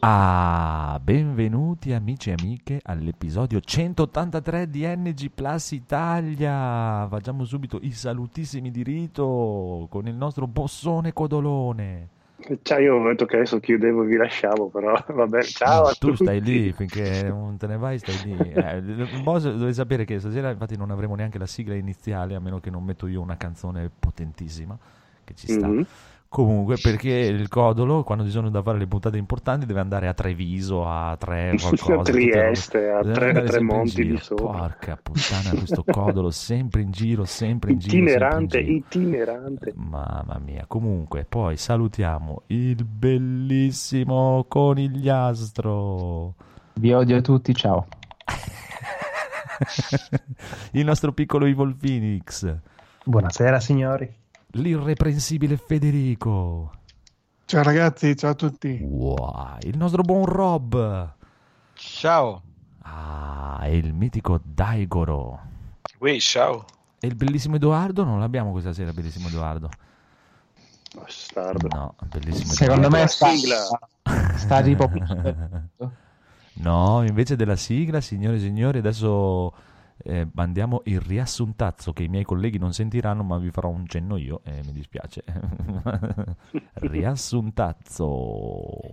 Ah, benvenuti amici e amiche all'episodio 183 di NG Plus Italia. Facciamo subito i salutissimi di rito con il nostro bossone codolone. Ciao, io ho detto che adesso chiudevo e vi lasciamo, però vabbè, ciao a tu tutti. stai lì finché non te ne vai, stai lì. Eh, dovete sapere che stasera infatti non avremo neanche la sigla iniziale, a meno che non metto io una canzone potentissima che ci sta. Mhm. Comunque, perché il codolo, quando ci sono da fare le puntate importanti, deve andare a Treviso, a Tre, qualcosa. A Trieste, a Tre- a Tremonti di sopra. Porca puttana, questo codolo sempre in giro, sempre in giro. Itinerante, giro. itinerante. Mamma mia, comunque, poi salutiamo il bellissimo conigliastro. Vi odio a tutti, ciao. il nostro piccolo Evil Phoenix, Buonasera signori. L'irreprensibile Federico, Ciao ragazzi, ciao a tutti. wow, il nostro buon Rob, Ciao. ah, e il mitico Daigoro, Ui, ciao. e il bellissimo Edoardo, non l'abbiamo questa sera, bellissimo Edoardo. Bastardo. No, bellissimo Secondo me La sta, sigla. sta tipo No, invece della sigla, signore e signori, adesso eh, mandiamo il riassuntazzo che i miei colleghi non sentiranno, ma vi farò un cenno io e mi dispiace. Riassuntazzo.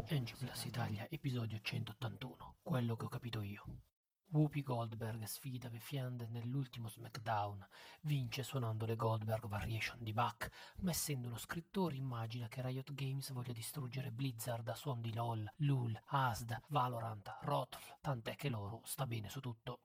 NG Plus Italia, episodio 181. Quello che ho capito io. Whoopi Goldberg sfida The Fiend nell'ultimo SmackDown. Vince suonando le Goldberg Variation di Bach, ma essendo uno scrittore immagina che Riot Games voglia distruggere Blizzard a suon di LOL, LUL, ASD, Valorant, Rotl, tant'è che loro sta bene su tutto.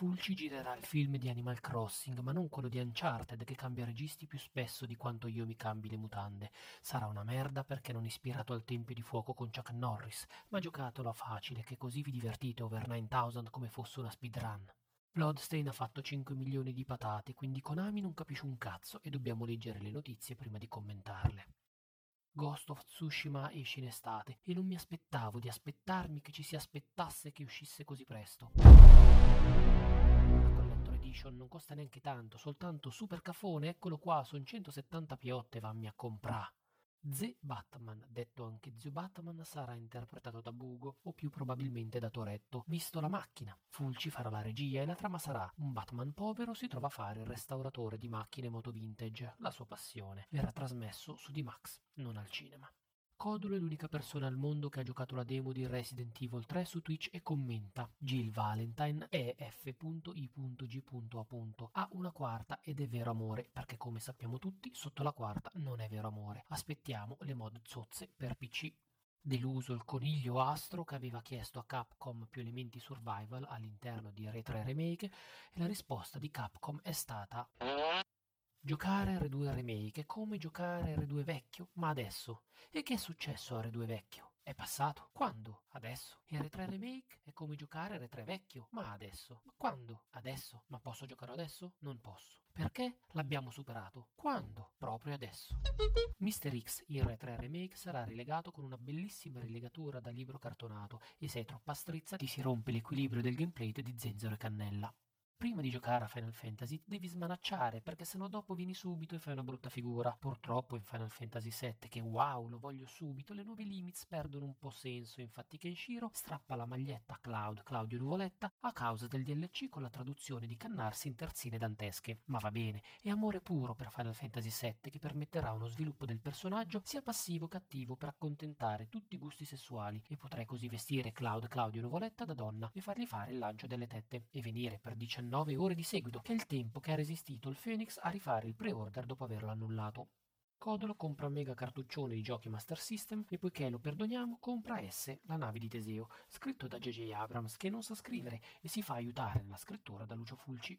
Fulci girerà il film di Animal Crossing, ma non quello di Uncharted che cambia registi più spesso di quanto io mi cambi le mutande. Sarà una merda perché non ispirato al Tempio di Fuoco con Chuck Norris, ma giocatelo a facile che così vi divertite over 9000 come fosse una speedrun. Bloodstain ha fatto 5 milioni di patate, quindi Konami non capisce un cazzo e dobbiamo leggere le notizie prima di commentarle. Ghost of Tsushima esce in estate e non mi aspettavo di aspettarmi che ci si aspettasse che uscisse così presto. La Collector Edition non costa neanche tanto, soltanto super cafone, eccolo qua, sono 170 piotte, vammi a comprare. The Batman, detto anche Zio Batman, sarà interpretato da Bugo o più probabilmente da Toretto, visto la macchina. Fulci farà la regia e la trama sarà un Batman povero si trova a fare il restauratore di macchine moto vintage, la sua passione. Verrà trasmesso su D-Max, non al cinema. Codolo è l'unica persona al mondo che ha giocato la demo di Resident Evil 3 su Twitch e commenta Jill Valentine è f.i.g.a. Ha una quarta ed è vero amore, perché come sappiamo tutti, sotto la quarta non è vero amore. Aspettiamo le mod zozze per PC. Deluso il coniglio astro che aveva chiesto a Capcom più elementi survival all'interno di Re 3 Remake e la risposta di Capcom è stata Giocare a R2 Remake è come giocare a R2 vecchio, ma adesso. E che è successo a R2 vecchio? È passato. Quando? Adesso. E R3 Remake è come giocare a R3 vecchio, ma adesso. Ma quando? Adesso. Ma posso giocare adesso? Non posso. Perché? L'abbiamo superato. Quando? Proprio adesso. Mr. X in R3 Remake sarà rilegato con una bellissima rilegatura da libro cartonato e se è troppa strizza ti si rompe l'equilibrio del gameplay di Zenzero e Cannella. Prima di giocare a Final Fantasy devi smanacciare perché sennò dopo vieni subito e fai una brutta figura. Purtroppo in Final Fantasy VII, che wow, lo voglio subito, le nuove limits perdono un po' senso. Infatti Kenshiro strappa la maglietta a Cloud, Claudio Nuvoletta, a causa del DLC con la traduzione di cannarsi in terzine dantesche. Ma va bene, è amore puro per Final Fantasy VII che permetterà uno sviluppo del personaggio sia passivo che attivo per accontentare tutti i gusti sessuali e potrai così vestire Cloud Claudio Nuvoletta da donna e fargli fare il lancio delle tette e venire per 19 ore di seguito, che è il tempo che ha resistito il Phoenix a rifare il pre-order dopo averlo annullato. Codolo compra un mega cartuccione di giochi Master System e poiché lo perdoniamo compra S, la nave di Teseo, scritto da J.J. Abrams che non sa scrivere e si fa aiutare nella scrittura da Lucio Fulci.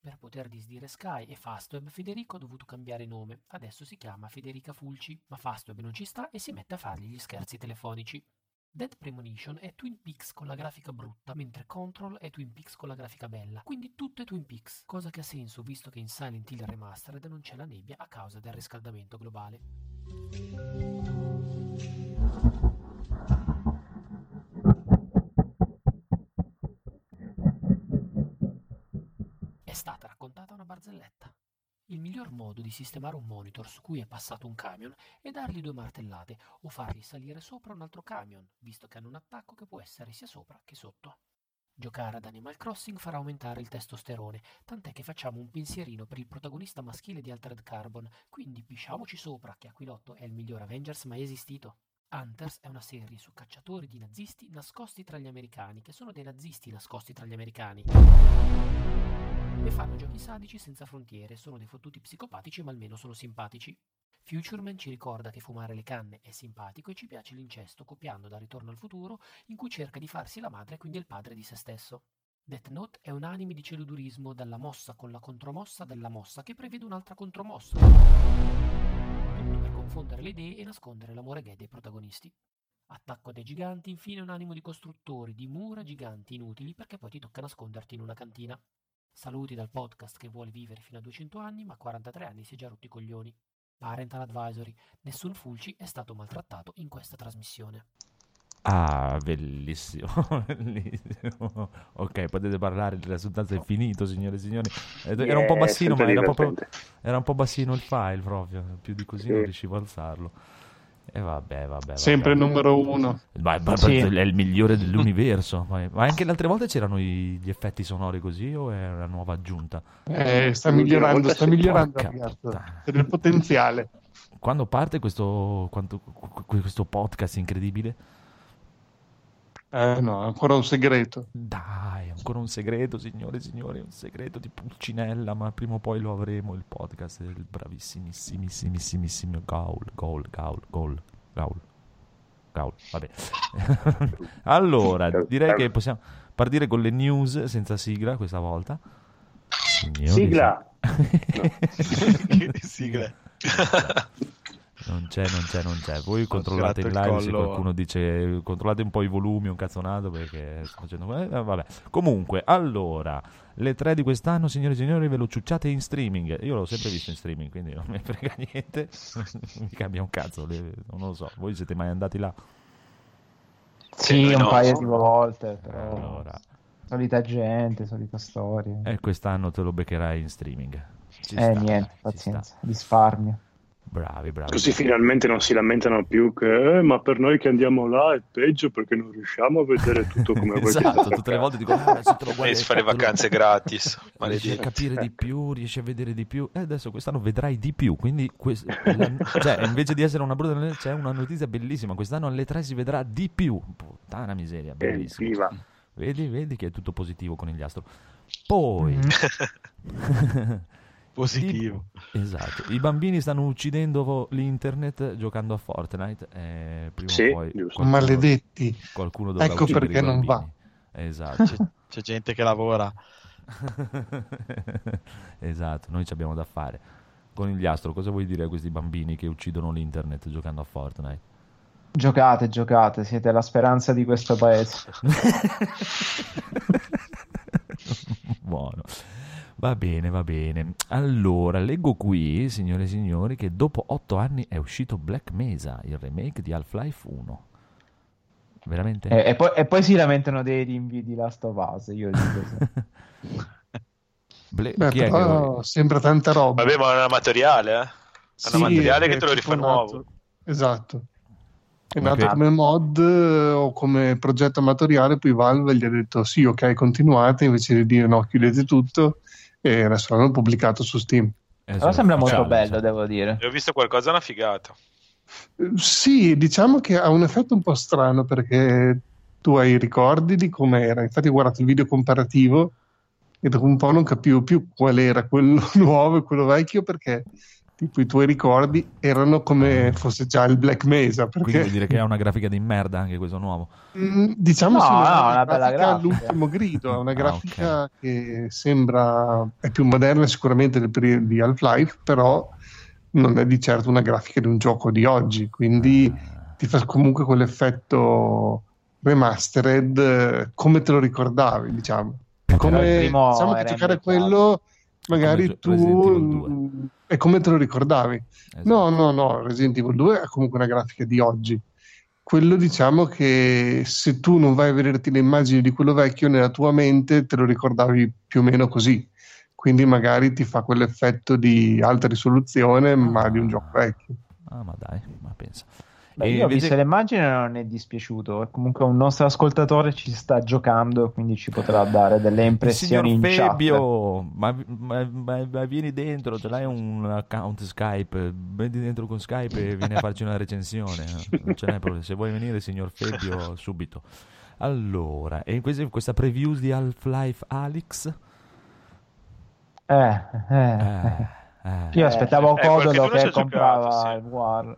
Per poter disdire Sky e Fastweb, Federico ha dovuto cambiare nome, adesso si chiama Federica Fulci, ma Fastweb non ci sta e si mette a fargli gli scherzi telefonici. Dead Premonition è Twin Peaks con la grafica brutta, mentre Control è Twin Peaks con la grafica bella, quindi tutto è Twin Peaks, cosa che ha senso visto che in Silent Hill Remastered non c'è la nebbia a causa del riscaldamento globale. È stata raccontata una barzelletta. Il miglior modo di sistemare un monitor su cui è passato un camion è dargli due martellate o fargli salire sopra un altro camion, visto che hanno un attacco che può essere sia sopra che sotto. Giocare ad Animal Crossing farà aumentare il testosterone, tant'è che facciamo un pensierino per il protagonista maschile di Altered Carbon, quindi pisciamoci sopra che Aquilotto è il miglior Avengers mai esistito. Hunters è una serie su cacciatori di nazisti nascosti tra gli americani, che sono dei nazisti nascosti tra gli americani. E fanno giochi sadici senza frontiere, sono dei fottuti psicopatici ma almeno sono simpatici. Futureman ci ricorda che fumare le canne è simpatico e ci piace l'incesto, copiando da Ritorno al futuro, in cui cerca di farsi la madre e quindi il padre di se stesso. Death Note è un anime di celudurismo dalla mossa con la contromossa della mossa che prevede un'altra contromossa. Confondere le idee e nascondere l'amore gay dei protagonisti. Attacco dei giganti, infine un animo di costruttori di mura giganti inutili perché poi ti tocca nasconderti in una cantina. Saluti dal podcast che vuole vivere fino a 200 anni ma a 43 anni si è già rotti i coglioni. Parental Advisory. Nessun Fulci è stato maltrattato in questa trasmissione. Ah, bellissimo. bellissimo. Ok, potete parlare, il risultato è finito, signore e signori. Era Yeah, un po' bassino, ma era, proprio, era un po' bassino il file proprio. Più di così non Sì. riuscivo a alzarlo. E vabbè, vabbè. Sempre il vabbè. numero uno. Ma, ma- Sì. è il migliore dell'universo. Ma, ma anche le altre volte c'erano i- gli effetti sonori così o è una nuova aggiunta? Eh, sta migliorando, sta migliorando. C'è del potenziale. Quando parte questo, quanto- questo podcast incredibile? Eh no, è ancora un segreto. Dai, ancora un segreto, signore e signori, un segreto di Pulcinella, ma prima o poi lo avremo, il podcast del bravissimissimissimo Gaul, Gaul, Gaul, Gaul, Gaul, Gaul, vabbè. allora, direi che possiamo partire con le news senza sigla questa volta. Signori, Sigla! Sigla. Non c'è, non c'è, non c'è. Voi controllate il live se qualcuno dice controllate un po' i volumi, un cazzonato perché sto facendo eh, vabbè. Comunque, allora, le tre di quest'anno, signori e signori, ve lo ciucciate in streaming. Io l'ho sempre visto in streaming, quindi non mi frega niente. mi cambia un cazzo, non lo so. Voi siete mai andati là? Sì, noi un no. paio di volte, però Allora, solita gente, solita storia. e quest'anno te lo beccherai in streaming. Ci eh, sta, niente, pazienza, risparmio. Bravi, bravi. Così finalmente non si lamentano più che "Eh, ma per noi che andiamo là è peggio perché non riusciamo a vedere tutto come voi esatto, tutte le volte dico, ah, se te lo guardi E si fa le te lo- vacanze gratis. riesci a capire di più, riesci a vedere di più. E adesso quest'anno vedrai di più. Quindi, quest- la- cioè, invece di essere una brutta, c'è una notizia bellissima. Quest'anno alle 3 si vedrà di più. Puttana miseria, bellissimo. Evviva. Vedi, vedi che è tutto positivo con il astro. Poi, Mhm. Positivo. esatto, i bambini stanno uccidendo l'internet giocando a Fortnite. E prima Sì, o poi qualcuno, Maledetti. qualcuno dovrà Ecco perché i non va. Esatto. C'è, c'è gente che lavora. esatto, noi ci abbiamo da fare. Con il astro, cosa vuoi dire a questi bambini che uccidono l'internet giocando a Fortnite? Giocate, giocate, siete la speranza di questo paese. Buono. Va bene, va bene. Allora, leggo qui, signore e signori, che dopo otto anni è uscito Black Mesa, il remake di Half-Life 1. Veramente? E, e poi, e poi si lamentano dei rinvii di Last of Us, io dico sì. Bla- Beh, chi è che- però sembra tanta roba. Vabbè, ma è un amatoriale, eh? È Sì, un amatoriale che è te lo rifà nuovo. Esatto. È Ma nato che- come mod eh, o come progetto amatoriale, poi Valve gli ha detto sì, ok, continuate, invece di dire no, chiudete tutto, e adesso l'hanno pubblicato su Steam. Eh, Però sembra molto ufficiale, bello, sì. devo dire. E ho visto qualcosa, una figata. Sì, diciamo che ha un effetto un po' strano perché tu hai i ricordi di com'era. Infatti, ho guardato il video comparativo e dopo un po' non capivo più qual era quello nuovo e quello vecchio perché tipo i tuoi ricordi erano come fosse già il Black Mesa. Quindi Perché vuol dire che è una grafica di merda anche questo nuovo. Mm, diciamo No, sì, no, una, una bella grafica. all'ultimo grido, è una Ah, grafica ok. che sembra è più moderna sicuramente del periodo di Half-Life, però non è di certo una grafica di un gioco di oggi, quindi Ah, ti fa comunque quell'effetto remastered eh, come te lo ricordavi, diciamo. Come primo diciamo che giocare quello magari tu Resident Evil 2. è come te lo ricordavi. esatto. No, no, no, Resident Evil 2 è comunque una grafica di oggi. Quello diciamo che se tu non vai a vederti le immagini di quello vecchio nella tua mente te lo ricordavi più o meno così. quindi magari ti fa quell'effetto di alta risoluzione, ma di un gioco vecchio. Ah, ma dai, ma pensa. Beh, io ho invece- visto l'immagine e non è dispiaciuto. Comunque un nostro ascoltatore ci sta giocando, quindi ci potrà dare delle impressioni signor in chat. Fabio, ma, ma- ma- ma vieni dentro, ce l'hai un account Skype, vedi dentro con Skype e vieni a farci una recensione. Non ce n'è problema. Se vuoi venire, signor Fabio, subito. Allora, e questa, questa preview di Half-Life Alyx? Eh, eh. Eh, eh. Io aspettavo Eh, Codolo che comprava giocato, sì. il War.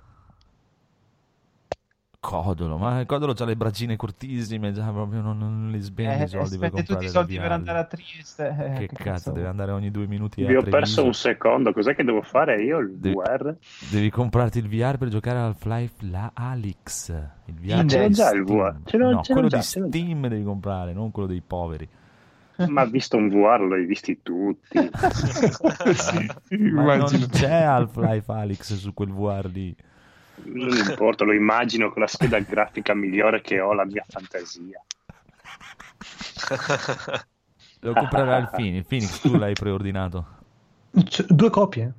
Codolo, ma Codolo ha le braccine cortissime, già proprio non, non li spendi Eh, i soldi per spende tutti comprare i soldi per andare a Trieste. eh, Che cazzo, deve andare ogni due minuti a Vi ho perso un secondo, cos'è che devo fare io? Il Devi- VR? Devi comprarti il VR per giocare a Half-Life la Alix. Il VR Ah, ce l'ho di già il Steam. VR. Ce l'ho- no, ce l'ho quello già, di già. Steam devi comprare, non quello dei poveri. Ma visto un VR l'hai visti tutti. sì, Ma non c'è Half-Life Alyx su quel VR lì. Non importa, lo immagino con la scheda grafica migliore che ho, la mia fantasia. Lo comprerà il Phoenix. Il Phoenix tu l'hai preordinato. C- due copie,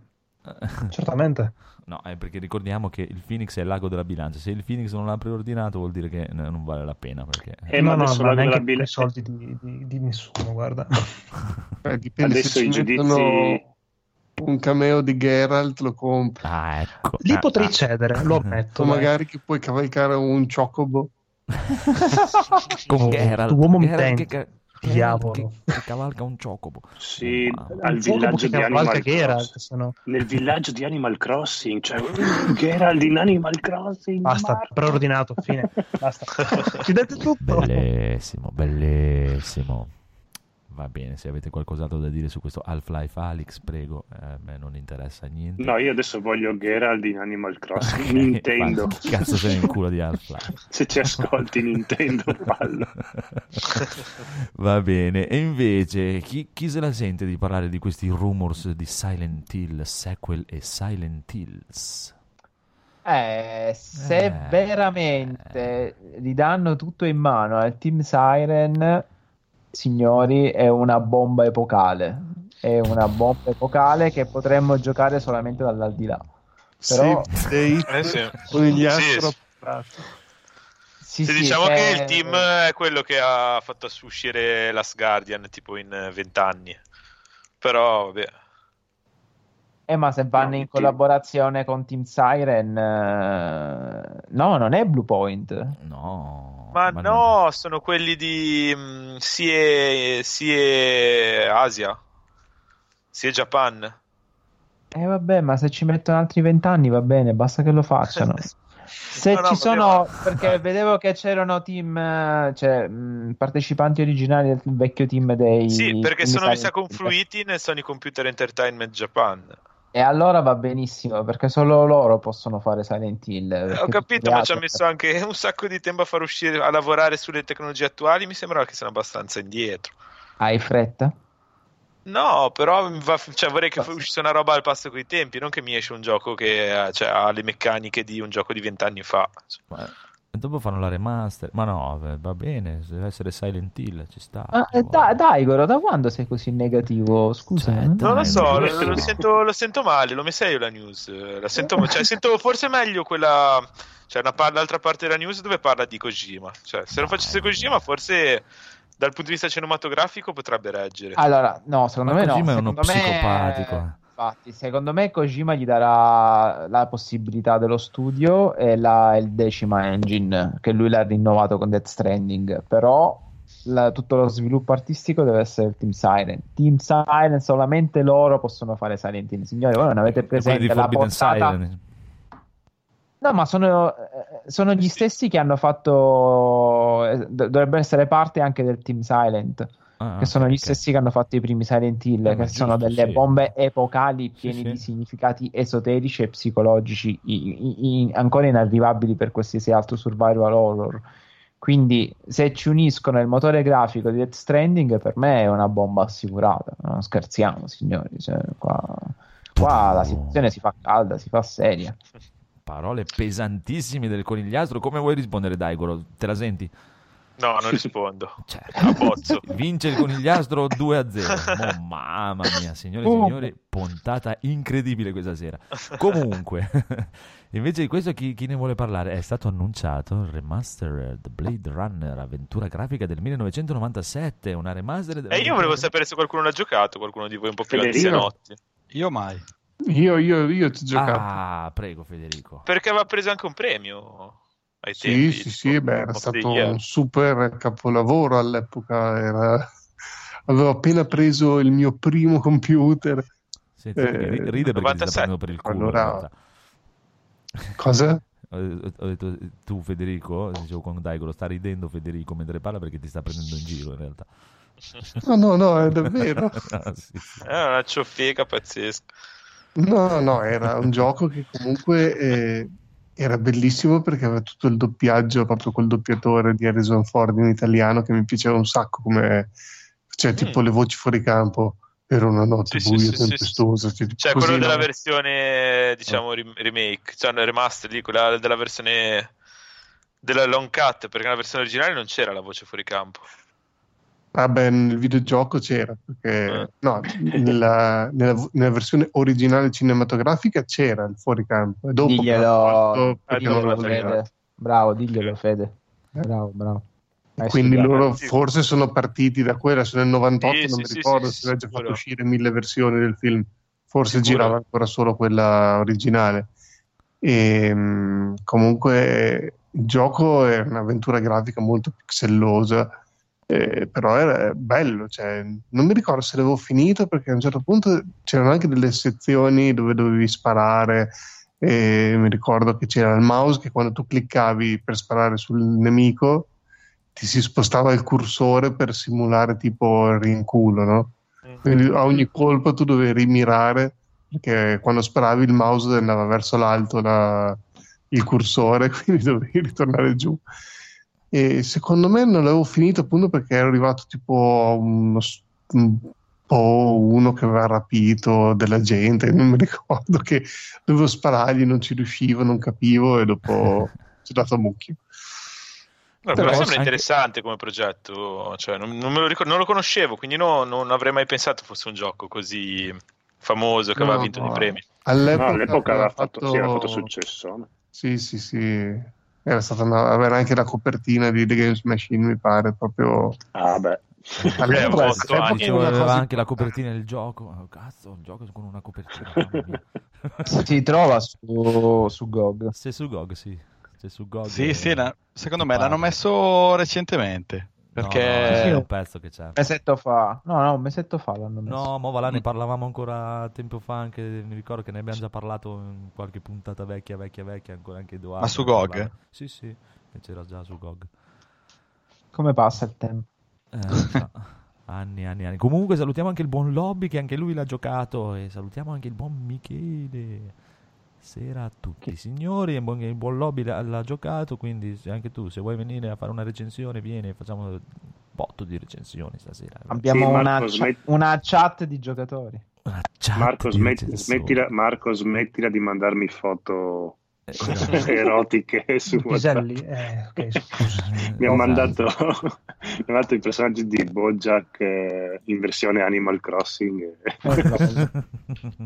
certamente. No, è perché ricordiamo che il Phoenix è il lago della bilancia. Se il Phoenix non l'ha preordinato vuol dire che eh, non vale la pena. Perché... Eh, ma no, no, adesso ma la- neanche bil- i soldi di, di- di nessuno, guarda. Eh, dipende Adesso i giudizi- mettono un cameo di Geralt lo compri. Ah, ecco. Lì Ah, potrei ah. cedere, lo ammetto. O magari che puoi cavalcare un chocobo. Con Geralt. uomo Geralt intento. che, Diavolo. Che, che cavalca un ciocobo. Sì, Wow. al villaggio di cavalca Animal Geralt, Crossing. se no- Nel villaggio di Animal Crossing, cioè uh, Geralt in Animal Crossing. Basta, Marco. preordinato, fine. Basta. Ci date tutto. Bellissimo, bellissimo. Va bene, se avete qualcos'altro da dire su questo Half-Life Alyx, prego, eh, a me non interessa niente. No, io adesso voglio Geralt in Animal Crossing. Nintendo. ma cazzo se ne incula di Half-Life? Se ci ascolti Nintendo, fallo. Va bene, e invece chi, chi se la sente di parlare di questi rumors di Silent Hill sequel e Silent Hills? Eh, se Eh. veramente gli danno tutto in mano al Team Siren, signori, è una bomba epocale. È una bomba epocale che potremmo giocare solamente dall'aldilà. Però- Save date Eh sì. con gli Sì, astro sì. Sì, Sì, sì, diciamo che- che il team è quello che ha fatto uscire Last Guardian tipo in eh, 20 anni. Però, vabbè. Eh, ma se vanno No, in collaborazione con Team Siren, eh, no, non è Bluepoint. No. Ma, non- no, sono quelli di mm, SIE, SIE Asia, SIE Japan. Eh, vabbè, ma se ci mettono altri vent'anni va bene, basta che lo facciano. Se No, no, ci ma sono, devo- perché vedevo che c'erano team, cioè mh, partecipanti originali del vecchio team dei. Sì, perché sono mi sa confluiti nel Sony Computer Entertainment Japan. E allora va benissimo, perché solo loro possono fare Silent Hill. Eh, Ho capito, ma ci ha messo anche un sacco di tempo a far uscire, a lavorare sulle tecnologie attuali. Mi sembra che siano abbastanza indietro. Hai fretta? No, però va- cioè, vorrei che uscisse una roba al passo coi tempi, non che mi esce un gioco che eh, cioè, ha le meccaniche di un gioco di vent'anni fa. Ma- e dopo fanno la remaster. Ma no, va bene, deve essere Silent Hill, ci sta. Ah, da- dai, Goro, da quando sei così negativo? Scusa. Cioè, eh? Non lo so, lo, lo sento, lo sento male, l'ho messa io la news. eh, La sento, cioè, sento forse meglio quella. Cioè, una par- l'altra parte della news dove parla di Kojima. Cioè, se lo facesse Kojima, forse dal punto di vista cinematografico potrebbe reggere. Allora, no, secondo Ma me no. Kojima è uno Secondo me- psicopatico. Infatti, secondo me Kojima gli darà la possibilità dello studio e la, il decima engine che lui l'ha rinnovato con Death Stranding. Però la- tutto lo sviluppo artistico deve essere il Team Siren. Team Siren, solamente loro possono fare Silent Hill. Signori, voi non avete presente la portata. No, ma sono, eh, sono gli stessi che hanno fatto. eh, do- dovrebbero essere parte anche del Team Silent. Ah, che sono ok, gli stessi che hanno fatto i primi Silent Hill, Eh, che giusto, sono delle sì. bombe epocali Sì, pieni sì. di significati esoterici e psicologici i- i- i- ancora inarrivabili per qualsiasi altro survival horror. Quindi, se ci uniscono il motore grafico di Death Stranding, per me è una bomba assicurata. Non scherziamo, signori. cioè, qua, qua la situazione si fa calda, si fa seria. Parole pesantissime del conigliastro. Come vuoi rispondere, Daigoro? Te la senti? No, non rispondo. Cioè, vince il conigliastro 2 a 0. Oh, mamma mia, signore e Oh. signori, puntata incredibile questa sera. Comunque, invece di questo, chi, chi ne vuole parlare? È stato annunciato il remastered Blade Runner, avventura grafica del 1997. Una remastered. E io volevo sapere se qualcuno l'ha giocato, qualcuno di voi un po' più Federico? anzianotti. Io mai. Io, io, io ci ho giocato. Ah, prego, Federico. Perché aveva preso anche un premio ai Sì, tempi. sì, sì, beh, era stato un super capolavoro all'epoca. era- Avevo appena preso il mio primo computer. Senti, Eh, ri- ride perché ti sta 97. prendendo per il culo. Allora- in realtà. Cosa? Ho detto tu Federico, dicevo con Daigoro, sta ridendo Federico mentre parla perché ti sta prendendo in giro in realtà. No, no, no, è davvero. Ah, sì, sì. È una ciofeca pazzesca. No, no, era un gioco che comunque eh, era bellissimo perché aveva tutto il doppiaggio, proprio col doppiatore di Harrison Ford in italiano che mi piaceva un sacco come cioè tipo Mm. le voci fuori campo per una notte Sì, sì, buia sì, sì, tempestosa cioè, tipo Cioè, così, quello della no? versione, diciamo, rim- remake, cioè remaster lì, quella della versione della long cut, perché nella versione originale non c'era la voce fuori campo. Vabbè, nel videogioco c'era, perché Eh. no, nella, nella- nella versione originale cinematografica c'era il fuoricampo. E dopo Diglielo, diglielo, lo Fede. Bravo, diglielo, Fede. Bravo, bravo. Hai Quindi studiato. loro Sì. forse sono partiti da quella, sono nel 98, Sì, non sì, mi sì, ricordo sì, se aveva già fatto uscire mille versioni del film, forse Sicuro. girava ancora solo quella originale. E, mh, comunque il gioco è un'avventura grafica molto pixellosa, eh, però era bello, cioè, non mi ricordo se l'avevo finito perché a un certo punto c'erano anche delle sezioni dove dovevi sparare. E mi ricordo che c'era il mouse che quando tu cliccavi per sparare sul nemico ti si spostava il cursore per simulare tipo il rinculo, no? Quindi a ogni colpo tu dovevi rimirare perché quando sparavi il mouse andava verso l'alto la- il cursore, quindi dovevi ritornare giù. E secondo me non l'avevo finito appunto perché ero arrivato tipo uno, un po' uno che aveva rapito della gente, non mi ricordo che dovevo sparargli, non ci riuscivo, non capivo e dopo ci ho dato a mucchio. No, Però però sembra anche- interessante come progetto, cioè, non, non me lo ricor- non lo conoscevo, quindi no- non avrei mai pensato fosse un gioco così famoso che aveva No, vinto no. dei premi. No, all'epoca aveva fatto, sì, aveva fatto successo. Sì, sì, sì. Era stata una- aveva anche la copertina di The Games Machine, mi pare, proprio Ah, beh. all'epoca, Eh, aveva cosa anche la copertina del gioco. Oh, cazzo, il gioco con una copertina. Si trova su, su GOG. Se su GOG, sì. Se su GOG. Sì, eh, sì, la- secondo me l'hanno messo recentemente. No, Perché no, è un pezzo che c'è. Un mesetto fa. No, no, un mesetto fa l'hanno messo. No, mo va là, ne parlavamo ancora tempo fa, anche mi ricordo che ne abbiamo già parlato in qualche puntata vecchia, vecchia, vecchia, ancora anche Edoardo. Ma su GOG? parlava. Sì, sì, che c'era già su GOG. Come passa il tempo? Eh, no. anni, anni, anni. Comunque salutiamo anche il buon Lobby che anche lui l'ha giocato e salutiamo anche il buon Michele. Sera a tutti, signori, il buon, il buon Lobby l'ha, l'ha giocato, quindi se anche tu se vuoi venire a fare una recensione vieni, facciamo un botto di recensioni stasera. Abbiamo Sì, una, Marco, cha- smetti- una chat di giocatori. Una chat Marco, recensioni. smettila, Marco, smettila di mandarmi foto. erotiche su. Piselli, eh, ok, scusa. Mi ha mandato, mandato i personaggi di Bojack eh, in versione Animal Crossing.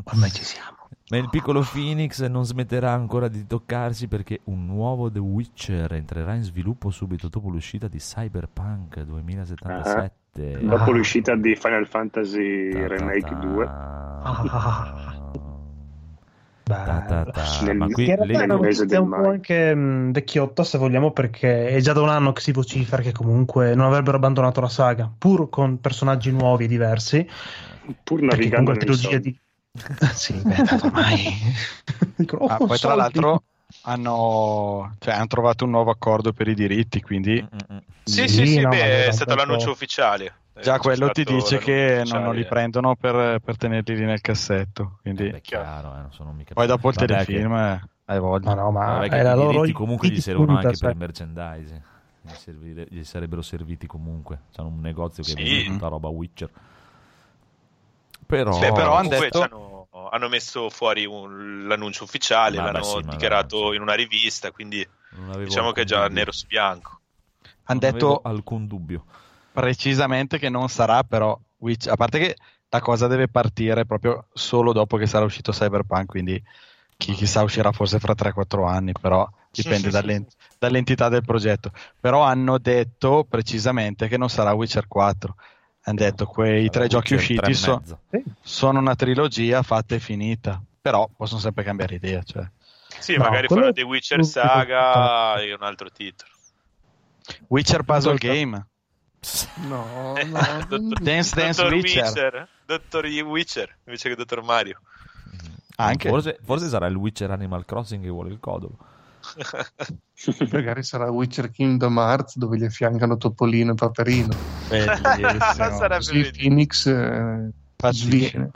Ormai ci siamo. Ma il piccolo Phoenix non smetterà ancora di toccarsi perché un nuovo The Witcher entrerà in sviluppo subito dopo l'uscita di Cyberpunk 2077. Dopo Ah. l'uscita di Final Fantasy Ta ta Remake ta. 2. Ta ta ta. Ma qui Che in realtà lì- è un po' anche mh, vecchiotta, se vogliamo, perché è già da un anno che si vocifera che comunque non avrebbero abbandonato la saga, pur con personaggi nuovi e diversi. Pur Perché navigando comunque la trilogia di. sì, beh, ormai. Dicono, Ah, "Oh, poi tra soldi". l'altro hanno, cioè, hanno trovato un nuovo accordo per i diritti, quindi Mm, mm, mm. Sì, Sì, sì, sì, no, beh, è stato po'- l'annuncio ufficiale. Già Eh, quello c'è ti dice che non, non li prendono per, per tenerli lì nel cassetto. Quindi... Eh, beh, chiaro, eh, non sono mica Poi dopo il Vabbè, telefilm eh, hai voglia. Ma no, ma Vabbè, è la i loro diritti comunque gli servono anche per sai. merchandising. Gli, servire- gli sarebbero serviti comunque. C'hanno un negozio che Sì. vende tutta roba Witcher. Però, Beh, però hanno Comunque detto- hanno, messo fuori un- l'annuncio ufficiale, Ma l'hanno sì, dichiarato sì. in una rivista, quindi diciamo che è già dubbio. nero su bianco. Hanno detto alcun dubbio. Precisamente che non sarà però Witch- a parte che la cosa deve partire proprio solo dopo che sarà uscito Cyberpunk, quindi chi, chissà uscirà forse fra 3-4 anni, però dipende dalle- dall'entità del progetto. Però hanno detto precisamente che non sarà Witcher 4. Hanno detto quei tre giochi Witcher tre usciti so- sono una trilogia fatta e finita, però possono sempre cambiare idea. Cioè. Sì, No, magari quello- fanno The Witcher Saga e un altro titolo. Witcher Puzzle Game, No, Eh, no. Dottor- Dance Dance Dottor Witcher. Dottor Witcher invece che Dottor Mario. Anche. Forse, forse sarà il Witcher Animal Crossing che vuole il codolo. Magari sarà Witcher Kingdom Hearts dove gli affiancano Topolino e Paperino. Bellissimo. Sarebbe Così. Phoenix eh, sviene.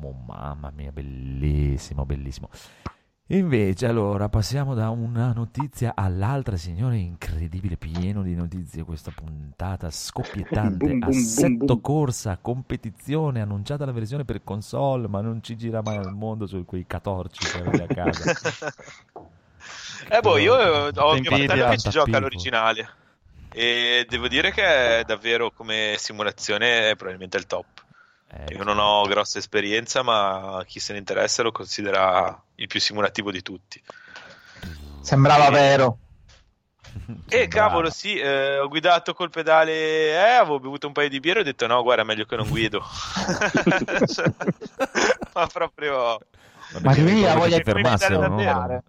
Oh, mamma mia, bellissimo, bellissimo. Invece, allora, passiamo da una notizia all'altra, signore, incredibile, pieno di notizie questa puntata scoppiettante, Boom, boom, assetto boom. corsa, competizione, annunciata la versione per console, ma non ci gira mai al mondo su quei catorci che avete a casa. Eh boh, io ho mio Invidia. fratello che ci gioca all'originale e devo dire che è davvero come simulazione è probabilmente il top. Eh, Io non ho grossa esperienza, ma chi se ne interessa lo considera il più simulativo di tutti. Sembrava vero. E sembrava. cavolo, sì, eh, ho guidato col pedale, eh, avevo bevuto un paio di birre e ho detto no, guarda, meglio che non guido. Cioè, ma proprio... Ma ricordo ha voglia di guidare no?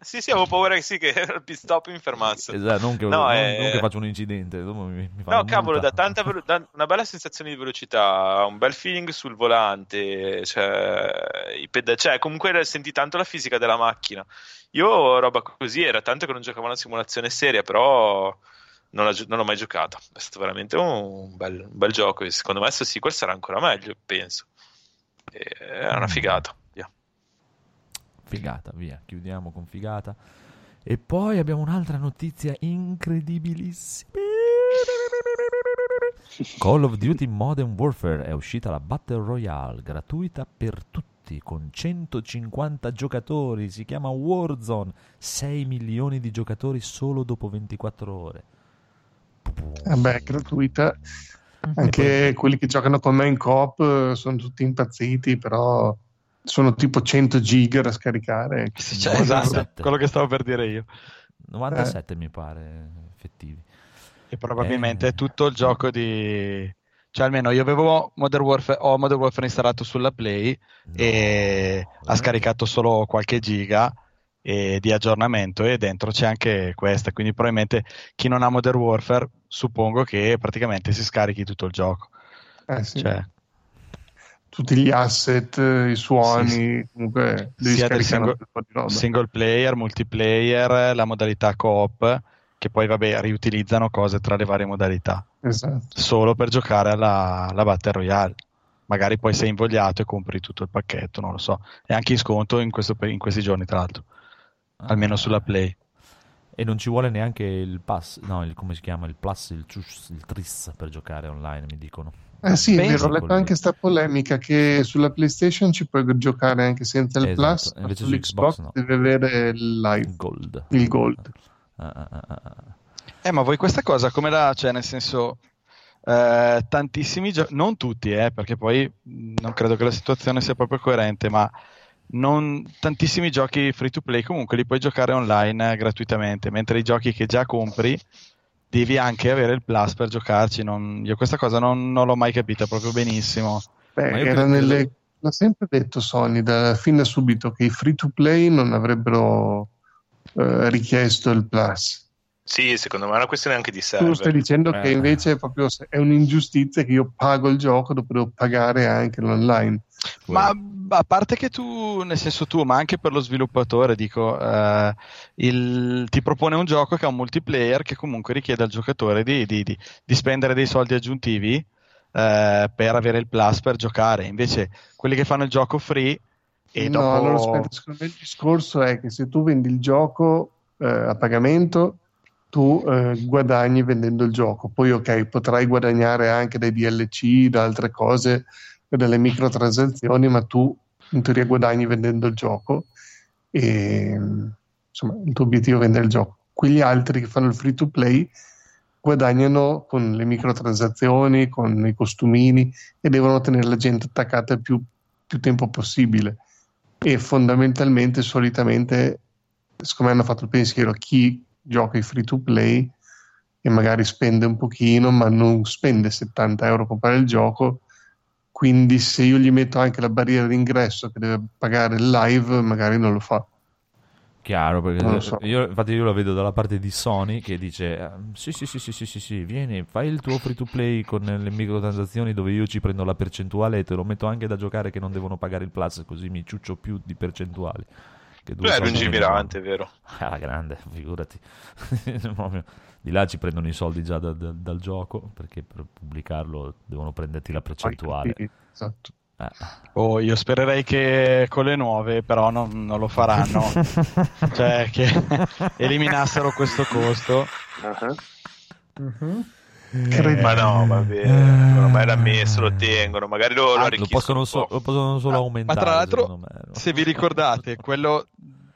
Sì, sì, avevo paura che sì, che il pit stop mi fermasse. Esatto, non che, No, non- eh, non che faccio un incidente, mi, mi No, cavolo, da tanta velo- da una bella sensazione di velocità, un bel feeling sul volante, cioè, i peda- cioè, comunque senti tanto la fisica della macchina. Io roba così, era tanto che non giocavo una simulazione seria, però non, gio- non l'ho mai giocata. È stato veramente un bel, un bel gioco e secondo me questo sequel sarà ancora meglio, penso. E è una figata. Figata, via, chiudiamo con figata. E poi abbiamo un'altra notizia incredibilissima. Call of Duty Modern Warfare è uscita la Battle Royale gratuita per tutti con 150 giocatori, si chiama Warzone, 6 milioni di giocatori solo dopo 24 ore. Vabbè, è gratuita. Anche quelli che giocano con me in coop eh, sono tutti impazziti, però sono tipo 100 giga da scaricare. Cioè, 97. esatto, quello che stavo per dire io. 97 mi pare effettivi. E probabilmente Eh. è tutto il gioco di... Cioè, almeno io avevo Modern Warfare, ho Modern Warfare installato sulla Play e ha scaricato solo qualche giga e- di aggiornamento e dentro c'è anche questa. Quindi probabilmente chi non ha Modern Warfare suppongo che praticamente si scarichi tutto il gioco. Eh, sì. Cioè, Tutti gli asset, eh, i suoni, Sì, comunque devi sia del single, single player, multiplayer, la modalità co-op, che poi vabbè riutilizzano cose tra le varie modalità. Esatto. solo per giocare alla, alla Battle Royale. Magari poi sei invogliato e compri tutto il pacchetto, non lo so. È anche in sconto in, questo in questi giorni, tra l'altro, almeno Ah. sulla Play. E non ci vuole neanche il pass, no, il, come si chiama? Il plus, il, il tris per giocare online, mi dicono. Eh sì, è vero, ho letto anche sta polemica che sulla PlayStation ci puoi giocare anche senza il Esatto, Plus, ma invece su sull'Xbox Xbox no. devi avere il live, Gold. il Gold. Ah, ah, ah, ah, ah. Eh, ma voi questa cosa come la... cioè, nel senso... eh, tantissimi giochi, non tutti, eh, perché poi non credo che la situazione sia proprio coerente, ma non, tantissimi giochi free to play comunque li puoi giocare online eh, gratuitamente, mentre i giochi che già compri devi anche avere il plus per giocarci. Non- io questa cosa non, non l'ho mai capita proprio benissimo. Beh, Ma era credo- nelle... L'ha sempre detto Sony da fin da subito che i free to play non avrebbero eh, richiesto il Plus. Sì, secondo me è una questione anche di Tu server. stai dicendo Eh. che invece è proprio è un'ingiustizia che io pago il gioco, dopo devo pagare anche l'online. Ma a parte che tu, nel senso tu, ma anche per lo sviluppatore, dico, eh, il- ti propone un gioco che ha un multiplayer che comunque richiede al giocatore di, di- di- di spendere dei soldi aggiuntivi eh, per avere il plus per giocare. Invece quelli che fanno il gioco free e no, dopo... allora aspetta, secondo me il discorso è che se tu vendi il gioco eh, a pagamento, tu eh, guadagni vendendo il gioco. Poi, ok, potrai guadagnare anche dai DLC, da altre cose, dalle microtransazioni, ma tu in teoria guadagni vendendo il gioco e insomma il tuo obiettivo è vendere il gioco. quegli altri che fanno il free to play guadagnano con le microtransazioni, con i costumini e devono tenere la gente attaccata il più, più tempo possibile. E fondamentalmente, solitamente, secondo me hanno fatto il pensiero chi gioca i free to play e magari spende un pochino, ma non spende 70 euro per comprare il gioco. Quindi, se io gli metto anche la barriera d'ingresso che deve pagare il live, magari non lo fa. Chiaro, perché so. io, infatti io lo vedo dalla parte di Sony che dice eh, sì, sì, sì, sì, sì, sì, sì, vieni, fai il tuo free to play con le microtransazioni dove io ci prendo la percentuale e te lo metto anche da giocare che non devono pagare il plus, così mi ciuccio più di percentuali. Che Tu due è lungimirante, vero? fanno. Ah, grande, figurati. Di là ci prendono i soldi già da- da- dal gioco perché per pubblicarlo devono prenderti la percentuale. Esatto. Eh. Oh, io spererei che con le nuove, però non, non lo faranno. cioè, che eliminassero questo costo. Ah, Mhm. Credo- Ma no, vabbè, ormai l'ha messo, lo tengono, magari lo, lo Ah, lo possono, so- lo possono solo Ah, aumentare. ma tra l'altro, me, no? se vi ricordate, quello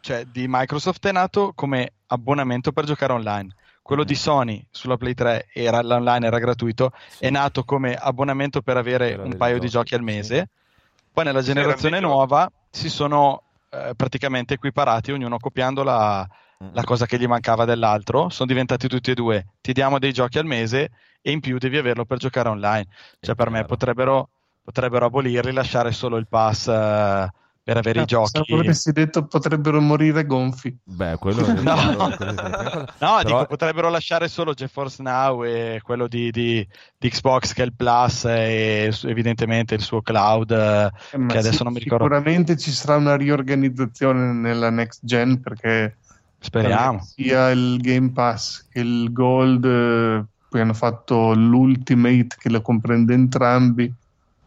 cioè, di Microsoft è nato come abbonamento per giocare online. Quello di Sony sulla Play 3 era l'online era gratuito, Sì. è nato come abbonamento per avere Per un paio di giochi, al sì. mese. Poi nella generazione nuova si sono eh, praticamente equiparati, ognuno copiando la, la cosa che gli mancava dell'altro. Sono diventati tutti e due. Ti diamo dei giochi al mese e in più devi averlo per giocare online. Cioè, per me potrebbero, potrebbero abolirli, lasciare solo il pass eh, per avere i giochi. Pensavo avessi detto potrebbero morire gonfi. Beh, quello è No. è. No, Però- dico, potrebbero lasciare solo GeForce Now e quello di, di- di Xbox che è il Plus e evidentemente il suo cloud. eh, Eh, Che adesso sì, non mi ricordo. Sicuramente ci sarà una riorganizzazione nella next gen perché Speriamo. sia il Game Pass che il Gold, eh, poi hanno fatto l'Ultimate che lo comprende entrambi.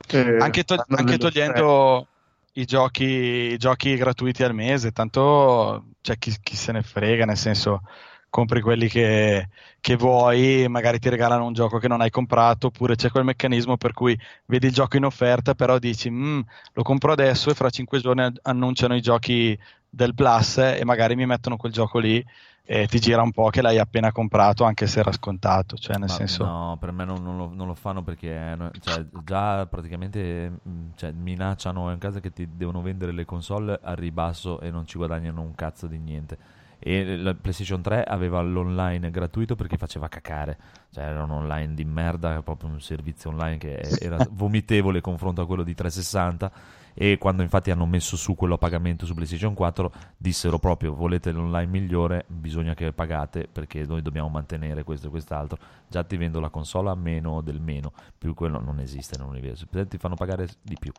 eh, Anche, to- anche togliendo i giochi, i giochi gratuiti al mese, tanto c'è chi, chi se ne frega, nel senso compri quelli che, che vuoi, magari ti regalano un gioco che non hai comprato, oppure c'è quel meccanismo per cui vedi il gioco in offerta, però dici "Mm, lo compro adesso e fra cinque giorni an- annunciano i giochi del Plus e magari mi mettono quel gioco lì e ti gira un po' che l'hai appena comprato anche se era scontato, cioè nel Ma senso... No, per me non, non lo, non lo fanno perché cioè, già praticamente mh, cioè, minacciano in casa che ti devono vendere le console a ribasso e non ci guadagnano un cazzo di niente. E la PlayStation 3 aveva l'online gratuito perché faceva cacare, cioè era un online di merda, proprio un servizio online che era vomitevole confronto a quello di 360 e quando infatti hanno messo su quello a pagamento su PlayStation 4 dissero proprio volete l'online migliore? Bisogna che pagate perché noi dobbiamo mantenere questo e quest'altro. Già ti vendo la console a meno del meno. Più quello non esiste nell'universo. Ti fanno pagare di più.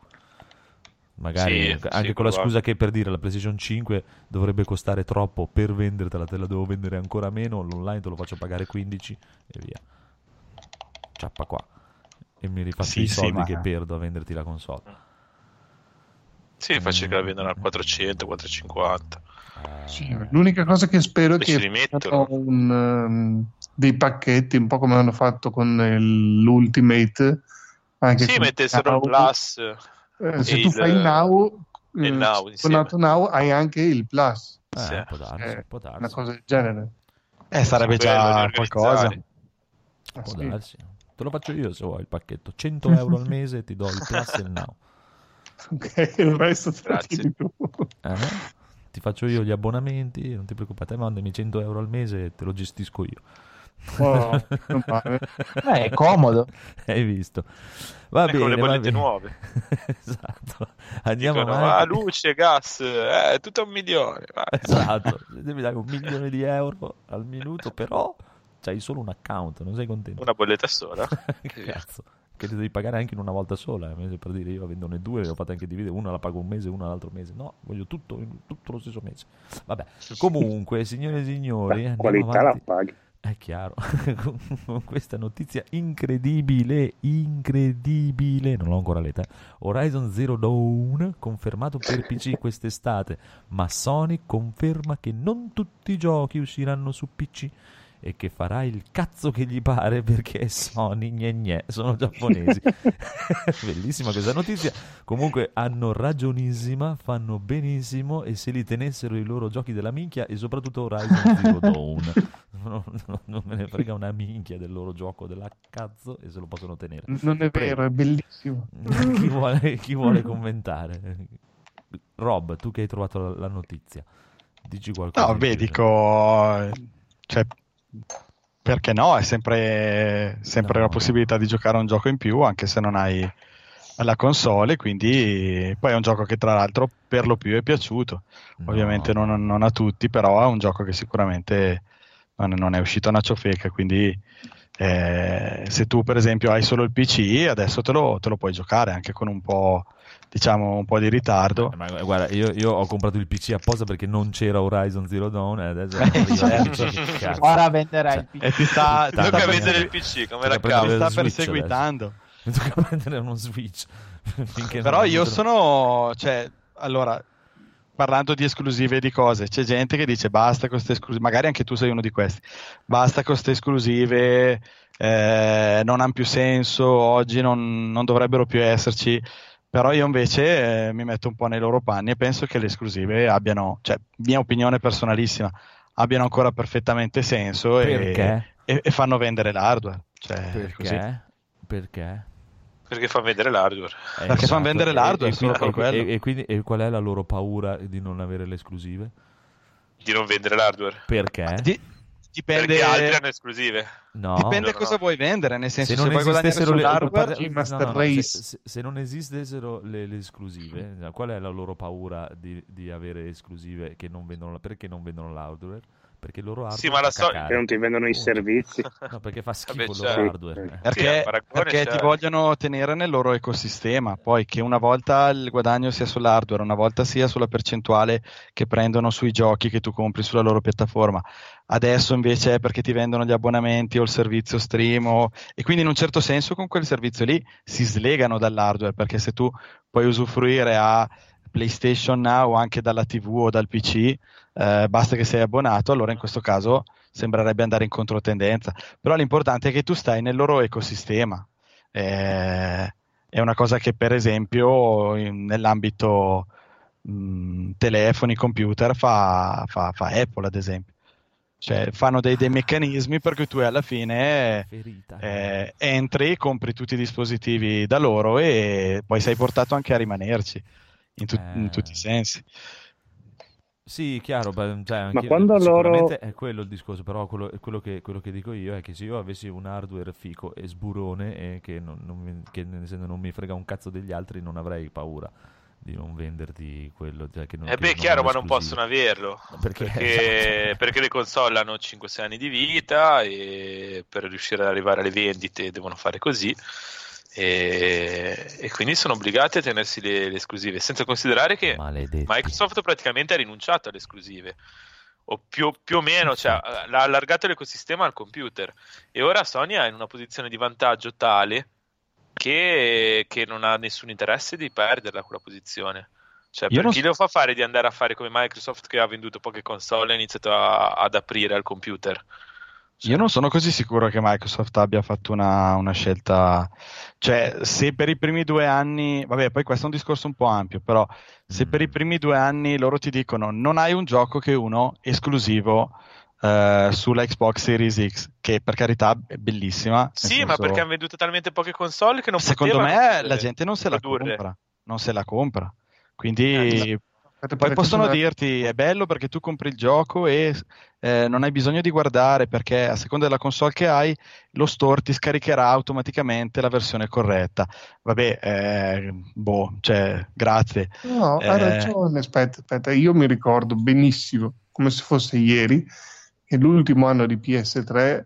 Magari Sì, anche sì, con la scusa che per dire la PlayStation 5 dovrebbe costare troppo per vendertela te la devo vendere ancora meno l'online te lo faccio pagare 15 e via. Ciappa qua. E mi rifaccio Sì, i soldi che perdo a venderti la console Sì, faccio che la vendono a 400, 450. Eh, Sì, l'unica cosa che spero è E che ci rimettono. facciano um, dei pacchetti, un po' come hanno fatto con il- l'Ultimate. Anche Sì, mettessero il Now. plus. Eh, se e tu il- fai il Now, e il eh, Now. Nato Now hai anche il Plus. eh, Sì. può darsi, Eh, può darsi. Una cosa del genere. Eh, sarebbe già qualcosa. organizzare. Ah, Può sì. darsi. Te lo faccio io se vuoi il pacchetto. 100 euro al mese ti do il plus e il now. Ok, il resto te lo Grazie. tieni tu. Eh? Ti faccio io gli abbonamenti, non ti preoccupare, mandami 100 euro al mese e te lo gestisco io. Oh. Eh, è comodo. Hai visto? Va Ecco bene, le va bollette nuove. esatto. Andiamo Dicono, avanti. ah, luce, gas, eh, tutto un milione. vai. Esatto, devi dare un milione di euro al minuto, però c'hai solo un account, non sei contento. Una bolletta sola. che cazzo? Che ti devi pagare anche in una volta sola. eh, Per dire, io la vendo ne due, le ho fatte anche dividere. Una la pago un mese, una l'altro mese. No, voglio tutto, tutto lo stesso mese. Vabbè, comunque, signore e signori, La qualità la avanti. paghi. È chiaro, con questa notizia incredibile, incredibile, non l'ho ancora letta. Horizon Zero Dawn confermato per PC quest'estate, ma Sony conferma che non tutti i giochi usciranno su PC. E che farà il cazzo che gli pare perché è Sony gne gne, sono giapponesi. Bellissima questa notizia. Comunque hanno ragionissima, fanno benissimo e se li tenessero i loro giochi della minchia e soprattutto Horizon Zero Dawn. Non, non- non me ne frega una minchia del loro gioco della cazzo e se lo possono tenere. Non è vero, è bellissimo. chi, vuole, chi vuole commentare? Rob, tu che hai trovato la, la notizia, dici qualcosa. No, beh, dico, cioè, perché no? È sempre, sempre No. la possibilità di giocare a un gioco in più, anche se non hai la console, quindi poi è un gioco che tra l'altro per lo più è piaciuto. No. Ovviamente non, non a tutti, però è un gioco che sicuramente non, non è uscito a una ciofeca, quindi eh, se tu per esempio hai solo il PC, adesso te lo, te lo puoi giocare anche con un po', diciamo, un po' di ritardo. Ma guarda, io, io ho comprato il PC apposta perché non c'era Horizon Zero Dawn e adesso arriva certo. Ora venderai Cioè, il PC. E ti sta, Tocca da vendere il PC, come la ti cavolo. sta perseguitando. Mi tocca prendere uno Switch. Però io sono, cioè, allora, parlando di esclusive e di cose, c'è gente che dice basta con queste esclusive, magari anche tu sei uno di questi, basta con queste esclusive, eh, non hanno più senso, oggi non, non dovrebbero più esserci, però io invece eh, mi metto un po' nei loro panni e penso che le esclusive abbiano, cioè, mia opinione personalissima, abbiano ancora perfettamente senso e, Perché? e- e fanno vendere l'hardware. Cioè, così. Perché? Perché? Perché fa vedere l'hardware. Eh, Perché fanno vendere e- l'hardware e, solo quindi- per quello. e- e quindi e qual è la loro paura di non avere le esclusive? Di non vendere l'hardware. Perché? Di- dipende, Perché altri hanno esclusive. No. Dipende no, cosa no. vuoi vendere, nel senso se se, non vuoi guadagnare esistessero le, sull'hardware, G Master no, no, Race. se, se- se non esistessero le, le esclusive, qual è la loro paura di, di avere esclusive che non vendono perché non vendono l'hardware? Perché loro hardware Sì, ma la so-. Che non ti vendono i servizi. No, perché fa schifo Vabbè, loro certo. hardware. Sì. Eh. perché, Sì, perché ti vogliono tenere nel loro ecosistema, poi che una volta il guadagno sia sull'hardware, una volta sia sulla percentuale che prendono sui giochi che tu compri sulla loro piattaforma. Adesso invece è perché ti vendono gli abbonamenti o il servizio stream o- e quindi in un certo senso con quel servizio lì si slegano dall'hardware perché se tu puoi usufruire a PlayStation Now o anche dalla TV o dal PC, eh, basta che sei abbonato, allora in questo caso sembrerebbe andare in controtendenza. Però l'importante è che tu stai nel loro ecosistema. Eh, è una cosa che, per esempio, in- nell'ambito mh, telefoni, computer, fa, fa- fa Apple, ad esempio. Cioè, fanno dei, dei meccanismi per cui tu alla fine eh, entri, compri tutti i dispositivi da loro e poi sei portato anche a rimanerci in, tu- in Eh. tutti i sensi. Sì, chiaro, beh, cioè, anche- quando loro- è quello il discorso, però quello, quello che, quello che dico io è che se io avessi un hardware fico e sburone e che, non, non mi, che nel senso non mi frega un cazzo degli altri, non avrei paura di non venderti quello. Cioè, che non, Eh beh, non chiaro, ma non possono averlo. Perché, Perché, esatto. perché le console hanno 5-6 anni di vita e per riuscire ad arrivare alle vendite devono fare così. E, e quindi sono obbligati a tenersi le, le esclusive, senza considerare che Maledetti. Microsoft praticamente ha rinunciato alle esclusive, o più, più o meno, cioè, ha allargato l'ecosistema al computer e ora Sony è in una posizione di vantaggio tale che, che non ha nessun interesse di perderla quella posizione. Cioè, Io per chi so- lo fa fare di andare a fare come Microsoft che ha venduto poche console e ha iniziato a- ad aprire al computer? Io non sono così sicuro che Microsoft abbia fatto una, una scelta, cioè se per i primi due anni, vabbè poi questo è un discorso un po' ampio, però se Mm. per i primi due anni loro ti dicono non hai un gioco che è uno esclusivo eh, sulla Xbox Series X, che per carità è bellissima. Sì, ma senso- perché hanno venduto talmente poche console che non secondo me la gente non se la produrre. compra, non se la compra. Quindi Eh, poi possono cosa- dirti è bello perché tu compri il gioco e eh, non hai bisogno di guardare perché a seconda della console che hai lo store ti scaricherà automaticamente la versione corretta. Vabbè, eh, boh, cioè, grazie. No, Eh. ha ragione. Aspetta, aspetta, io mi ricordo benissimo, come se fosse ieri, che l'ultimo anno di PS3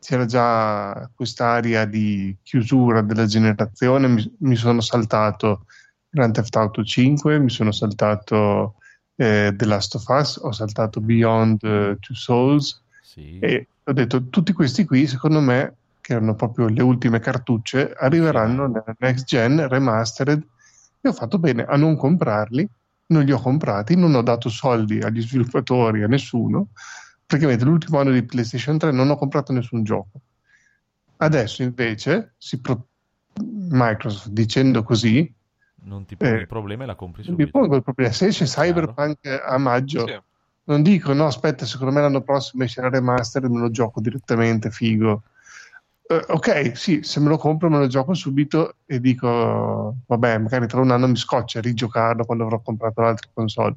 c'era già quest'aria di chiusura della generazione. Mi, mi sono saltato Grand Theft Auto 5, mi sono saltato eh, The Last of Us, ho saltato Beyond eh, Two Souls Sì. e ho detto tutti questi qui, secondo me, che erano proprio le ultime cartucce, arriveranno nella next gen remastered e ho fatto bene a non comprarli, non li ho comprati, non ho dato soldi agli sviluppatori, a nessuno, praticamente l'ultimo anno di PlayStation 3 non ho comprato nessun gioco. Adesso invece si pro- Microsoft dicendo così Non ti poni Eh, il problema e la compri non mi subito. pongo il problema. Se esce. Cyberpunk a maggio, Sì. non dico no, aspetta, secondo me l'anno prossimo esce la remaster e me lo gioco direttamente, figo. Eh, ok, sì, se me lo compro me lo gioco subito e dico, vabbè, magari tra un anno mi scoccia rigiocarlo quando avrò comprato l'altra console.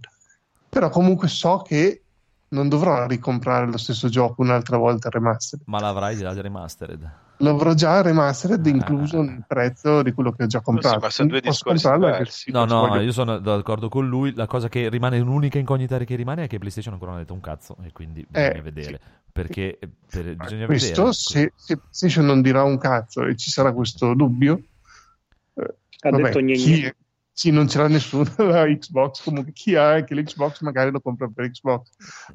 Però comunque so che non dovrò ricomprare lo stesso gioco un'altra volta remastered. Ma l'avrai già remastered. Lo avrò già remastered Ah. incluso nel prezzo di quello che ho già Sì, comprato. ma sono due discorsi. No, no, voglio- io sono d'accordo con lui. La cosa che rimane, l'unica incognita che rimane è che PlayStation ancora non ha detto un cazzo e quindi bisogna Eh, vedere. sì. Perché eh, per- Ma bisogna questo, vedere. se, se PlayStation non dirà un cazzo e ci sarà questo dubbio, eh, Ha vabbè, detto niente. Chi non ce l'ha nessuno la Xbox, comunque chi ha anche l'Xbox magari lo compra per Xbox,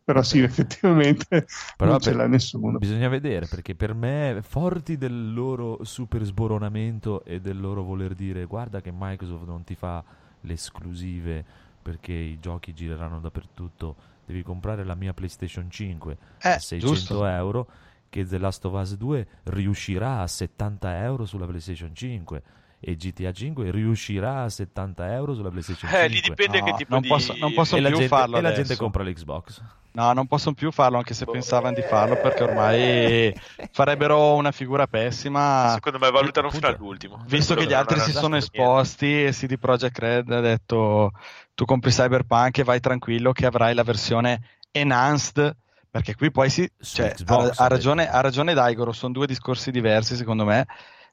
però sì, effettivamente Però non per- ce l'ha nessuno. Bisogna vedere perché per me, forti del loro super sboronamento e del loro voler dire guarda che Microsoft non ti fa le esclusive perché i giochi gireranno dappertutto, devi comprare la mia PlayStation 5 Eh, a 600 giusto. euro, che The Last of Us 2 riuscirà a 70 euro sulla PlayStation 5 e GTA 5 riuscirà a 70 euro sulla PlayStation 5. Eh, lì dipende No, che tipo non di... posso- non posso e la, più gente, farlo e la adesso. gente compra l'Xbox. No, non possono più farlo anche se pensavano di farlo perché ormai farebbero una figura pessima. Secondo me valutano fino all'ultimo. Visto che gli altri si sono niente. esposti e CD Projekt Red ha detto tu compri Cyberpunk e vai tranquillo che avrai la versione enhanced perché qui poi si cioè, Xbox, ha, ha ragione, ha ragione Daigoro sono due discorsi diversi secondo me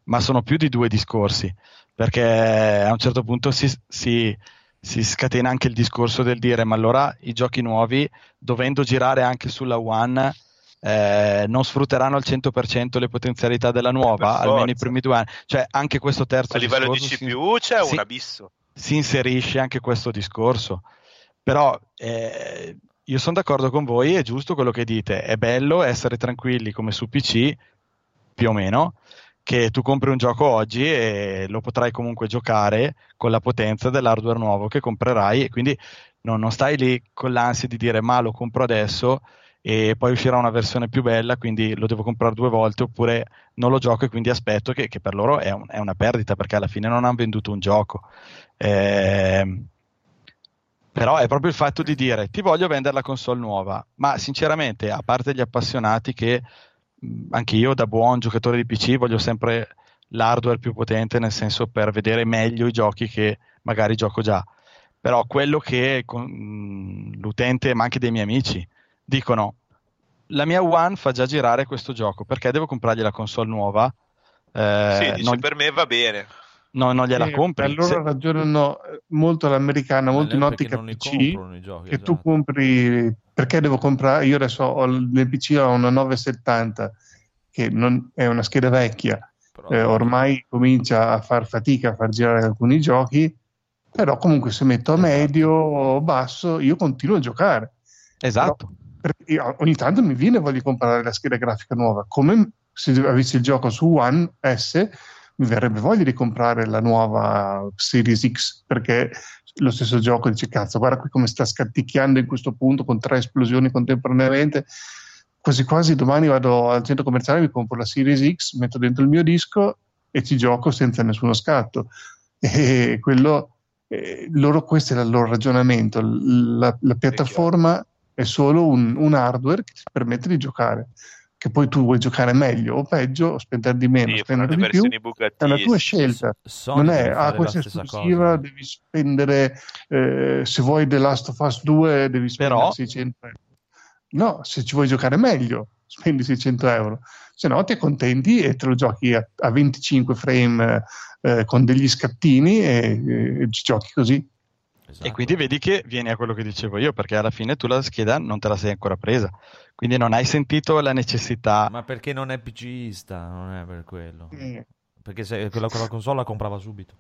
ma sono più di due discorsi perché a un certo punto si, si- si scatena anche il discorso del dire ma allora i giochi nuovi dovendo girare anche sulla One eh, non sfrutteranno al 100% le potenzialità della nuova almeno i primi due anni cioè anche questo terzo A livello di discorso si- CPU c'è un abisso. si inserisce anche questo discorso. Però eh, io sono d'accordo con voi, è giusto quello che dite, è bello essere tranquilli come su PC, più o meno, che tu compri un gioco oggi e lo potrai comunque giocare con la potenza dell'hardware nuovo che comprerai e quindi non, non stai lì con l'ansia di dire ma lo compro adesso e poi uscirà una versione più bella, quindi lo devo comprare due volte oppure non lo gioco e quindi aspetto che, che per loro è, un- è una perdita perché alla fine non hanno venduto un gioco. Ehm, però è proprio il fatto di dire ti voglio vendere la console nuova, ma sinceramente, a parte gli appassionati che anche io da buon giocatore di PC voglio sempre l'hardware più potente, nel senso per vedere meglio i giochi che magari gioco già. Però quello che con- l'utente, ma anche dei miei amici, dicono la mia One fa già girare questo gioco, perché devo comprargli la console nuova? Eh, sì, dice non, per me va bene. No, non gliela Eh, compri. Allora Se- ragionano eh, molto all'americana, molto in ottica PC, giochi, che tu esatto. compri perché devo comprare io adesso ho il- nel PC ho una 970 che non, è una scheda vecchia Però- eh, ormai comincia a far fatica a far girare alcuni giochi però comunque se metto a Esatto. medio o basso io continuo a giocare esatto. perché io- ogni tanto mi viene voglia di comprare la scheda grafica nuova come se avessi il gioco su One S mi verrebbe voglia di comprare la nuova Series X perché lo stesso gioco dice cazzo guarda qui come sta scatticchiando in questo punto con tre esplosioni contemporaneamente. Quasi quasi domani vado al centro commerciale mi compro la Series X metto dentro il mio disco e ci gioco senza nessuno scatto. E quello eh, loro questo è il loro ragionamento. La, la piattaforma è solo un, un hardware che ti permette di giocare che poi tu vuoi giocare meglio o peggio o spendere di meno Sì, spendere di più versioni è una tua scelta. Sony non è ah questa è esclusiva cosa. devi spendere eh, se vuoi The Last of Us 2 devi spendere Però- 600 euro. No se ci vuoi giocare meglio spendi 600 euro. Se no ti accontenti e te lo giochi a, a 25 frame eh, con degli scattini e, e ci giochi così Esatto. E quindi vedi che vieni a quello che dicevo io, perché alla fine tu la scheda non te la sei ancora presa. Quindi non hai sentito la necessità. Ma perché non è PCista, non è per quello. Eh, Perché se quella, quella console la comprava subito.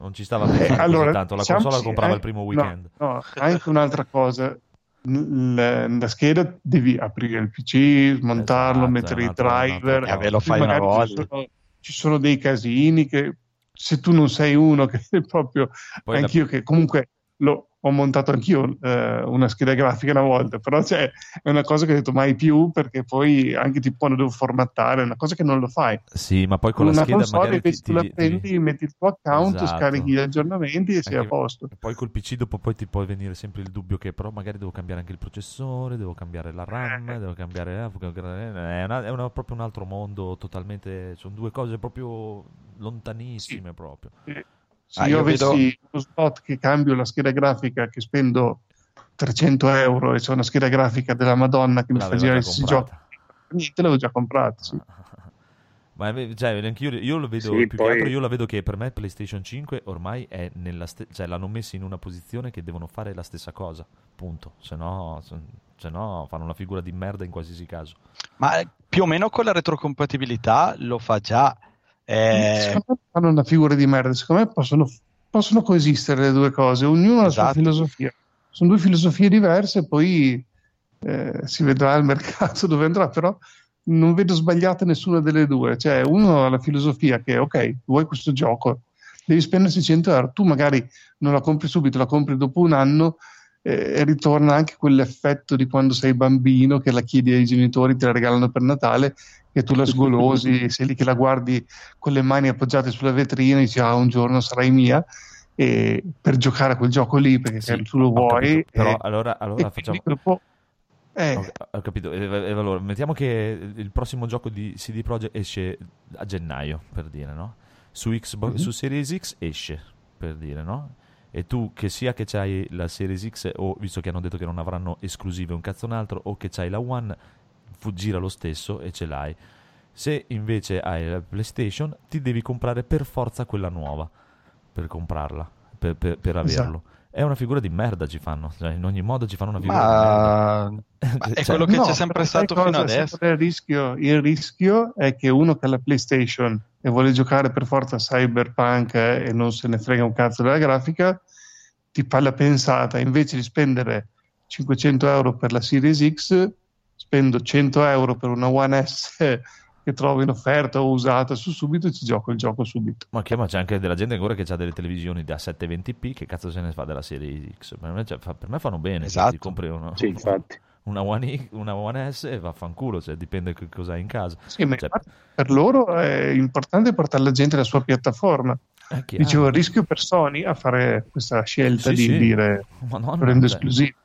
Non ci stava Eh, pensando allora, così tanto, la console la comprava eh, il primo no, weekend. No, anche un'altra cosa, la, la scheda devi aprire il PC, smontarlo, Esatto, mettere i driver. Eh, ve lo fai una magari volta. Ci sono, ci sono dei casini che se tu non sei uno che è proprio Poi anch'io che comunque lo, ho montato anch'io eh, una scheda grafica una volta, però cioè, è una cosa che ho detto mai più perché poi anche tipo quando devo formattare è una cosa che non lo fai. Sì, ma poi con una la scheda console magari invece ti, tu la prendi, ti- metti il tuo account, Esatto. scarichi gli aggiornamenti e sei a Anche- posto. poi col PC dopo poi ti può venire sempre il dubbio che però magari devo cambiare anche il processore, devo cambiare la RAM, Eh. devo cambiare... È, una- è una- proprio un altro mondo totalmente... Sono due cose proprio lontanissime proprio. Se Ah, io io avessi vedo- uno spot che cambio la scheda grafica che spendo 300 euro e c'è una scheda grafica della Madonna che mi fa girare questi giochi, comprata. niente, l'avevo già comprato. Sì. Ma cioè, anche io, io lo vedo Sì, più poi- che altro io la vedo che per me PlayStation 5 ormai è nella ste- cioè l'hanno messo in una posizione che devono fare la stessa cosa, punto. Se no, se, se no fanno una figura di merda in qualsiasi caso. Ma più o meno con la retrocompatibilità lo fa già. Eh, Secondo me fanno una figura di merda, secondo me possono, possono coesistere le due cose, ognuno ha la sua Esatto. filosofia. Sono due filosofie diverse, poi eh, si vedrà il mercato dove andrà, però non vedo sbagliata nessuna delle due. Cioè, uno ha la filosofia che, ok, vuoi questo gioco, devi spendersi 100 euro, tu magari non la compri subito, la compri dopo un anno eh, e ritorna anche quell'effetto di quando sei bambino che la chiedi ai genitori, te la regalano per Natale, che tu la sgolosi, sei lì che la guardi con le mani appoggiate sulla vetrina e dici ah un giorno sarai mia e per giocare a quel gioco lì perché Sì, tu lo vuoi capito, però e- allora, allora facciamo... dopo- eh, Ho, ho capito. E, e allora, mettiamo che il prossimo gioco di CD Projekt esce a gennaio, per dire, no? Su, Xbox, Mhm. su Series X esce, per dire, no? E tu, che sia che c'hai la Series X, o visto che hanno detto che non avranno esclusive un cazzo un altro, o che c'hai la One, gira lo stesso e ce l'hai. Se invece hai la PlayStation, ti devi comprare per forza quella nuova per comprarla, per, per- per Esatto. averlo. È una figura di merda ci fanno, cioè, in ogni modo ci fanno una figura di merda. ma, ma è Cioè, quello che no, c'è sempre stato fino adesso. Il rischio, il rischio è che uno che ha la PlayStation e vuole giocare per forza Cyberpunk eh, e non se ne frega un cazzo della grafica, ti fa la pensata invece di spendere 500 euro per la Series X, spendo 100 euro per una One S che trovo in offerta o usata su subito e ci gioco il gioco subito. Ma, che, ma c'è anche della gente ancora che ha delle televisioni da 720p, che cazzo se ne fa della serie X? Per me, cioè, fa- per me fanno bene, Esatto. ti compri una, Sì, infatti. una, One X- una One S e vaffanculo, cioè, dipende che cosa hai in casa. Sì, ma Cioè, per loro è importante portare la gente alla sua piattaforma. chiaro. Dicevo, il rischio per Sony a fare questa scelta Sì, di sì. dire Madonna, prendo cioè, esclusivo.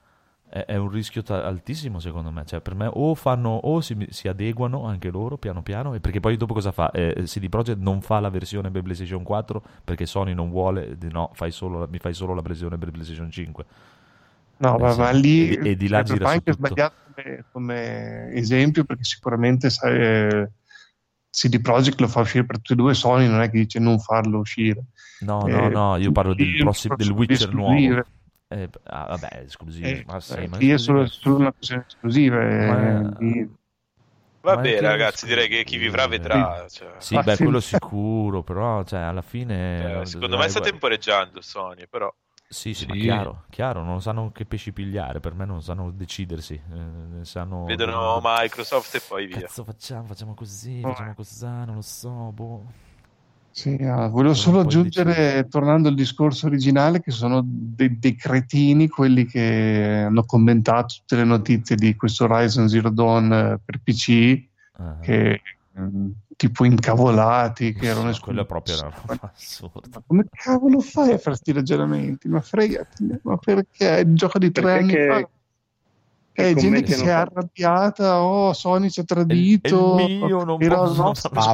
È, è un rischio ta- altissimo secondo me, cioè, per me o fanno o si, si adeguano anche loro piano piano, e perché poi dopo cosa fa? Eh, CD Projekt non fa la versione per PlayStation 4 perché Sony non vuole, no, fai solo, mi fai solo la versione per PlayStation 5. No, Eh, ma, sì. ma lì E- e di là gira Cyberpunk è su tutto. sbagliato come, come esempio perché sicuramente sai, eh, CD Projekt lo fa uscire per tutti e due, Sony non è che dice non farlo uscire. No, no, Eh, no, io parlo del, prossimo, del Witcher nuovo. Eh, ah, vabbè, esclusive, Eh, ma sì, eh, ma lì è solo, una questione esclusiva. eh, Ma- di- Va bene, anche- ragazzi, direi che chi vivrà vedrà. cioè. Sì, Ma beh, sì. quello sicuro, però, cioè, alla fine... Eh, secondo me sta guarda- temporeggiando Sony, però. Sì, sì, ma Sì. chiaro, chiaro, non sanno che pesci pigliare, per me non sanno decidersi, eh, sanno... Vedono Microsoft e poi via. Cazzo facciamo, facciamo così, Oh. facciamo così, non lo so, boh. Sì, ah, volevo solo aggiungere, tornando al discorso originale, che sono dei, dei cretini quelli che hanno commentato tutte le notizie di questo Horizon Zero Dawn eh, per PC, Ah. che mm, tipo incavolati, che erano Sì, quello esclusi. proprio una roba assurda. Ma come cavolo fai a fare questi ragionamenti? Ma fregati, ma perché? È un gioco di tre Perché anni che- fa. Che È gente che si è arrabbiata, oh Sony ci ha tradito, È il mio, non era posso- nostra va,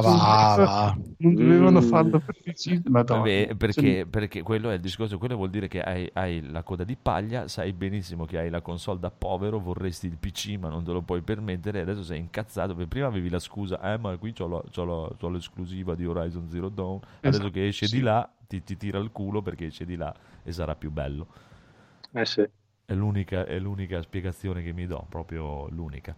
va. non dovevano Mm. farlo per PC. Vabbè, perché, perché quello è il discorso, quello vuol dire che hai, hai la coda di paglia, sai benissimo che hai la console da povero, vorresti il PC ma non te lo puoi permettere e adesso sei incazzato, perché prima avevi la scusa, eh ma qui c'ho, la- c'ho la- c'ho l'esclusiva di Horizon Zero Dawn, adesso Esatto, che esce sì. di là ti, ti tira il culo perché esce di là e sarà più bello. Eh sì. È l'unica, è l'unica spiegazione che mi do, proprio l'unica.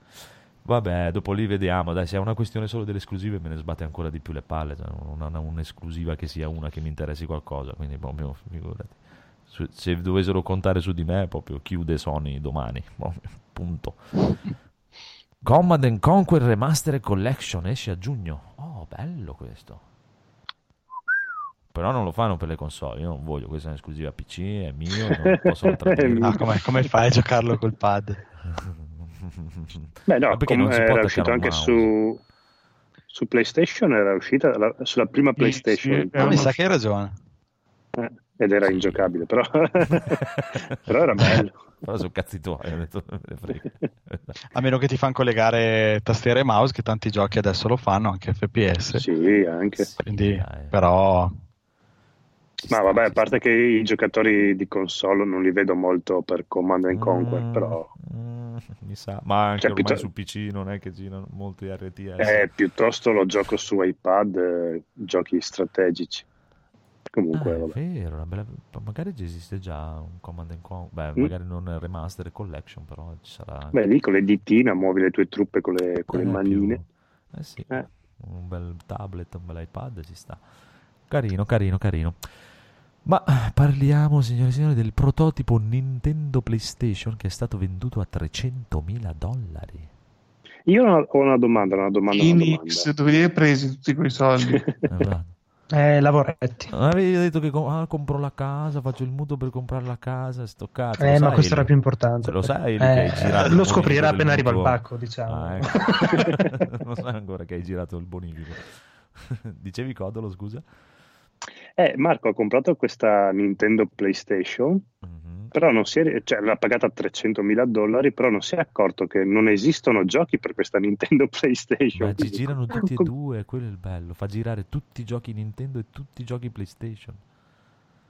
Vabbè, dopo lì vediamo. Dai, se è una questione solo delle esclusive, me ne sbatte ancora di più le palle. Cioè, non ho un'esclusiva che sia una che mi interessi qualcosa. Quindi, proprio, figurati. Su- Se dovessero contare su di me, proprio chiude Sony domani. Proprio, punto. Command and Conquer Remastered Collection esce a giugno. Oh, bello questo. Però non lo fanno per le console, io non voglio, questa è un'esclusiva PC, è mio, non posso tradire. Ah, come, come fai a giocarlo col pad? Beh, no, perché com- non si era uscito anche mouse? su, su PlayStation, era uscita la- sulla prima Sì, PlayStation. sì, Ah, Eh, mi sa che hai ragione. Eh, ed era ingiocabile, però, però era bello. Però sono cazzi tuoi, ho detto, me ne frega. A meno che ti fanno collegare tastiera e mouse, che tanti giochi adesso lo fanno, anche FPS. Sì, anche. Quindi, però, Ma vabbè, a parte che i giocatori di console non li vedo molto per Command and Conquer, Mm, però mm, mi sa, ma anche Cioè, piuttosto- su PC non è che girano molti RTS. eh, piuttosto lo gioco su iPad, eh, giochi strategici. Comunque, Ah, è vabbè. vero, una bella- magari esiste già un Command and Conquer, beh, Mm. magari non è remaster collection, però ci sarà Beh, lì con le ditine muovi le tue truppe con le, con le Eh, manine. più- Eh sì, Eh. un bel tablet, un bel iPad ci sta. Carino, carino, carino. Ma parliamo, signore e signori, del prototipo Nintendo PlayStation che è stato venduto a 300.000 dollari. Io ho una, domanda, una domanda, Phoenix, dove li hai presi tutti quei soldi? Eh. Eh, lavoretti. Non avevi detto che ah, compro la casa, faccio il mutuo per comprare la casa, sto cazzo. Eh, ma questo era più importante. Lo sai, Eh, che hai girato il lo scoprirà appena arriva il pacco, diciamo. Ah, ecco. non sai ancora che hai girato il bonifico. Dicevi Codolo, scusa? Eh, Marco ha comprato questa Nintendo PlayStation, Mhm. però non si è, cioè, l'ha pagata 300.000 dollari, però non si è accorto che non esistono giochi per questa Nintendo PlayStation. Ma ci girano tutti e due, quello è il bello. Fa girare tutti i giochi Nintendo e tutti i giochi PlayStation.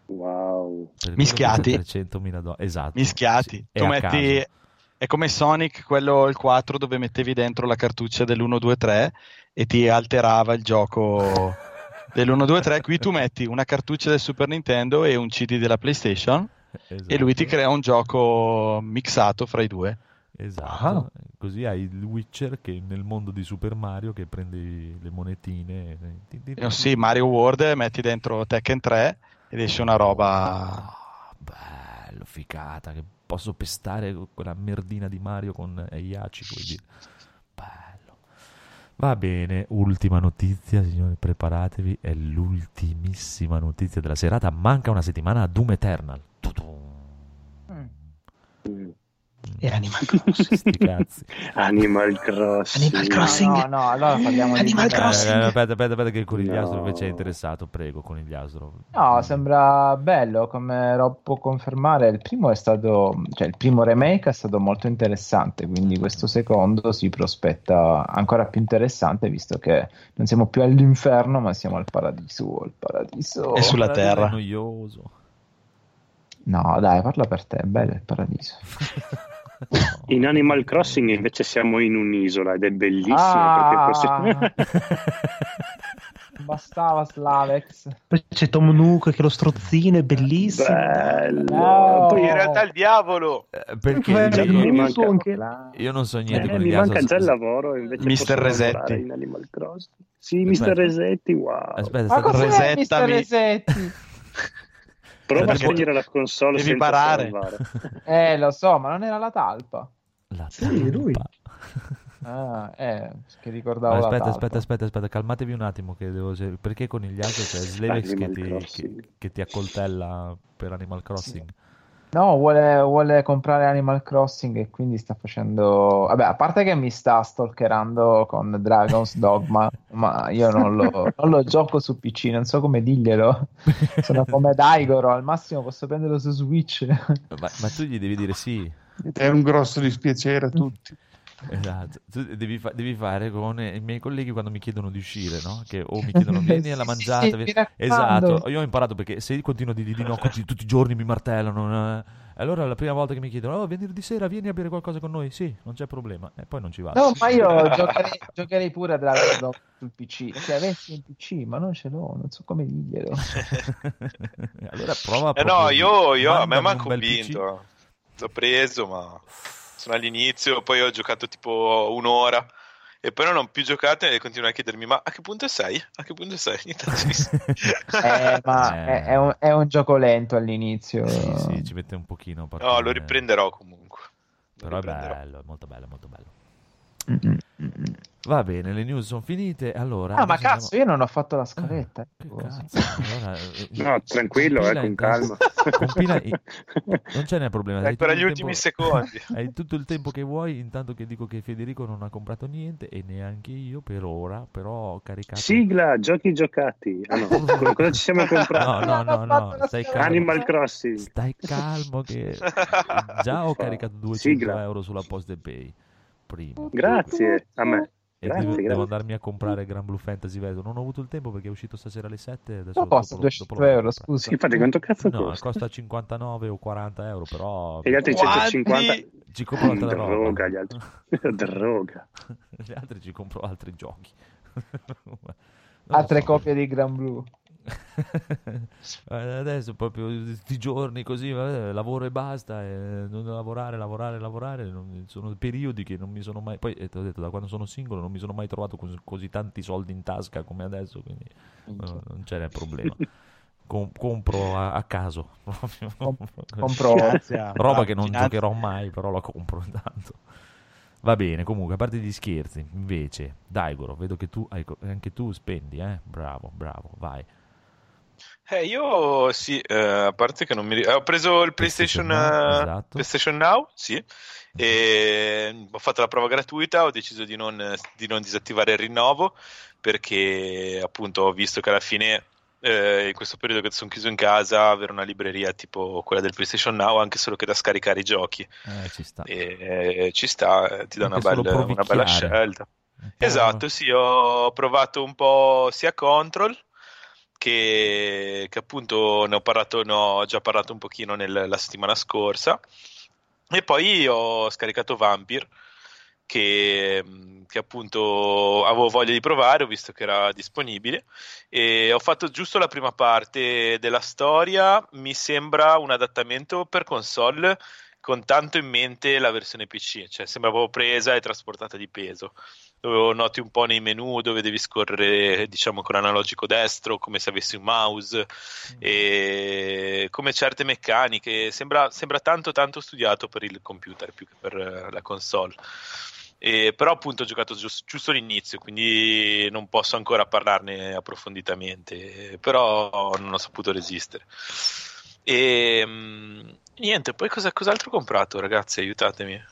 Wow. Per Mischiati. costa 300.000 dollari. Esatto. mischiati. Sì, è Tu metti... È come Sonic, quello il 4, dove mettevi dentro la cartuccia dell'1, 2, 3 e ti alterava il gioco dell'1, 2, 3. Qui tu metti una cartuccia del Super Nintendo e un CD della PlayStation Esatto. e lui ti crea un gioco mixato fra i due. Esatto. Ah. Così hai il Witcher che nel mondo di Super Mario che prendi le monetine. e- ti- ti- Eh, sì, Mario World, metti dentro Tekken 3 ed esce una roba... Ah, bello, ficata. Che posso pestare quella merdina di Mario con Eiaci. vuoi dire. Va bene, ultima notizia, signori, preparatevi. È l'ultimissima notizia della serata. Manca una settimana a Doom Eternal. Tudum. Mm. Era Animal Crossing. Animal Crossing. Animal Crossing. No, no, allora parliamo di Animal Nintendo. Crossing. Eh, aspetta, aspetta, aspetta, che il conigliastro No. invece è interessato. Prego, conigliastro. No, sembra bello, come Rob può confermare, il primo è stato, cioè il primo remake è stato molto interessante, quindi questo secondo si prospetta ancora più interessante visto che non siamo più all'inferno ma siamo al paradiso, al paradiso. E sulla Paradiso terra. È noioso. No, dai, parla per te, è bello il paradiso. In Animal Crossing invece siamo in un'isola ed è bellissimo Ah. possiamo... Bastava Slavex. Poi c'è Tom Nook che lo strozzino, è bellissimo. Bello. No. Poi In realtà il diavolo. Eh, perché Eh, già io, mi manca- anche là. io non so niente Eh, con mi gli manca già il lavoro invece posso Resetti. in Animal Crossing. Sì. Aspetta. Resetti, wow. Aspetta, Ma cos'è Resettami. Mr. Resetti? Prova a spegnere la console devi senza parare. salvare. Eh, lo so, ma non era la talpa. La Sì, lui. talpa. Ah, eh, che ricordavo Aspetta, aspetta, aspetta, aspetta, calmatevi un attimo che devo... Perché con gli altri c'è Slavex che che, che ti accoltella per Animal Crossing. No, vuole, vuole comprare Animal Crossing e quindi sta facendo... Vabbè, a parte che mi sta stalkerando con Dragon's Dogma, ma io non lo, non lo gioco su PC, non so come dirglielo. Sono come Daigoro, al massimo posso prenderlo su Switch. Ma, ma tu gli devi dire sì. È un grosso dispiacere a tutti. Esatto, tu devi, fa- devi fare con i miei colleghi quando mi chiedono di uscire, no? Che o mi chiedono vieni alla mangiata. sì, vieni-. Esatto, io ho imparato perché se continuo a dire di no così tutti i giorni mi martellano. Allora la prima volta che mi chiedono, oh venerdì sera vieni a bere qualcosa con noi, sì, non c'è problema. E poi non ci vado. No, ma io giocherei, giocherei pure a Dragon's Dogma sul PC. Se avessi un PC, ma non ce l'ho, non so come dirglielo. allora prova a Eh no, io, io a me mi ha convinto. L'ho preso, ma sono all'inizio, poi ho giocato tipo un'ora. E poi non ho più giocato e continuano a chiedermi: Ma a che punto sei? A che punto sei? Eh, ma Eh. è, è un, è un gioco lento all'inizio. Sì, sì, ci mette un pochino. a no, lo riprenderò comunque. Lo Però è bello, è molto bello, molto bello. Mm, mm, mm, mm. Va bene, le news sono finite. Allora, Ah, ma cazzo, andiamo- io non ho fatto la scaletta. Eh, che Cosa? cazzo? Allora, eh, No, tranquillo, eh, con calma. compila Non ce n'è problema. hai Ancora tutto gli il ultimi tempo- secondi. Hai tutto il tempo che vuoi, intanto che dico che Federico non ha comprato niente e neanche io per ora, però ho caricato... Sigla, giochi giocati. Ah no, co- cosa ci siamo comprati? No, no, no, no, stai calmo. Animal Crossing. Stai calmo che già ho caricato 200 sigla. euro sulla Post Pay. Primo. Grazie a me. E Grazie, devo, grazie. devo andarmi a comprare Gran Blue Fantasy Veto. Non ho avuto il tempo perché è uscito stasera alle 7. Adesso Ma costa dopo- 200 dopo lo vado a euro, scusa. Infatti, quanto cazzo No, costa? costa 59 o 40 euro, però E gli altri Quanti? 150? ci compro altra roba. Droga, gli altri. Droga. Gli altri ci compro altri giochi. Altre so. copie di Gran Blue. Eh, Adesso proprio questi giorni così, lavoro e basta, e non lavorare, lavorare, lavorare, non- sono periodi che non mi sono mai, poi eh, ti ho detto, da quando sono singolo non mi sono mai trovato cos- così tanti soldi in tasca come adesso, quindi eh, non ce n'è problema. Com- compro a, a caso. Compro Grazie. roba che non Finanza- giocherò mai, però la compro intanto. Va bene, comunque, a parte gli scherzi, invece, Daigoro, vedo che tu hai anche tu spendi, eh? Bravo, bravo, vai. Eh, io sì, eh, a parte che non mi eh, ho preso il PlayStation, PlayStation Now, eh, esatto. PlayStation Now, sì, e ho fatto la prova gratuita, ho deciso di non, di non disattivare il rinnovo perché appunto ho visto che alla fine eh, in questo periodo che sono chiuso in casa avere una libreria tipo quella del PlayStation Now anche solo che da scaricare i giochi Eh, ci sta. e eh, ci sta, eh, ti dà una bella, una bella scelta. Esatto, sì, ho provato un po' sia Control che, che appunto ne ho parlato, ne ho già parlato un pochino nel- la settimana scorsa. E poi ho scaricato Vampire che, che appunto avevo voglia di provare, ho visto che era disponibile. E ho fatto giusto la prima parte della storia, mi sembra un adattamento per console con tanto in mente la versione PC, cioè sembra proprio presa e trasportata di peso dove noti un po' nei menu dove devi scorrere diciamo con analogico destro come se avessi un mouse e come certe meccaniche sembra, sembra tanto tanto studiato per il computer più che per eh, la console E- però appunto ho giocato gius- giusto l'inizio quindi non posso ancora parlarne approfonditamente però non ho saputo resistere e mm, niente poi cosa, cos'altro ho comprato ragazzi aiutatemi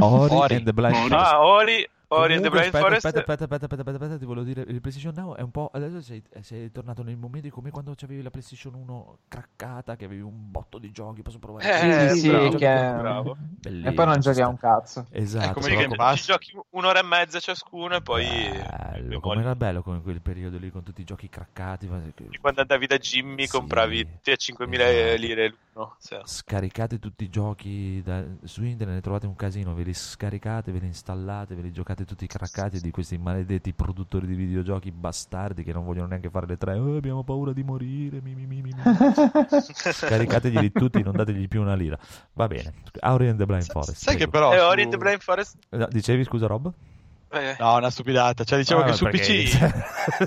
Ori, Ori. and the Blind Ori. Forest. ah Ori Ori and the Blind aspetta, Forest aspetta, aspetta, aspetta, aspetta, aspetta, aspetta, ti volevo dire, il PlayStation Now è un po', adesso sei, sei tornato nel momento come quando avevi la PlayStation 1 craccata, che avevi un botto di giochi, posso provare Eh, sì, sì, bravo, che- bravo. Bellissimo, E poi non giochi a un cazzo. Esatto, È come Game com- Pass. Ci giochi un'ora e mezza ciascuno e poi bello, com'era bello come quel periodo lì con tutti i giochi craccati, quando andavi da Jimmy Sì, compravi te a 5.000 esatto. lire l'uno cioè. scaricate tutti i giochi da- su internet, ne trovate un casino, ve li scaricate, ve li installate, ve li giocate tutti craccati di questi maledetti produttori di videogiochi bastardi che non vogliono neanche fare le tre, "Oh, abbiamo paura di morire, mi, mi, mi, mi, mi." Scaricateglieli tutti, non dategli più una lira. Va bene. Ori and the Blind Forest. Sai che prego. però e su- Ori and the Blind Forest Eh, Dicevi, scusa, Rob? Eh, No, una stupidata. Cioè, dicevo Ah, che su PC.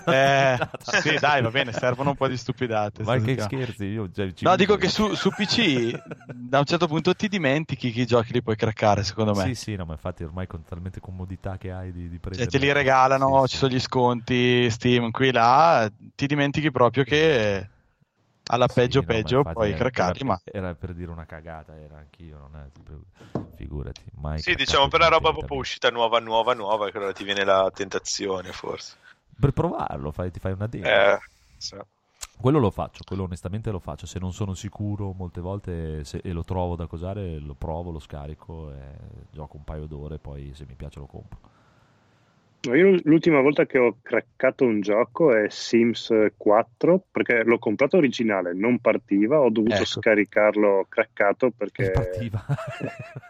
Eh, sì, dai, va bene, servono un po' di stupidate. Ma che scherzi, io cioè, ci No, dico che su, su PC da un certo punto ti dimentichi che i giochi li puoi craccare, secondo me. Sì, sì, no, ma infatti ormai con talmente comodità che hai di, di prendere... Cioè, te li regalano, Sì, ci sì. sono gli sconti, Steam, qui là, ti dimentichi proprio che alla Sì, peggio no, ma peggio era- craccarli, era, ma era per dire una cagata, era anch'io, non è tipo- figurati, mai sì diciamo per la roba proprio uscita nuova nuova nuova che allora ti viene la tentazione forse Per provarlo, fai- ti fai una demo. eh, sì. Quello lo faccio, quello onestamente lo faccio. Se non sono sicuro, molte volte se- e lo trovo da cosare, lo provo, lo scarico e gioco un paio d'ore, poi se mi piace lo compro. Io l'ultima volta che ho craccato un gioco è Sims 4 perché l'ho comprato originale, non partiva, ho dovuto Ecco. scaricarlo craccato perché È partiva.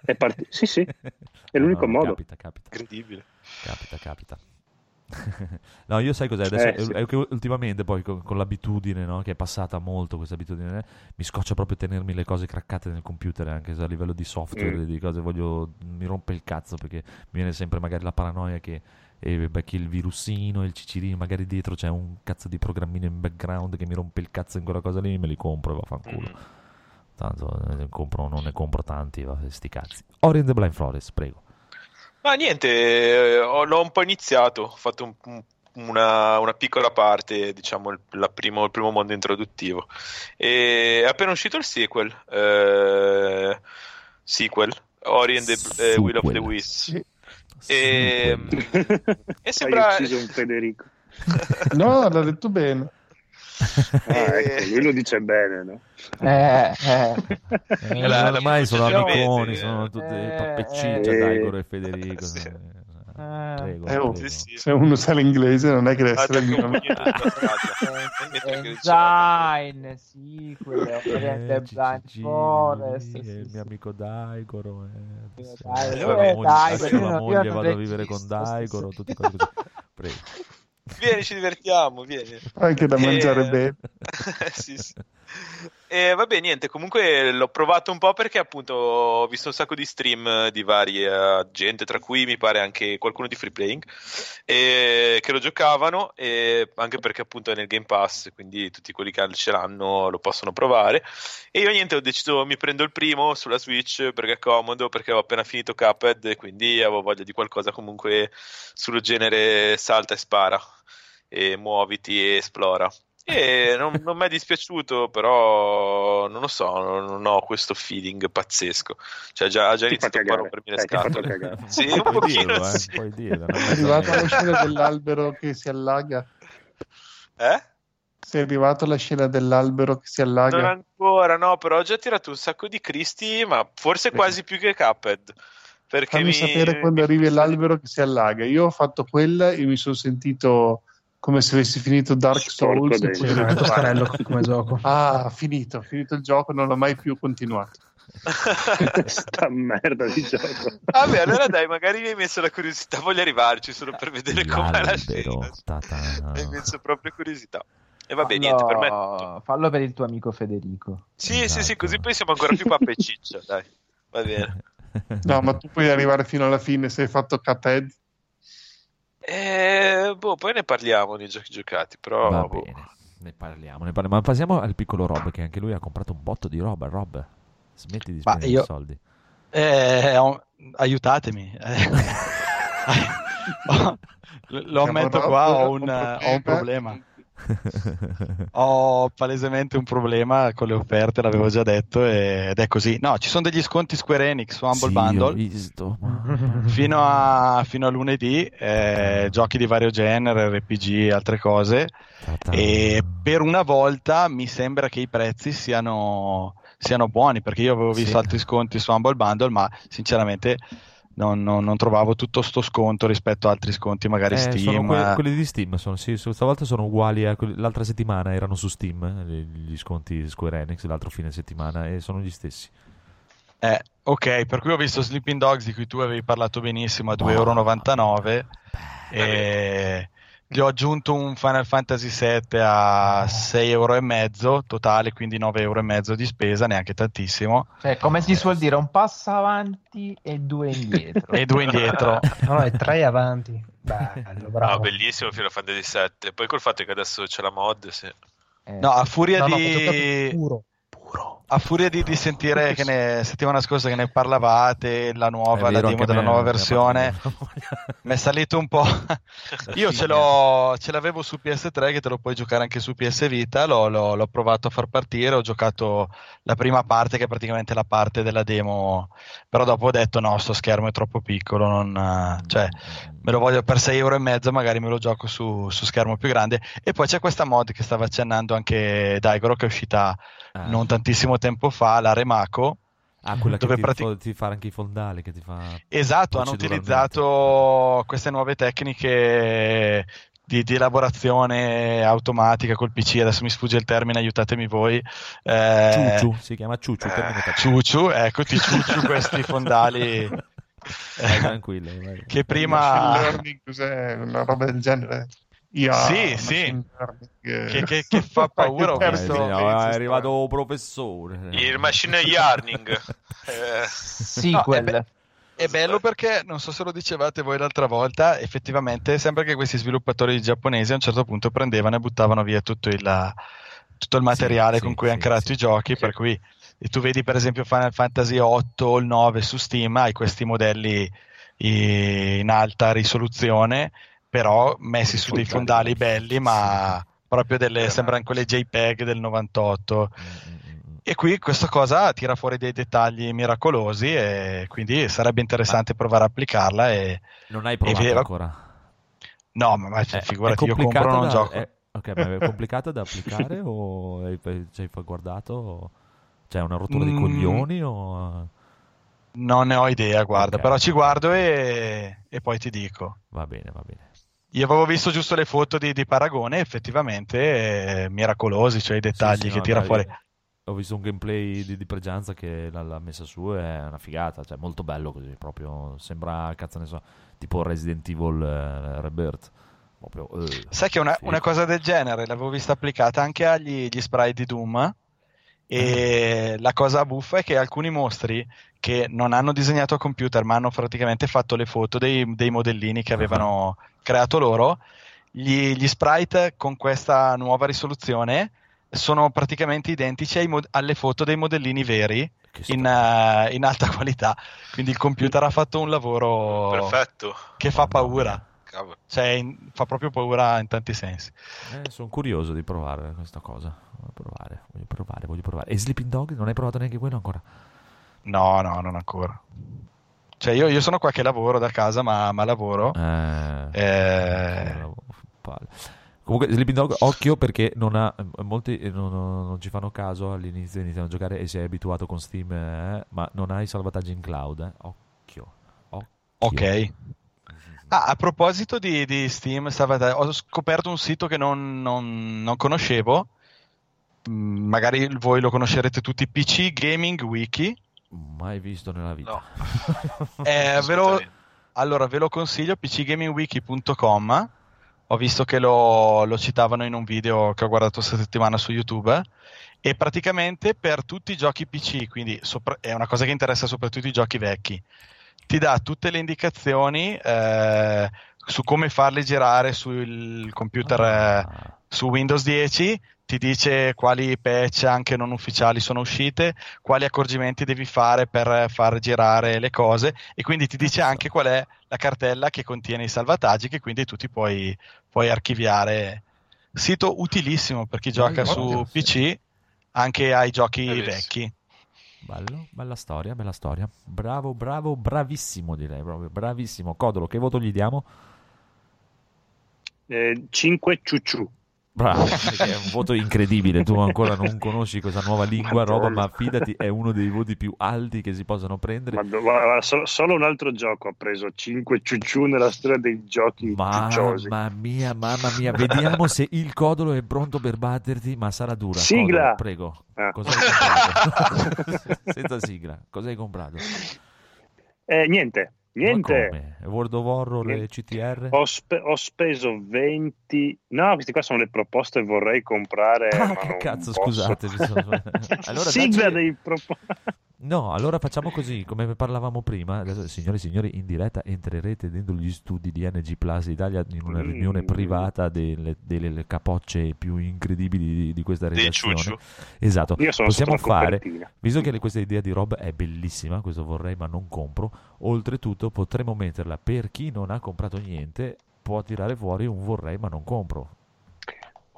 è parti- sì, sì, è l'unico No, no, modo. Capita, capita. incredibile Capita, capita. no, io sai cos'è? Adesso Eh, sì. ultimamente poi con, con l'abitudine, no, che è passata molto questa abitudine, mi scoccia proprio tenermi le cose craccate nel computer, anche se a livello di software, Mm. di cose voglio mi rompe il cazzo perché mi viene sempre magari la paranoia che e becchi il virusino, il cicirino, magari dietro c'è un cazzo di programmino in background che mi rompe il cazzo in quella cosa lì, me li compro e vaffanculo. Mm. Tanto eh, compro, non ne compro tanti, va, sti cazzi. Ori and the Blind Forest, prego. Ma niente, eh, ho- l'ho un po' iniziato, ho fatto un- un- una, una piccola parte, diciamo, il, la primo, il primo mondo introduttivo. E è appena uscito il sequel, eh, sequel, Ori and the eh, Will of the. Wisps. E, Sequel. e sembra... Hai ucciso un Federico. No, l'ha detto bene. Ah, ecco, lui lo dice bene, no? Eh, eh. Eh, ormai sono amiconi, sono eh. tutti Eh, pappeciccia, eh. Daigoro e Federico. Sì. Eh, Eh. Prego, Eh, prego. Sì, sì. Se uno sa l'inglese non è che deve Ah, essere il mio Engine, sì, quello Eh, Blind Gigi, Forest. è il mio amico Daigoro. Eh, Lascio eh, la moglie, vado a vivere con Daigoro, tutte cose così. Prego. Vieni, ci divertiamo, vieni. Anche da Eh, mangiare bene. sì, sì. E vabbè, niente, comunque l'ho provato un po' perché appunto ho visto un sacco di stream eh, di varia gente, tra cui mi pare anche qualcuno di Free Playing, e- che lo giocavano, e anche perché appunto è nel Game Pass, quindi tutti quelli che ce l'hanno lo possono provare. E io niente, ho deciso mi prendo il primo sulla Switch perché è comodo, perché ho appena finito Cuphead e quindi avevo voglia di qualcosa comunque sullo genere salta e spara e muoviti e esplora. E non, non mi è dispiaciuto, però non lo so, non, non ho questo feeling pazzesco. Cioè, già, ha già iniziato a rompermi le Eh, scatole. Sì, Puoi un pochino dirlo, eh, sì. puoi dirlo, È arrivato alla scena dell'albero che si allaga. Eh? Sei arrivato alla scena dell'albero che si allaga. Non ancora, no, però ho già tirato un sacco di cristi, ma forse quasi più che Cuphead. Perché Fammi mi... sapere quando arrivi all'albero che si allaga. Io ho fatto quella e mi sono sentito come se avessi finito Dark Sporco Souls. e poi tostarello "Guarda, come gioco. Ah, finito, finito il gioco, non l'ho mai più continuato. Sta merda di gioco. Vabbè, allora dai, magari mi hai messo la curiosità, voglio arrivarci solo per vedere com'è la scena. Mi hai messo proprio curiosità. E vabbè, niente, per me. Fallo per il tuo amico Federico. Sì, sì, sì, Esatto. così poi siamo ancora più pappa e ciccia, dai. Va bene. No, ma tu puoi arrivare fino alla fine se hai fatto Cuphead. Eh, boh, poi ne parliamo dei giochi giocati, però... Va boh. bene, ne parliamo, ne parliamo. Ma passiamo al piccolo Rob, che anche lui ha comprato un botto di roba. Rob, smetti di spendere io- soldi. Eh, ho- aiutatemi. Eh. Lo ammetto qua, ho un ho un problema. Ho palesemente un problema con le offerte, l'avevo già detto, ed è così. No, ci sono degli sconti Square Enix su Humble Sì, Bundle. Fino a, fino a lunedì, eh, giochi di vario genere, RPG e altre cose. Ta-ta. E per una volta mi sembra che i prezzi siano, siano buoni perché io avevo visto Sì. altri sconti su Humble Bundle, ma sinceramente non, non- non trovavo tutto sto sconto rispetto a altri sconti, magari Eh, sono Steam. que- eh. quelli di Steam sono, sì, stavolta sono uguali a quelli- l'altra settimana erano su Steam eh, gli sconti Square Enix l'altro fine settimana e sono gli stessi Eh, ok, per cui ho visto Sleeping Dogs di cui tu avevi parlato benissimo a Boh. 2,99€ e gli ho aggiunto un Final Fantasy VII a 6,5€ totale, quindi 9,5€ di spesa, neanche tantissimo. Cioè, come si suol dire, un passo avanti e due indietro. E due indietro. No, no, è tre avanti. Bello, Ah, bravo. bellissimo Final Fantasy VII. Poi col fatto che adesso c'è la mod, sì. Eh, No, a furia No, no, di... Puro. A furia di, di sentire che ne, settimana scorsa che ne parlavate, la nuova, la demo della me nuova versione, mi è salito un po'. Io ce, l'ho, ce l'avevo su PS3 che te lo puoi giocare anche su PS Vita, l'ho, l'ho- l'ho provato a far partire, ho giocato la prima parte che è praticamente la parte della demo, però dopo ho detto no, sto schermo è troppo piccolo, non, cioè, me lo voglio per 6 euro e mezzo, magari me lo gioco su, su schermo più grande. E poi c'è questa mod che stava accennando anche Daigoro che è uscita Ah. non tantissimo tempo fa, la Remaco. Ah, quella che dove ti, prati- fo- ti fa anche i fondali che ti fa Esatto, hanno utilizzato queste nuove tecniche di, di elaborazione automatica col PC, adesso mi sfugge il termine, aiutatemi voi. Eh, Ciuciu si chiama Ciuciu termine tecnico. Ciuciu, ecco ti ciucciu questi fondali Vai eh, tranquillo vai. che prima learning, cos'è? Una roba del genere. IA, Sì, sì. machine learning, eh. che, che- che fa paura. Eh, sì, no, è arrivato un professore Il machine learning. Eh, Sequel. No, è be- È bello perché, non so se lo dicevate voi l'altra volta, effettivamente sembra che questi sviluppatori giapponesi a un certo punto prendevano e buttavano via tutto il, tutto il materiale Sì, con sì, cui hanno sì, creato sì. i giochi, per cui e tu vedi per esempio Final Fantasy 8 o il 9 su Steam, hai questi modelli in alta risoluzione, però messi su dei Fondali. belli, ma proprio delle, sembrano quelle JPEG del 98. Mm, mm, mm. E qui questa cosa tira fuori dei dettagli miracolosi e quindi sarebbe interessante provare a applicarla e Non hai provato vedeva- ancora? no, ma, ma Eh, figurati, è io compro non da- gioco. è- ok, ma è complicato da applicare o hai, ci hai guardato? o- C'è una rottura di Mm. coglioni o... Non ne ho idea, guarda, Ok. però ci guardo e, e poi ti dico. Va bene, va bene. Io avevo visto giusto le foto di, di Paragone, effettivamente eh, miracolosi, cioè i dettagli Sì, sì, che no, tira dai, fuori. Ho visto un gameplay di, di Pregianza che l'ha, l'ha messa su è una figata, cioè molto bello così, proprio sembra, cazzo ne so, tipo Resident Evil eh, Rebirth. Proprio, eh, Sai che una, una cosa del genere l'avevo vista applicata anche agli gli sprite di Doom e la cosa buffa è che alcuni mostri che non hanno disegnato a computer ma hanno praticamente fatto le foto dei, dei modellini che avevano creato loro, gli, gli sprite con questa nuova risoluzione sono praticamente identici ai mod- alle foto dei modellini veri in, eh, in alta qualità. Quindi il computer ha fatto un lavoro Perfetto. che fa paura, Cavolo. cioè in- fa proprio paura in tanti sensi. Eh, sono curioso di provare questa cosa. Voglio provare, voglio provare, voglio provare. E Sleeping Dog? Non hai provato neanche quello ancora? No, no, non ancora. Cioè, io, io sono qua che lavoro da casa, ma, ma lavoro. Eh, Eh. Comunque, Sleeping Dog, occhio perché non ha, molti eh, non, non- non ci fanno caso all'inizio, iniziano a giocare e si è abituato con Steam, eh, ma non hai salvataggi in cloud. eh. Occhio, occhio. ok. Ah, a proposito di, di Steam, stava- ho scoperto un sito che non, non- non conoscevo. Mm, Magari voi lo conoscerete tutti, PC Gaming Wiki. Mai visto nella vita. No. Eh, ve lo- allora, ve lo consiglio, pcgamingwiki.com. Ho visto che lo, lo citavano in un video che ho guardato questa settimana su YouTube. E praticamente per tutti i giochi PC, quindi sopra- è una cosa che interessa soprattutto i giochi vecchi, ti dà tutte le indicazioni eh, su come farli girare sul computer eh, Ah, su Windows 10 ti dice quali patch anche non ufficiali sono uscite, quali accorgimenti devi fare per far girare le cose e quindi ti dice anche qual è la cartella che contiene i salvataggi che quindi tu ti puoi, puoi archiviare. Sito utilissimo per chi gioca su. PC anche ai giochi Bellissimo. vecchi. Bello, bella storia, bella storia. Bravo, bravo, bravissimo direi proprio, bravissimo. Codolo, che voto gli diamo? Eh, 5 ciucciù. Bravo, è un voto incredibile. Tu ancora non conosci questa nuova lingua, roba, Madonna. ma fidati, è uno dei voti più alti che si possano prendere. Ma do- guarda, solo, solo un altro gioco ha preso 5 ciucciù nella storia dei giochi ciucciosi. Mamma mia, mamma mia, vediamo se il codolo è pronto per batterti, ma sarà dura. Sigla! Codolo, prego. Ah. Cosa hai comprato? Senza sigla, cosa hai comprato? Eh, niente, Ma niente. World of Horror e Niente. CTR? Ho, spe- ho speso 20. No, queste qua sono le proposte che vorrei comprare. Ah, che cazzo, scusate, sono- Allora, Sigla dacci- dei proposte. No, allora facciamo così, come parlavamo prima, adesso, signore e signori, in diretta entrerete dentro gli studi di NG Plus Italia in una Mm. riunione privata delle, delle capocce più incredibili di, di questa redazione. Esatto, Io sono possiamo fare, visto che questa idea di Rob è bellissima, questo vorrei ma non compro, oltretutto potremmo metterla per chi non ha comprato niente, può tirare fuori un vorrei ma non compro.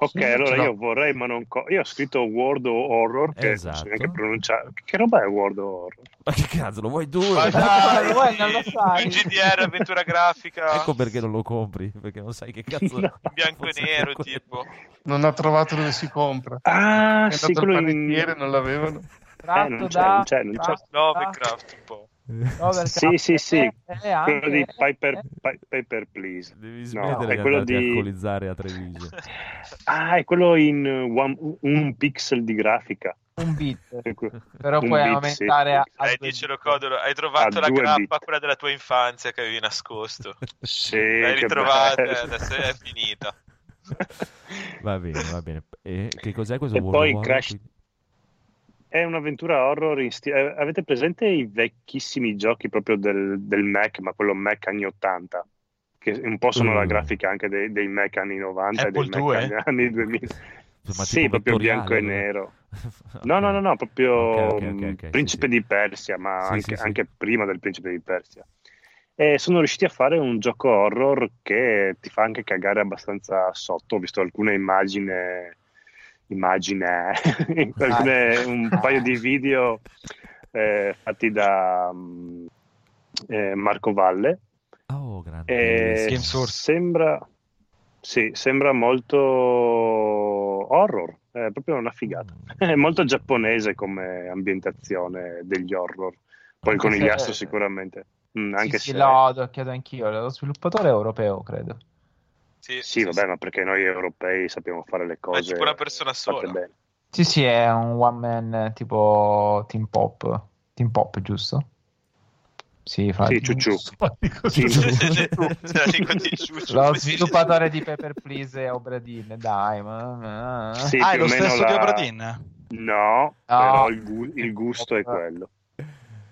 Ok, Sì, allora l'ho. io vorrei, ma non. Co- io ho scritto World Horror, che non so Esatto. neanche pronunciare. Che roba è World Horror? Ma che cazzo, lo vuoi tu? Ma dai, vuoi, non lo sai. GDR avventura grafica Ecco perché non lo compri, perché non sai che cazzo... No. in bianco e nero, per tipo. Non ha trovato dove si compra. Ah, È sì, andato al quello in. panettiere, non l'avevano. Eh, Tratto non c'è, da non c'è, non c'è. da- Lovecraft un po'. Overcast Sì, sì, sì. anche- Quello di Piper, eh, Pi- Paper Please. Devi No, smettere è di quello di- alcolizzare a Treviso. Ah, è quello in uh, one- un pixel di grafica. un bit, però un puoi bit, aumentare sì. a, a due dicelo. Codolo, hai trovato A la grappa, bit. quella della tua infanzia che avevi nascosto. Sì, L'hai ritrovata, adesso è finita. Va bene, va bene. E che cos'è questo E World poi of Horror? È un'avventura horror in sti- eh, Avete presente i vecchissimi giochi proprio del, del Mac, ma quello Mac anni 80? Che un po' sono Mm. la grafica anche dei, dei Mac anni 90 Apple e dei 2? Mac anni, anni 2000. Ma sì, proprio bianco e nero. No, no, no, no, proprio Ok, ok, ok, mm, ok, sì, Principe sì. di Persia, ma Sì, anche, sì. anche prima del Principe di Persia. E sono riusciti a fare un gioco horror che ti fa anche cagare abbastanza sotto. Ho visto alcune immagini, immagine, alcune- un paio di video eh, fatti da mm, eh, Marco Valle. Oh, grande. E Source. sembra, sì, sembra molto horror, è proprio una figata. È molto giapponese come ambientazione degli horror. Poi Anche con gli se- astro sicuramente. Mm, anche sì, sì, se... l'ho adocchiato anch'io. Lo sviluppatore è europeo, credo. Sì, Sì, vabbè, ma perché noi europei sappiamo fare le Ma è cose tipo una persona sola. bene. Sì, sì, è un one man eh, tipo Team Pop. Team Pop, giusto? Sì, fra Sì, ciucciù. Sì. Lo sviluppatore di Paper Please è Obradin, dai. Ma... Sì, ah, è lo stesso la- di Obradin? No, però il, gu- il gusto è quello,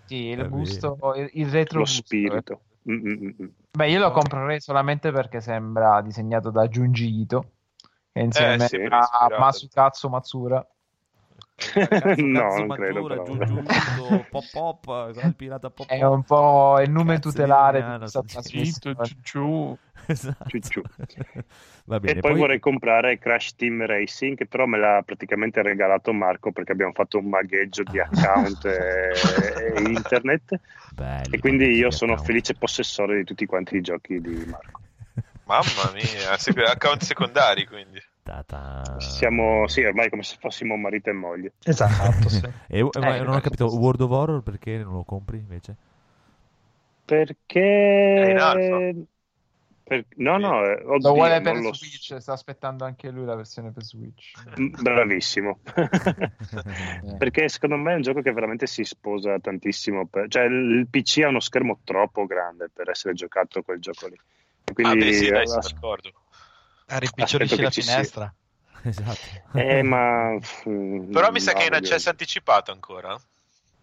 Sì, il gusto, il, il retro lo gusto. spirito. Mm, mm, mm, mm. Beh, io lo comprerei solamente perché sembra disegnato da Junji Ito, che insieme sì, a. Masukatsu Matsura. No, non credo, però. Giugiu, pop pop, il pirata pop È un po' il nome Cazzo tutelare di questa trasmissione. ciucciù. Esatto. Ciucciù. Va bene, E poi, vorrei comprare Crash Team Racing, che però me l'ha praticamente regalato Marco perché abbiamo fatto un magheggio di account e, e internet. Belli, E quindi io sono account. felice possessore di tutti quanti i giochi di Marco. Mamma mia, sec- account secondari quindi. Ta-ta. Siamo, sì, ormai come se fossimo marito e moglie. Esatto, sì. E, ma Eh, non ho capito, World of Horror perché non lo compri invece? Perché... Per- No, no, eh, Lo oddio, vuole per lo Switch, sta aspettando anche lui la versione per Switch. Bravissimo. Eh. Perché secondo me è un gioco che veramente si sposa tantissimo. per- Cioè, il PC ha uno schermo troppo grande per essere giocato quel gioco lì. E Ah, Quindi, beh, sì, dai, sono as- d'accordo. Ah, Rimpiccionisci Aspetto la finestra. esatto. eh, ma... Però mi sa no, che è in io- accesso anticipato ancora.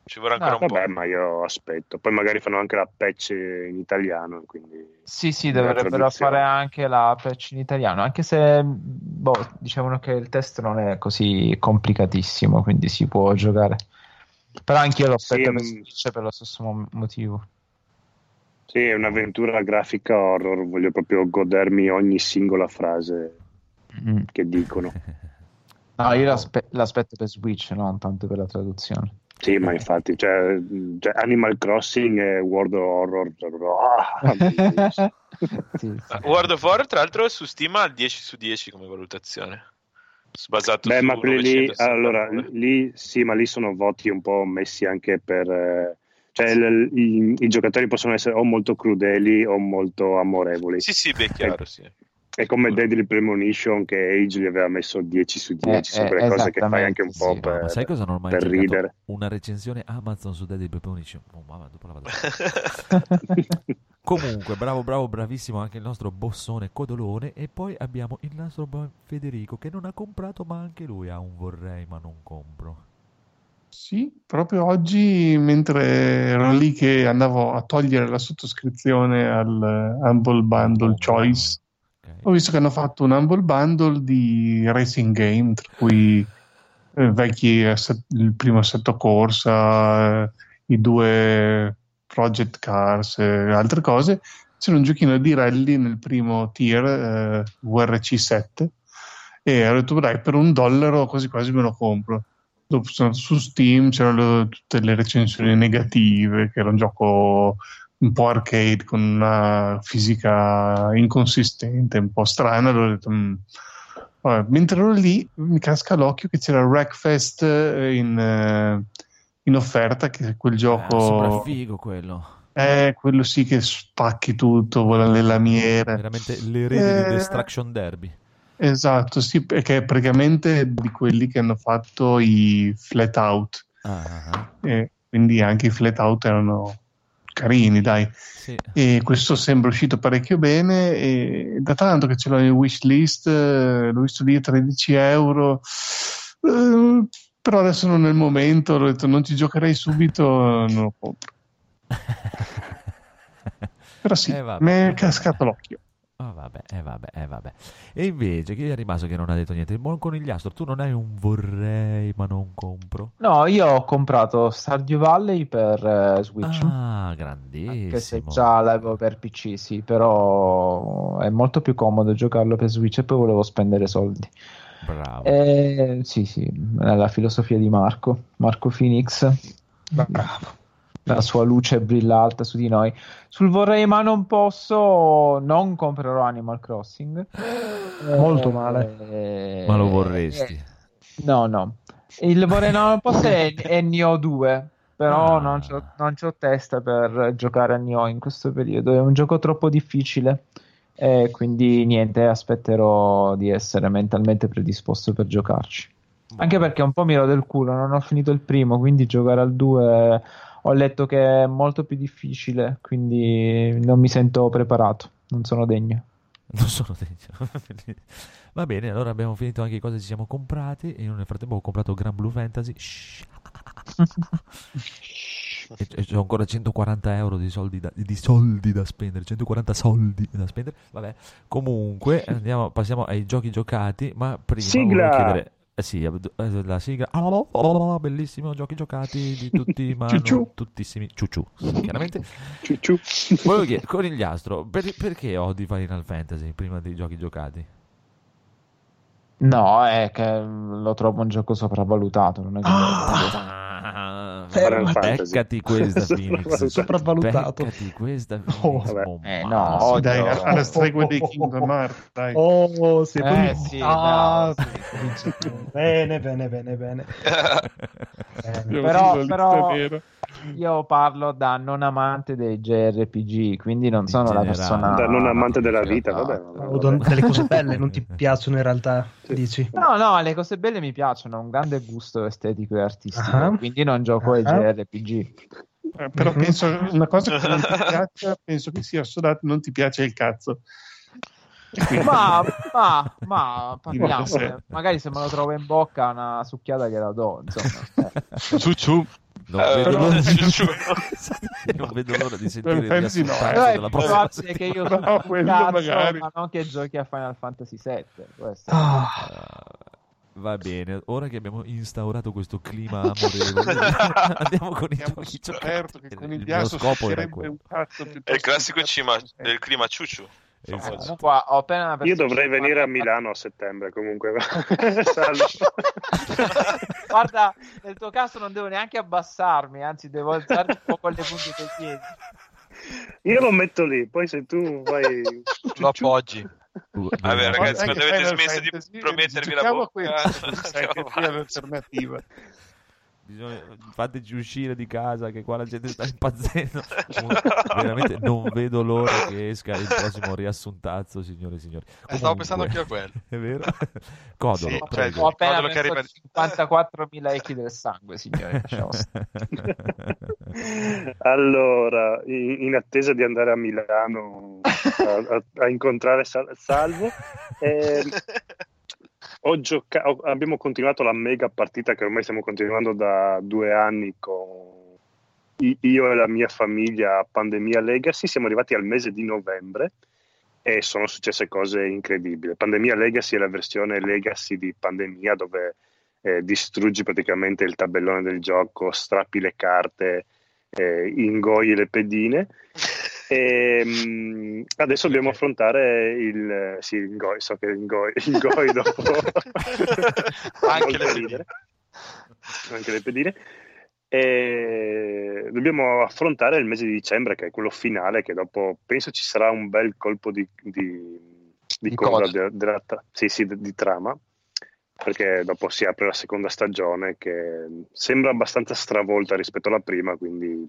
Ci vorrà ancora Ah, un po'. Vabbè, ma io aspetto. Poi magari fanno anche la patch in italiano, quindi... Sì, sì, dovrebbero fare anche la patch in italiano, anche se boh, dicevano che il test non è così complicatissimo, quindi si può giocare. Però anch'io lo aspetto Sì, per mm. Switch per lo stesso mo- motivo. Sì, è un'avventura grafica horror. Voglio proprio godermi ogni singola frase Mm. che dicono. No, io l'aspe- l'aspetto per Switch, non tanto per la traduzione. Sì, ma infatti, cioè, cioè, Animal Crossing e World of Horror. ah, bellissimo. Sì, sì. Ah, World of War, tra l'altro, su Steam ha il 10 su 10 come valutazione. Basato Beh, su ma quelli lì, 969. allora, lì sì, ma lì sono voti un po' messi anche per... eh, cioè, il- i, i giocatori possono essere o molto crudeli o molto amorevoli. Sì, sì, beh, chiaro, sì. È come Deadly Premonition che Age gli aveva messo 10 su 10, sono eh, quelle cose che fai anche un po' sì. Ma per, sai cosa non ho mai per ridere. Una recensione Amazon su Dead Premonition. Oh, mamma, dopo la vado. Comunque, bravo, bravo, bravissimo anche il nostro bossone Codolone. E poi abbiamo il nostro Federico che non ha comprato, ma anche lui ha un vorrei, ma non compro. Sì, proprio oggi, mentre ero lì che andavo a togliere la sottoscrizione al eh, Humble Bundle Choice, ok. ho visto che hanno fatto un Humble Bundle di racing game, tra cui eh, vecchi il primo assetto corsa, eh, i due Project Cars e altre cose. C'era un giochino di rally nel primo tier, eh, VRC7, e ho detto, dai, per un dollaro quasi quasi me lo compro. Dopo su Steam, c'erano tutte le recensioni negative, che era un gioco un po' arcade con una fisica inconsistente, un po' strana. Allora ho detto, "Mm". Vabbè, mentre ero lì mi casca l'occhio che c'era Wreckfest eh, in, eh, in offerta, che è quel Eh, gioco... sembra figo quello. Eh, quello sì che spacchi tutto, vola le lamiere. Veramente l'erede di Eh. Destruction Derby. Esatto, sì, perché è praticamente di quelli che hanno fatto i flat out. Ah, ah, ah. E quindi anche i flat out erano carini, dai. Sì. E questo sembra uscito parecchio bene. E da tanto che ce l'ho in wishlist, l'ho visto lì a 13 euro. Eh, però adesso non è il momento. Ho detto non ci giocherei subito, non lo compro. Però sì, Eh, mi è cascato l'occhio. Ah, vabbè, eh, vabbè, eh, vabbè. E invece, chi è rimasto che non ha detto niente? Il buon conigliastro, tu non hai un vorrei ma non compro? No, io ho comprato Stardew Valley per eh, Switch. Ah, Anche se grandissimo. già l'avevo per PC, sì, però è molto più comodo giocarlo per Switch e poi volevo spendere soldi. Bravo. Eh, sì, sì, è la filosofia di Marco, Marco Phoenix. Bravo. La sua luce brilla alta su di noi. Sul vorrei ma non posso, non comprerò Animal Crossing. Molto Eh, male. eh, Ma lo vorresti? eh, no, no. Il vorrei ma non posso è, è Nioh 2, però Ah. non c'ho, non c'ho testa per giocare a Nioh in questo periodo. È un gioco troppo difficile. E quindi niente, aspetterò di essere mentalmente predisposto per giocarci. Anche perché un po' mi rode il culo, non ho finito il primo, quindi giocare al 2 ho letto che è molto più difficile, quindi non mi sento preparato, non sono degno. Non sono dentro. Va bene, allora abbiamo finito anche cosa ci siamo comprati. E io nel frattempo ho comprato Gran Blue Fantasy. E, e ho ancora 140 euro di soldi, da, di soldi da spendere. 140 soldi da spendere. Vabbè, comunque andiamo, passiamo ai giochi giocati. Ma prima Sigla! volevo chiedere. Eh sì, eh, la sigla. Ah, bellissimo, giochi giocati di tutti, ma non Ciuciù. tuttissimi. Ciuciù, chiaramente. Ciu, ciu. Volevo chiedere, conigliastro, per- perché odi Final Fantasy prima dei giochi giocati? No, è che lo trovo un gioco sopravvalutato. Non è che Ah, Final Fantasy. beccati questa Phoenix. Sopravvalutato. Beccati questa Oh. Phoenix. Mon Eh, no, Sì, Oh, dai, no. alla stregua dei Kingdom Hearts, dai. Oh, sì, poi- Eh, sì, Ah, sì. bene, bene, bene, bene. Bene. Però- però-. Io parlo da non amante dei JRPG, quindi non In sono la generale. persona. Da non amante della vita, vabbè. vabbè, O don- delle cose belle non ti piacciono in realtà, dici? No, no, le cose belle mi piacciono, ho un grande gusto estetico e artistico, Ah. quindi non gioco ai Ah. JRPG. Eh, però Mhm. penso una cosa che non ti piaccia, penso che sia assolato, non ti piace il cazzo. Quindi- Ma, ma, ma parliamo, eh, magari se me lo trovo in bocca una succhiata che la do, insomma. Eh. Ciu ciu. Non Eh, vedo l'ora di... Ciucciù. non vedo l'ora di sentire il Fantasy no, riassunto eh. Della prossima probabile che io No, cazzo, magari. ma non che giochi a Final Fantasy VII. Questo. Ah, Uh, Va bene, ora che abbiamo instaurato questo clima amorevole, andiamo con i giochi giocati. che con Il il mio scopo era quello. un cazzo È il classico cima, del clima ciucciu. Esatto. Famoso. Qua, ho appena Io dovrei 50 venire a Milano a settembre comunque. Guarda, nel tuo caso non devo neanche abbassarmi, anzi devo alzarmi un po' con le punte dei piedi. Io lo metto lì, poi se tu vai... Lo appoggi. Vabbè, ragazzi, che avete smesso di Fantasy, promettervi la bocca, questo, così sai che andiamo sia avanti. l'alternativa. Bisogna- fateci uscire di casa che qua la gente sta impazzendo. Veramente non vedo l'ora che esca il prossimo riassuntazzo, signore e signori. Eh, stavo Comunque, pensando anche a quello. È vero? Codolo, Sì, prego. ho appena Codolo che arriva- 54.000 echi del sangue, signore. stare. allora, in, in attesa di andare a Milano a, a- a incontrare Sal- Salvo, ehm, ho gioca- abbiamo continuato la mega partita che ormai stiamo continuando da due anni con io e la mia famiglia Pandemia Legacy. Siamo arrivati al mese di novembre e sono successe cose incredibili. Pandemia Legacy è la versione Legacy di Pandemia dove eh, distruggi praticamente il tabellone del gioco, strappi le carte, eh, ingoi le pedine. E, mm, adesso dobbiamo affrontare il sì, il Goi, so che il Goi, il Goi dopo Anche le ridere. anche le pedine. E dobbiamo affrontare il mese di dicembre, che è quello finale, che dopo penso ci sarà un bel colpo di, di, di Di coda coda. de- della tra- sì, sì, di trama, perché dopo si apre la seconda stagione che sembra abbastanza stravolta rispetto alla prima, quindi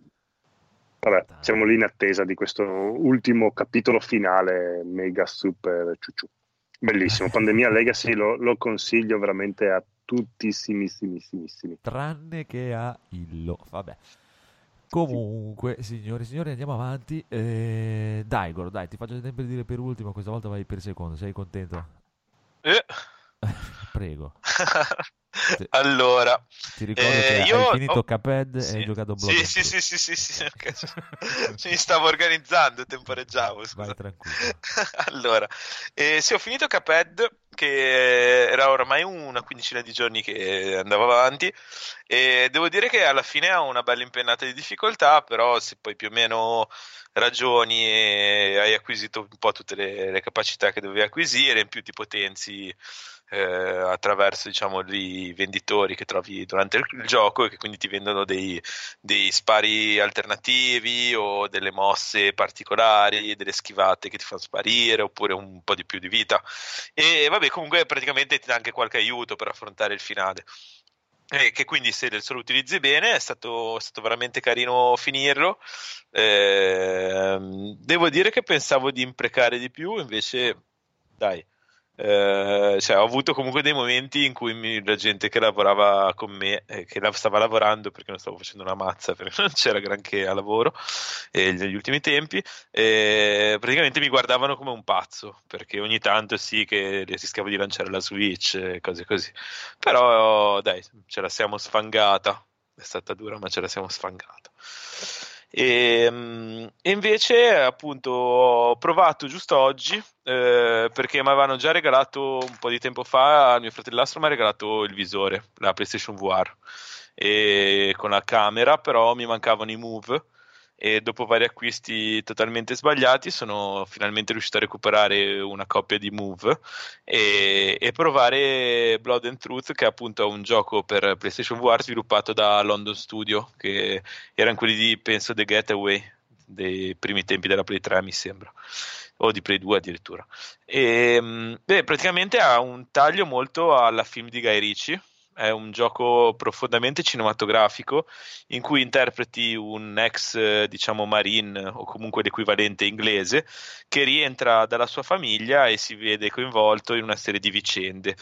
vabbè, siamo lì in attesa di questo ultimo capitolo finale mega super ciucciù. Bellissimo, Pandemia Legacy lo, lo consiglio veramente a tuttissimissimissimi. Tranne che a Illo. Vabbè. Comunque, signore e signori, andiamo avanti. Eh, dai, Goro, dai, ti faccio sempre dire per ultimo, questa volta vai per secondo. Sei contento? Eh. Prego. Allora, Ti ricordo Eh, che io- hai finito oh, Cuphead e sì. hai giocato Blood Sì, sì, sì, sì, sì, sì, mi stavo organizzando, temporeggiavo, scusa. Vai tranquillo. allora, eh, sì, ho finito Cuphead, che era ormai una quindicina di giorni che andavo avanti, e devo dire che alla fine ha una bella impennata di difficoltà, però se poi più o meno ragioni e hai acquisito un po' tutte le, le capacità che dovevi acquisire, in più ti potenzi eh, attraverso diciamo i venditori che trovi durante il, gioco e che quindi ti vendono dei, dei spari alternativi o delle mosse particolari, delle schivate che ti fanno sparire oppure un po' di più di vita. E vabbè, comunque praticamente ti dà anche qualche aiuto per affrontare il finale. E che quindi se lo utilizzi bene è stato, è stato veramente carino finirlo. Ehm, devo dire che pensavo di imprecare di più, invece, dai, eh, cioè, ho avuto comunque dei momenti in cui mi- la gente che lavorava con me, eh, che la- stava lavorando perché non stavo facendo una mazza, perché non c'era granché a lavoro eh, negli ultimi tempi, praticamente mi guardavano come un pazzo, perché ogni tanto sì che rischiavo di lanciare la Switch e cose così. Però dai, ce la siamo sfangata. È stata dura, ma ce la siamo sfangata. E, mm, e invece, appunto, ho provato giusto oggi eh, perché mi avevano già regalato un po' di tempo fa. Mio fratellastro mi ha regalato il visore, la PlayStation VR, e con la camera, però mi mancavano i Move. E dopo vari acquisti totalmente sbagliati, sono finalmente riuscito a recuperare una coppia di Move e, e provare Blood and Truth, che è appunto un gioco per PlayStation VR sviluppato da London Studio, che erano quelli di, penso, The Getaway, dei primi tempi della Play 3, mi sembra, o di Play 2 addirittura. E, mh, beh, praticamente ha un taglio molto alla film di Guy Ritchie. È un gioco profondamente cinematografico in cui interpreti un ex, eh, diciamo, marine o comunque l'equivalente inglese che rientra dalla sua famiglia e si vede coinvolto in una serie di vicende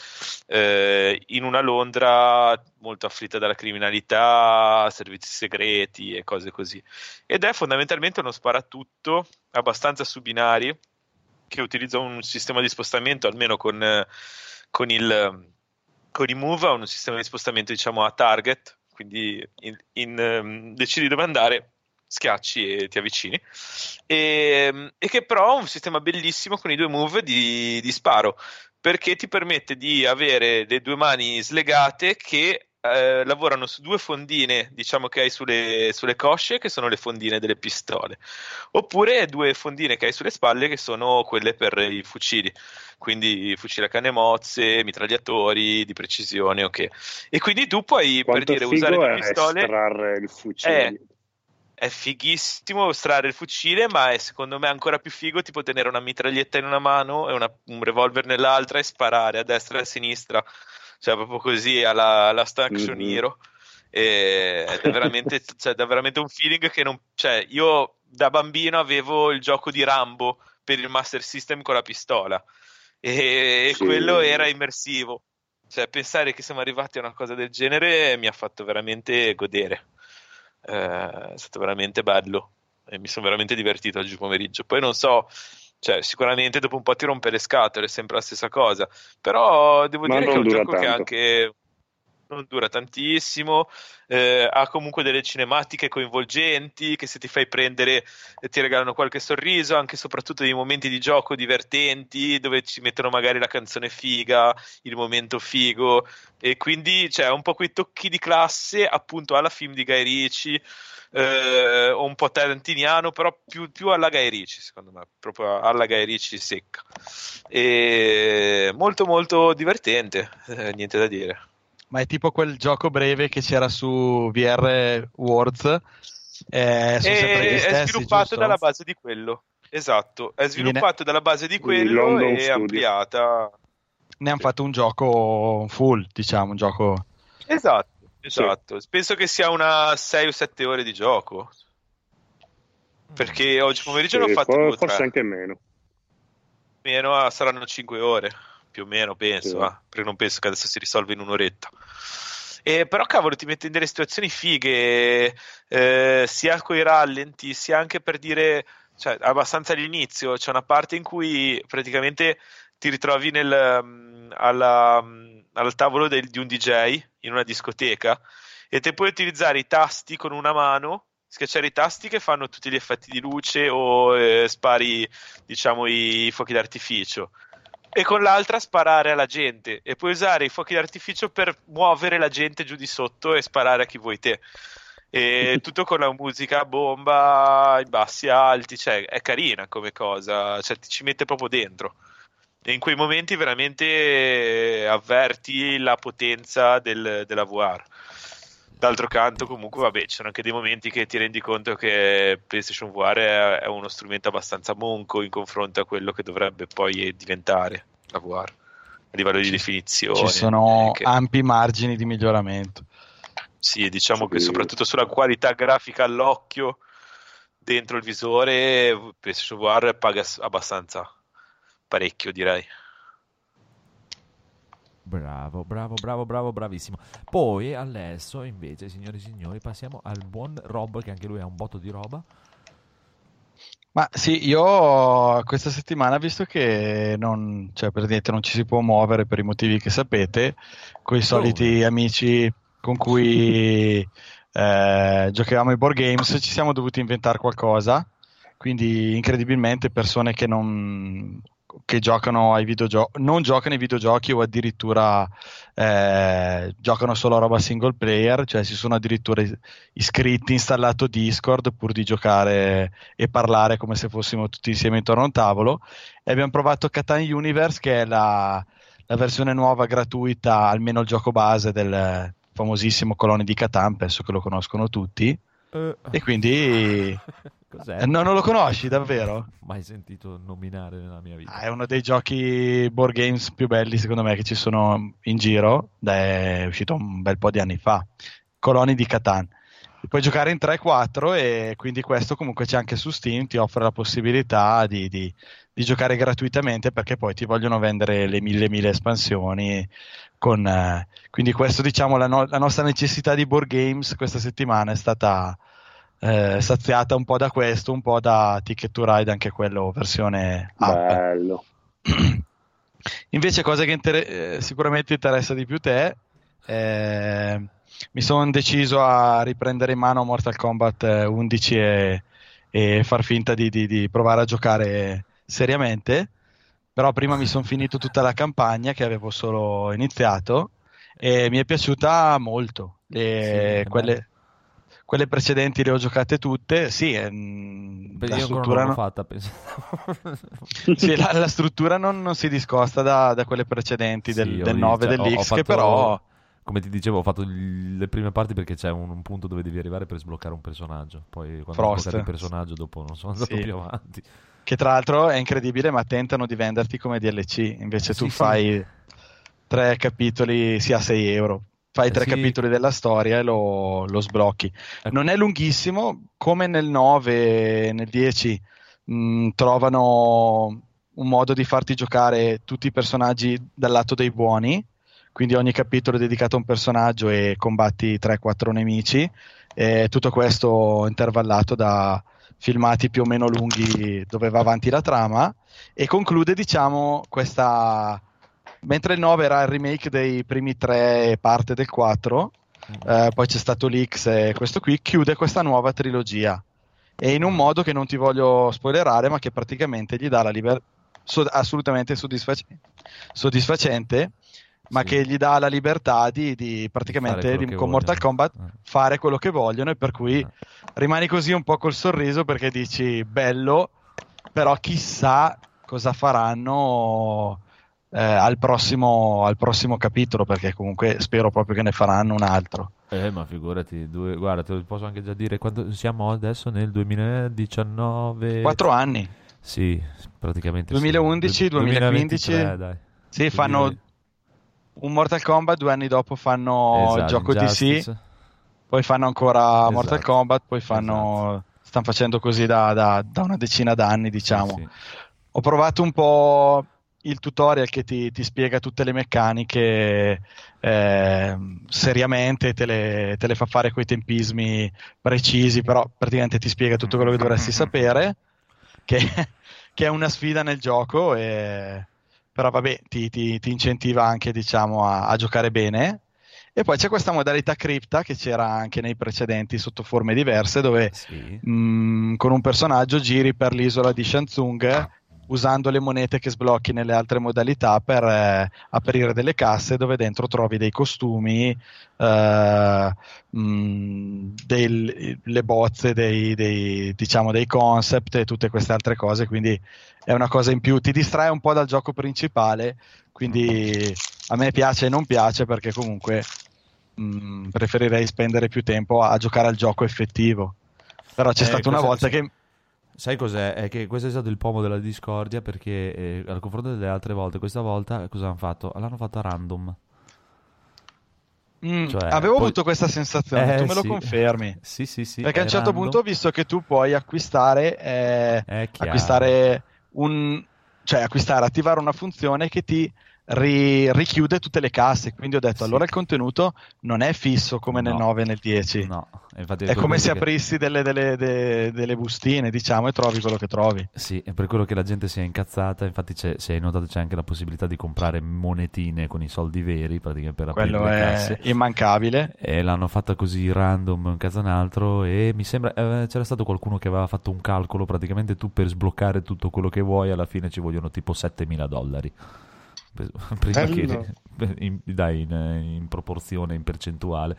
eh, in una Londra molto afflitta dalla criminalità, servizi segreti e cose così. Ed è fondamentalmente uno sparatutto abbastanza su binari che utilizza un sistema di spostamento, almeno con, eh, con il con i move ha un sistema di spostamento diciamo a target, quindi in, in, ehm, decidi dove andare, schiacci e ti avvicini, e, e che però ha un sistema bellissimo con i due move di, di sparo, perché ti permette di avere le due mani slegate che eh, lavorano su due fondine, diciamo che hai sulle, sulle cosce, che sono le fondine delle pistole, oppure due fondine che hai sulle spalle, che sono quelle per i fucili, quindi fucili a canne mozze, mitragliatori di precisione, ok. E quindi tu puoi, Quanto per dire, usare è le pistole. estrarre il fucile. Eh, è fighissimo estrarre il fucile, ma è secondo me ancora più figo tipo tenere una mitraglietta in una mano e una- un revolver nell'altra e sparare a destra e a sinistra, cioè proprio così alla, alla Action Mhm. Hero. Ed è veramente, cioè, veramente un feeling che non. Cioè, io da bambino avevo il gioco di Rambo per il Master System con la pistola e, e Sì. quello era immersivo. Cioè, pensare che siamo arrivati a una cosa del genere mi ha fatto veramente godere. Eh, è stato veramente bello e mi sono veramente divertito oggi pomeriggio. Poi non so, cioè, sicuramente dopo un po' ti rompe le scatole, è sempre la stessa cosa, però devo Ma dire che è un gioco che tanto. anche non dura tantissimo, eh, ha comunque delle cinematiche coinvolgenti che se ti fai prendere eh, ti regalano qualche sorriso, anche e soprattutto dei momenti di gioco divertenti dove ci mettono magari la canzone figa, il momento figo e quindi c'è un po' quei tocchi di classe appunto alla film di Guy Ritchie eh, o un po' tarantiniano però più, più alla Guy Ritchie secondo me proprio alla Guy Ritchie secca e molto molto divertente eh, niente da dire Ma è tipo quel gioco breve che c'era su VR Worlds. Eh, gli è, stessi, è sviluppato giusto? dalla base di quello esatto è sviluppato dalla base di quello e Studio. ampliata Ne hanno fatto un gioco full, diciamo, un gioco... esatto esatto. Penso che sia una 6 o 7 ore di gioco. Perché oggi pomeriggio Sì, fatto for- forse anche meno. meno ah, saranno 5 ore più o meno penso Sì. ah, perché non penso che adesso si risolva in un'oretta. Eh, però cavolo ti mette in delle situazioni fighe eh, sia coi rallenti sia anche per dire cioè, abbastanza all'inizio c'è una parte in cui praticamente ti ritrovi nel, mm, alla, mm, al tavolo del- di un DJ in una discoteca e te puoi utilizzare i tasti con una mano, schiacciare i tasti che fanno tutti gli effetti di luce o eh, spari, diciamo, i fuochi d'artificio. E con l'altra sparare alla gente e puoi usare i fuochi d'artificio per muovere la gente giù di sotto e sparare a chi vuoi te. E tutto con la musica a bomba, i bassi alti, cioè è carina come cosa, cioè ti ci mette proprio dentro. E in quei momenti veramente eh, avverti la potenza del- della VR. D'altro canto, comunque, vabbè, ci sono anche dei momenti che ti rendi conto che PlayStation VR è, è uno strumento abbastanza monco in confronto a quello che dovrebbe poi diventare la VR a livello di definizione. Ci sono che- ampi margini di miglioramento. sì, diciamo che Sì. soprattutto sulla qualità grafica all'occhio dentro il visore, PlayStation VR paga abbastanza parecchio, direi. Bravo, bravo, bravo, bravo, bravissimo. Poi adesso, invece, signori e signori, passiamo al buon Rob, che anche lui ha un botto di roba. Ma sì, io questa settimana, visto che non, cioè, praticamente non ci si può muovere per i motivi che sapete, con i soliti amici con cui eh, giocavamo ai board games, ci siamo dovuti inventare qualcosa. Quindi, incredibilmente, persone che non che giocano ai videogiochi, non giocano ai videogiochi o addirittura eh, giocano solo a roba single player, cioè si sono addirittura is- iscritti, installato Discord pur di giocare e parlare come se fossimo tutti insieme intorno a un tavolo. E abbiamo provato Catan Universe, che è la, la versione nuova gratuita, almeno il gioco base del famosissimo Coloni di Catan, penso che lo conoscono tutti. Eh, E quindi Cos'è? Eh, no, non lo conosci davvero? Mai sentito nominare nella mia vita. Ah, è uno dei giochi board games più belli secondo me che ci sono in giro, è uscito un bel po' di anni fa. Coloni di Catan. Puoi giocare in 3-4 e quindi questo comunque c'è anche su Steam, ti offre la possibilità di, di- di giocare gratuitamente perché poi ti vogliono vendere le mille mille espansioni. Con, eh, quindi questo diciamo la, no- la nostra necessità di board games questa settimana è stata eh, saziata un po' da questo, un po' da Ticket to Ride, anche quello versione app. Bello. Invece, cosa che inter- eh, sicuramente interessa di più te, eh, mi sono deciso a riprendere in mano Mortal Kombat eh, 11 e, e far finta di, di- di provare a giocare seriamente. Però prima mi sono finito tutta la campagna che avevo solo iniziato e mi è piaciuta molto. E Sì, quelle, quelle precedenti le ho giocate tutte. Sì, Beh, la io ancora struttura non fatta, sì, la, la struttura non, non si discosta da, da quelle precedenti Sì, del, ho del visto, 9 cioè, ho- ho dell'X, che però Come ti dicevo, ho fatto le prime parti perché c'è un, un punto dove devi arrivare per sbloccare un personaggio. Poi quando Frost. sblocchi il personaggio, dopo non sono andato Sì. più avanti. Che tra l'altro è incredibile, ma tentano di venderti come DLC. Invece tu Sì, sì. fai tre capitoli, sia 6 euro. Fai Eh, tre sì. capitoli della storia e lo, lo sblocchi. Ecco. Non è lunghissimo, come nel 9 e nel 10 mh, trovano un modo di farti giocare tutti i personaggi dal lato dei buoni, quindi ogni capitolo è dedicato a un personaggio e combatti 3-4 nemici, e tutto questo intervallato da filmati più o meno lunghi dove va avanti la trama e conclude diciamo questa mentre il 9 era il remake dei primi tre e parte del 4 eh, poi c'è stato l'X e questo qui chiude questa nuova trilogia. E in un modo che non ti voglio spoilerare ma che praticamente gli dà la libertà assolutamente soddisfacente, soddisfacente ma Sì. che gli dà la libertà di, di praticamente di- con Mortal vogliono. Kombat Eh. fare quello che vogliono e per cui Eh. rimani così un po' col sorriso perché dici bello, però chissà cosa faranno eh, al, prossimo, al prossimo capitolo perché comunque spero proprio che ne faranno un altro. Eh, ma figurati, due, guarda, te lo posso anche già dire, quando siamo adesso nel 2019... Quattro anni. Sì, praticamente sì. 2011, Du- 2015. 2023, dai. Sì, fanno un Mortal Kombat, due anni dopo fanno il Esatto, gioco DC, poi fanno ancora Mortal Esatto. Kombat, poi fanno... Stanno facendo così da, da- da una decina d'anni, diciamo. Sì. Ho provato un po' il tutorial che ti, ti spiega tutte le meccaniche eh, seriamente, te le, te le fa fare coi tempismi precisi, però praticamente ti spiega tutto quello che dovresti sapere, che, che è una sfida nel gioco e però vabbè, ti, ti- ti incentiva anche, diciamo, a, a giocare bene. E poi c'è questa modalità cripta che c'era anche nei precedenti sotto forme diverse, dove Sì. mh, con un personaggio giri per l'isola di Shanzung usando le monete che sblocchi nelle altre modalità per eh, aprire delle casse dove dentro trovi dei costumi, eh, mh, del- le bozze, dei, dei, diciamo, dei concept e tutte queste altre cose. Quindi è una cosa in più, ti distrae un po' dal gioco principale. Quindi a me piace e non piace perché comunque mh, preferirei spendere più tempo a, a giocare al gioco effettivo. Però c'è Eh, stata una volta che Sai cos'è? È che questo è stato il pomo della discordia perché eh, al confronto delle altre volte, questa volta cosa hanno fatto? L'hanno fatta random. Mm, Cioè, avevo poi- avuto questa sensazione, Eh, tu me lo sì. confermi. Sì, sì, sì. Perché a un certo random. punto ho visto che tu puoi acquistare, eh, acquistare un, cioè acquistare, attivare una funzione che ti ri- richiude tutte le casse. Quindi ho detto, Sì. allora il contenuto non è fisso come nel No. 9 e nel 10. No, È come se che- aprissi delle, delle- de- delle bustine, diciamo, e trovi quello che trovi. Sì, è per quello che la gente si è incazzata. Infatti, se hai notato, c'è anche la possibilità di comprare monetine con i soldi veri praticamente per aprire Quello le è casse. immancabile. E l'hanno fatta così random, un cazzo un altro. E mi sembra eh, c'era stato qualcuno che aveva fatto un calcolo. Praticamente tu per sbloccare tutto quello che vuoi, alla fine ci vogliono tipo 7000 dollari. Prima Bello. che in, dai, in, in proporzione, in percentuale.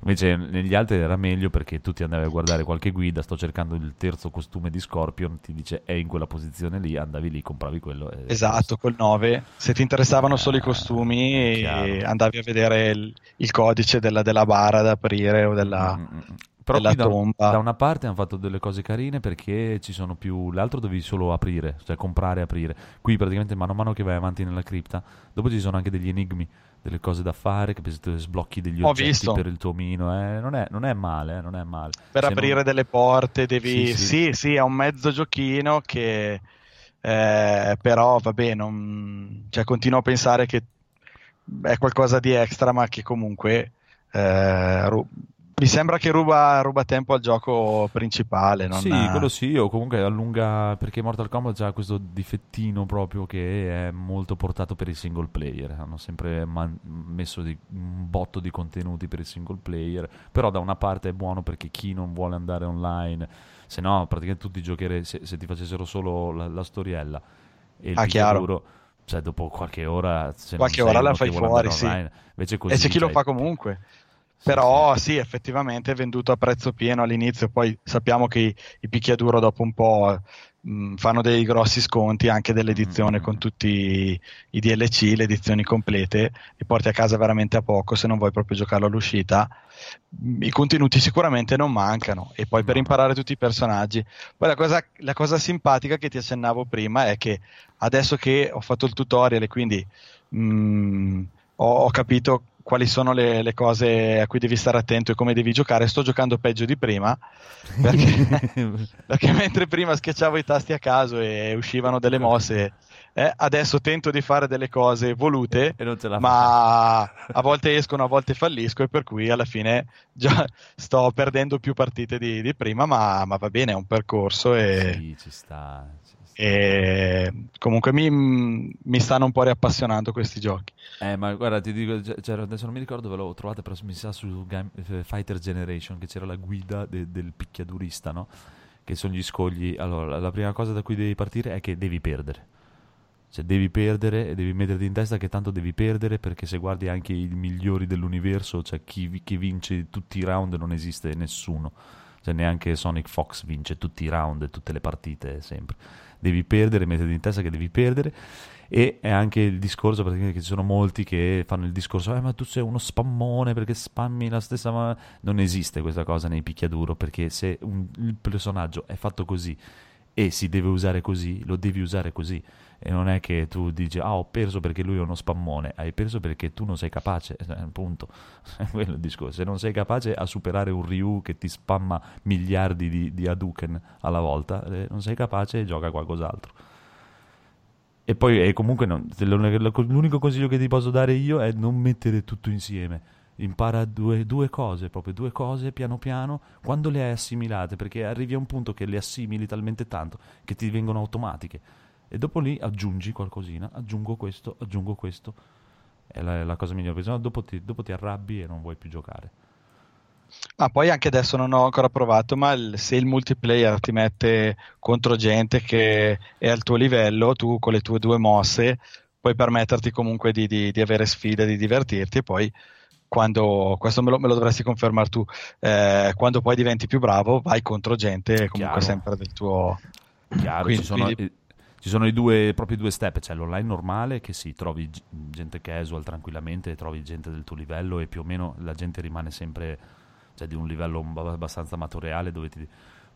Invece negli altri era meglio perché tu ti andavi a guardare qualche guida. Sto cercando il terzo costume di Scorpion. Ti dice è in quella posizione lì. Andavi lì, compravi quello. Esatto, col 9. Se ti interessavano solo i Ah, costumi, andavi a vedere il, il codice della, della bara da aprire o della, Mm, mm, mm. Però della tomba. da una parte hanno fatto delle cose carine perché ci sono più. L'altro dovevi solo aprire, cioè comprare e aprire. Qui praticamente mano a mano che vai avanti nella cripta, dopo ci sono anche degli enigmi, delle cose da fare, che sblocchi degli Ho oggetti visto. per il tuo omino. eh, non, è, non è male, eh, non è male. per Se aprire non- delle porte devi... Sì, Sì, sì. sì, è un mezzo giochino che... eh, però vabbè, non... cioè, continuo a pensare che è qualcosa di extra, ma che comunque... eh, ru- mi sembra che ruba, ruba tempo al gioco principale. Non Sì, quello sì, o comunque allunga perché Mortal Kombat ha questo difettino proprio che è molto portato per il single player. Hanno sempre man- messo di- un botto di contenuti per il single player, però da una parte è buono perché chi non vuole andare online, se no praticamente tutti giocherei se, se ti facessero solo la, la storiella e il Ah, chiaro. cioè dopo qualche ora se Qualche ora la fai fuori, sì. online, invece così E c'è chi lo c'hai- fa comunque. Però sì. effettivamente è venduto a prezzo pieno all'inizio, poi sappiamo che i, i picchiaduro dopo un po' mh, fanno dei grossi sconti anche dell'edizione Mm. con tutti i, i DLC, le edizioni complete, li porti a casa veramente a poco se non vuoi proprio giocarlo all'uscita. I contenuti sicuramente non mancano e poi per imparare tutti i personaggi. Poi la cosa, la cosa simpatica che ti accennavo prima è che adesso che ho fatto il tutorial e quindi mh, ho, ho capito quali sono le, le cose a cui devi stare attento e come devi giocare. Sto giocando peggio di prima perché, perché mentre prima schiacciavo i tasti a caso e uscivano delle mosse, eh, adesso tento di fare delle cose volute. Ma a volte escono, a volte fallisco, e per cui alla fine già sto perdendo più partite di, di prima. Ma, ma va bene, è un percorso e, Sì, ci sta. ci sta. E comunque mi, mi stanno un po' riappassionando questi giochi. Eh, ma guarda, ti dico, c- c'era- adesso non mi ricordo dove l'ho trovata, però mi sa su Game- eh, Fighter Generation che c'era la guida de- del picchiadurista, no? Che sono gli scogli. Allora, la- prima cosa da cui devi partire è che devi perdere. Cioè, devi perdere e devi metterti in testa che tanto devi perdere perché se guardi anche i migliori dell'universo, cioè chi, chi vince tutti i round non esiste nessuno. Cioè, neanche Sonic Fox vince tutti i round e tutte le partite sempre. Devi perdere, metterti in testa che devi perdere. E è anche il discorso praticamente che ci sono molti che fanno il discorso, eh, ma tu sei uno spammone perché spammi la stessa. Ma... Non esiste questa cosa nei picchiaduro perché se un- il personaggio è fatto così e si deve usare così, lo devi usare così. E non è che tu dici, ah, ho perso perché lui è uno spammone, hai perso perché tu non sei capace, eh, punto. È quello il discorso. Se non sei capace a superare un Ryu che ti spamma miliardi di, di Hadouken alla volta, eh, non sei capace gioca qualcos'altro. E poi e comunque non- l'unico consiglio che ti posso dare io è non mettere tutto insieme. Impara due, due cose, proprio due cose piano piano, quando le hai assimilate, perché arrivi a un punto che le assimili talmente tanto che ti vengono automatiche. E dopo lì aggiungi qualcosina, aggiungo questo, aggiungo questo. È la, è la cosa migliore, perché sennò dopo ti, dopo ti arrabbi e non vuoi più giocare. Ah, poi anche adesso non ho ancora provato, ma il- se il multiplayer ti mette contro gente che è al tuo livello, tu con le tue due mosse puoi permetterti comunque di, di- di avere sfide, di divertirti e poi quando, questo me lo, me lo dovresti confermare tu, eh, quando poi diventi più bravo vai contro gente comunque Chiaro. sempre del tuo... Chiaro, Quindi- ci sono, ci sono i due, proprio due step, c'è l'online normale che sì, trovi g- gente casual tranquillamente, trovi gente del tuo livello e più o meno la gente rimane sempre cioè, di un livello abbastanza amatoriale dove ti...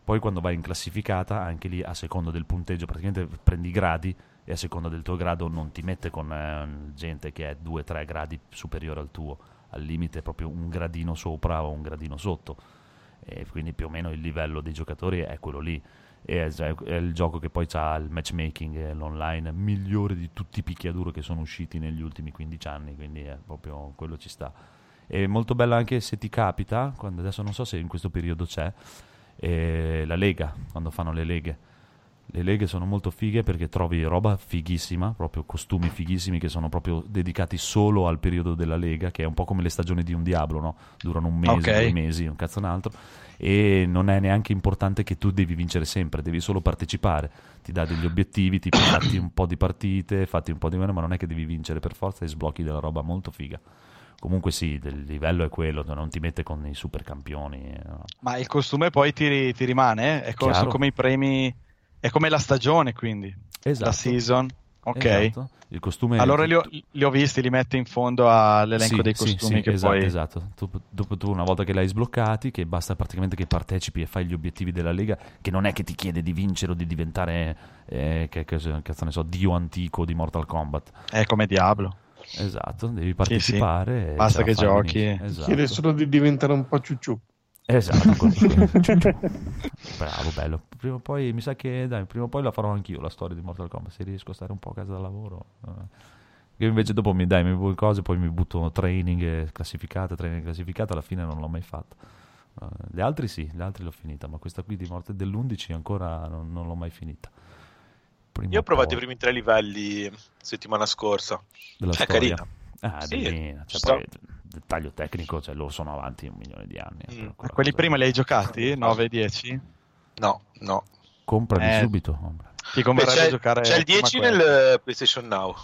Poi quando vai in classificata, anche lì a seconda del punteggio, praticamente prendi i gradi e a seconda del tuo grado non ti mette con eh, gente che è 2-3 gradi superiore al tuo, al limite proprio un gradino sopra o un gradino sotto. E quindi più o meno il livello dei giocatori è quello lì e è, il gioco che poi ha il matchmaking e l'online migliore di tutti i picchiaduro che sono usciti negli ultimi 15 anni, quindi è proprio quello ci sta. È molto bello anche se ti capita, quando adesso non so se in questo periodo c'è, eh, la lega, quando fanno le leghe. Le leghe sono molto fighe perché trovi roba fighissima, proprio costumi fighissimi che sono proprio dedicati solo al periodo della lega, che è un po' come le stagioni di un Diablo, no? Durano un mese, Ok. due mesi, un cazzo un altro. E non è neanche importante che tu devi vincere sempre, devi solo partecipare. Ti dà degli obiettivi, tipo fatti un po' di partite, fatti un po' di meno, ma non è che devi vincere per forza e sblocchi della roba molto figa. Comunque sì, il livello è quello, non ti mette con i super campioni. eh, no. Ma il costume poi ti, ti rimane? È co- Chiaro. sono come i premi... È come la stagione quindi, Esatto. la season. Ok. Esatto. Il costume Allora li ho, li ho visti, li metti in fondo all'elenco Sì, dei sì, costumi sì, che esatto, poi... esatto. Tu- dopo tu una volta che l'hai sbloccati, che basta praticamente che partecipi e fai gli obiettivi della Lega, che non è che ti chiede di vincere o di diventare, eh, che, che cazzo ne so, dio antico di Mortal Kombat. È come Diablo. Esatto, devi sì. partecipare. e Basta ce la che giochi. Esatto. Chiede solo di diventare un po' ciucciù. Esatto, così. bravo, bello. Prima o poi mi sa che dai, prima o poi la farò anch'io la storia di Mortal Kombat. Se riesco a stare un po' a casa dal lavoro. eh. Io invece dopo mi dai, mi butto cose, poi mi butto training e classificata, training e classificata, alla fine non l'ho mai fatta. Eh, le altre sì, le altre l'ho finita, ma questa qui di Morte dell'11 ancora non, non l'ho mai finita. Prima Io ho provato poi i primi tre livelli settimana scorsa. della È storia. carina. Ah, è Sì, bellina. Cioè, poi dettaglio tecnico, cioè, loro sono avanti un milione di anni. Mm. Ma quella quelli cosa. prima li hai giocati? 9 e 10? No, no. Comprali Eh, subito. Ti Beh, converrebbe c'è, giocare c'è il prima 10 quello. nel eh, PlayStation Now.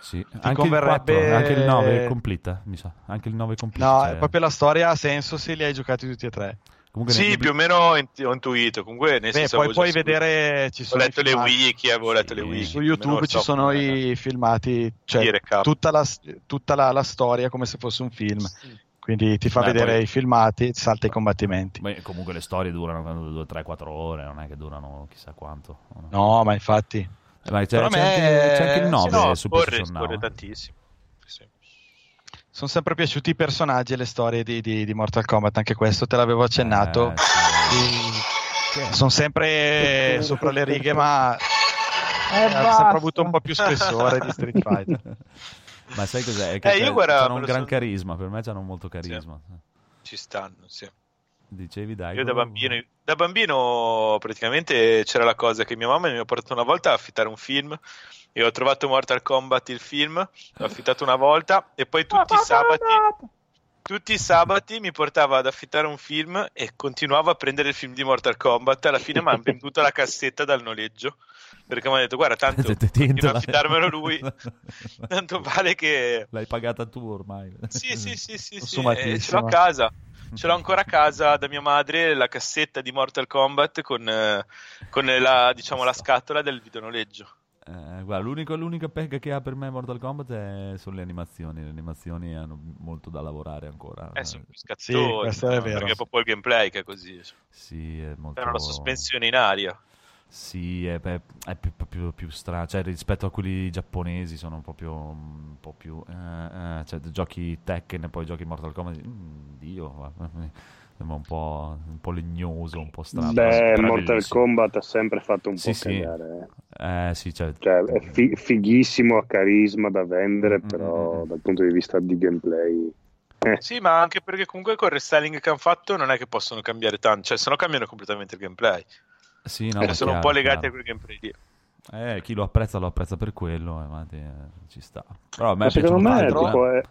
Sì, anche il, converrebbe- 4, anche il 9 è completa, mi sa. Anche il 9 è completa. No, cioè- è proprio la storia ha senso se li hai giocati tutti e tre. Comunque Sì, ne- più o meno ho intuito. Comunque, nel Beh, senso, poi puoi vedere, ci Ho sono i letto le wiki, avevo letto le Sì. wiki. Su YouTube ci so sono i filmati, cioè tutta, la, tutta la, la storia come se fosse un film. Quindi ti fa Beh, vedere poi- i filmati, salta i combattimenti. Beh, comunque le storie durano 2, 3, 4 ore, non è che durano chissà quanto. No, ma infatti. Eh, ma c'è, c'è me- anche, c'è anche il sì, 9 no, su scorre, PlayStation Now, scorre eh. tantissimo. Sì. Sono sempre piaciuti i personaggi e le storie di, di- di Mortal Kombat, anche questo te l'avevo accennato. Eh, sì. Sono sempre sopra le righe, ma Eh, ha basta. sempre avuto un po' più spessore di Street Fighter. Ma sai cos'è? È che Eh, io guarda, me un gran son- carisma, per me hanno molto carisma. Ci stanno, sì. Dicevi dai. Io da bambino, da bambino praticamente c'era la cosa che mia mamma mi ha portato una volta a affittare un film e ho trovato Mortal Kombat il film, l'ho affittato una volta e poi tutti i sabati tutti i sabati mi portava ad affittare un film e continuava a prendere il film di Mortal Kombat. Alla fine mi ha venduto la cassetta dal noleggio perché mi ha detto: Guarda, tanto continua a tentala. affidarmelo lui. Tanto vale che L'hai pagata tu ormai. sì, sì, sì, sì, sì, eh, ce l'ho a casa. Ce l'ho ancora a casa da mia madre la cassetta di Mortal Kombat con, eh, con la, diciamo, la scatola del videonoleggio. Eh, guarda, l'unico- l'unica pecca che ha per me Mortal Kombat è- sono le animazioni. Le animazioni hanno molto da lavorare ancora. Eh, sono più Sì, questo è no? vero. perché è proprio il gameplay che è così. Sì, è molto... È una sospensione in aria. Sì, è, è- è più, più, più strano, cioè rispetto a quelli giapponesi sono proprio un po' più... eh, eh, cioè giochi Tekken e poi giochi Mortal Kombat, mm, Dio, guarda, mi sembra un po', un po' legnoso, un po' strano. Beh, è Mortal. Kombat ha sempre fatto un Sì, po' sì. cagare. eh. Eh sì, cioè... Cioè, è fi- fighissimo, ha carisma da vendere, Mm, mm, però mm. dal punto di vista di gameplay... eh, Sì, ma anche perché comunque col restyling che hanno fatto non è che possono cambiare tanto, cioè se no cambiano completamente il gameplay. Sì, no, Cioè, sono un po' legati chiaro. a quel gameplay lì. Eh, chi lo apprezza lo apprezza per quello, eh, ma, eh, ci sta. Però a me Ma secondo piacciono me è, eh. tipo- è- è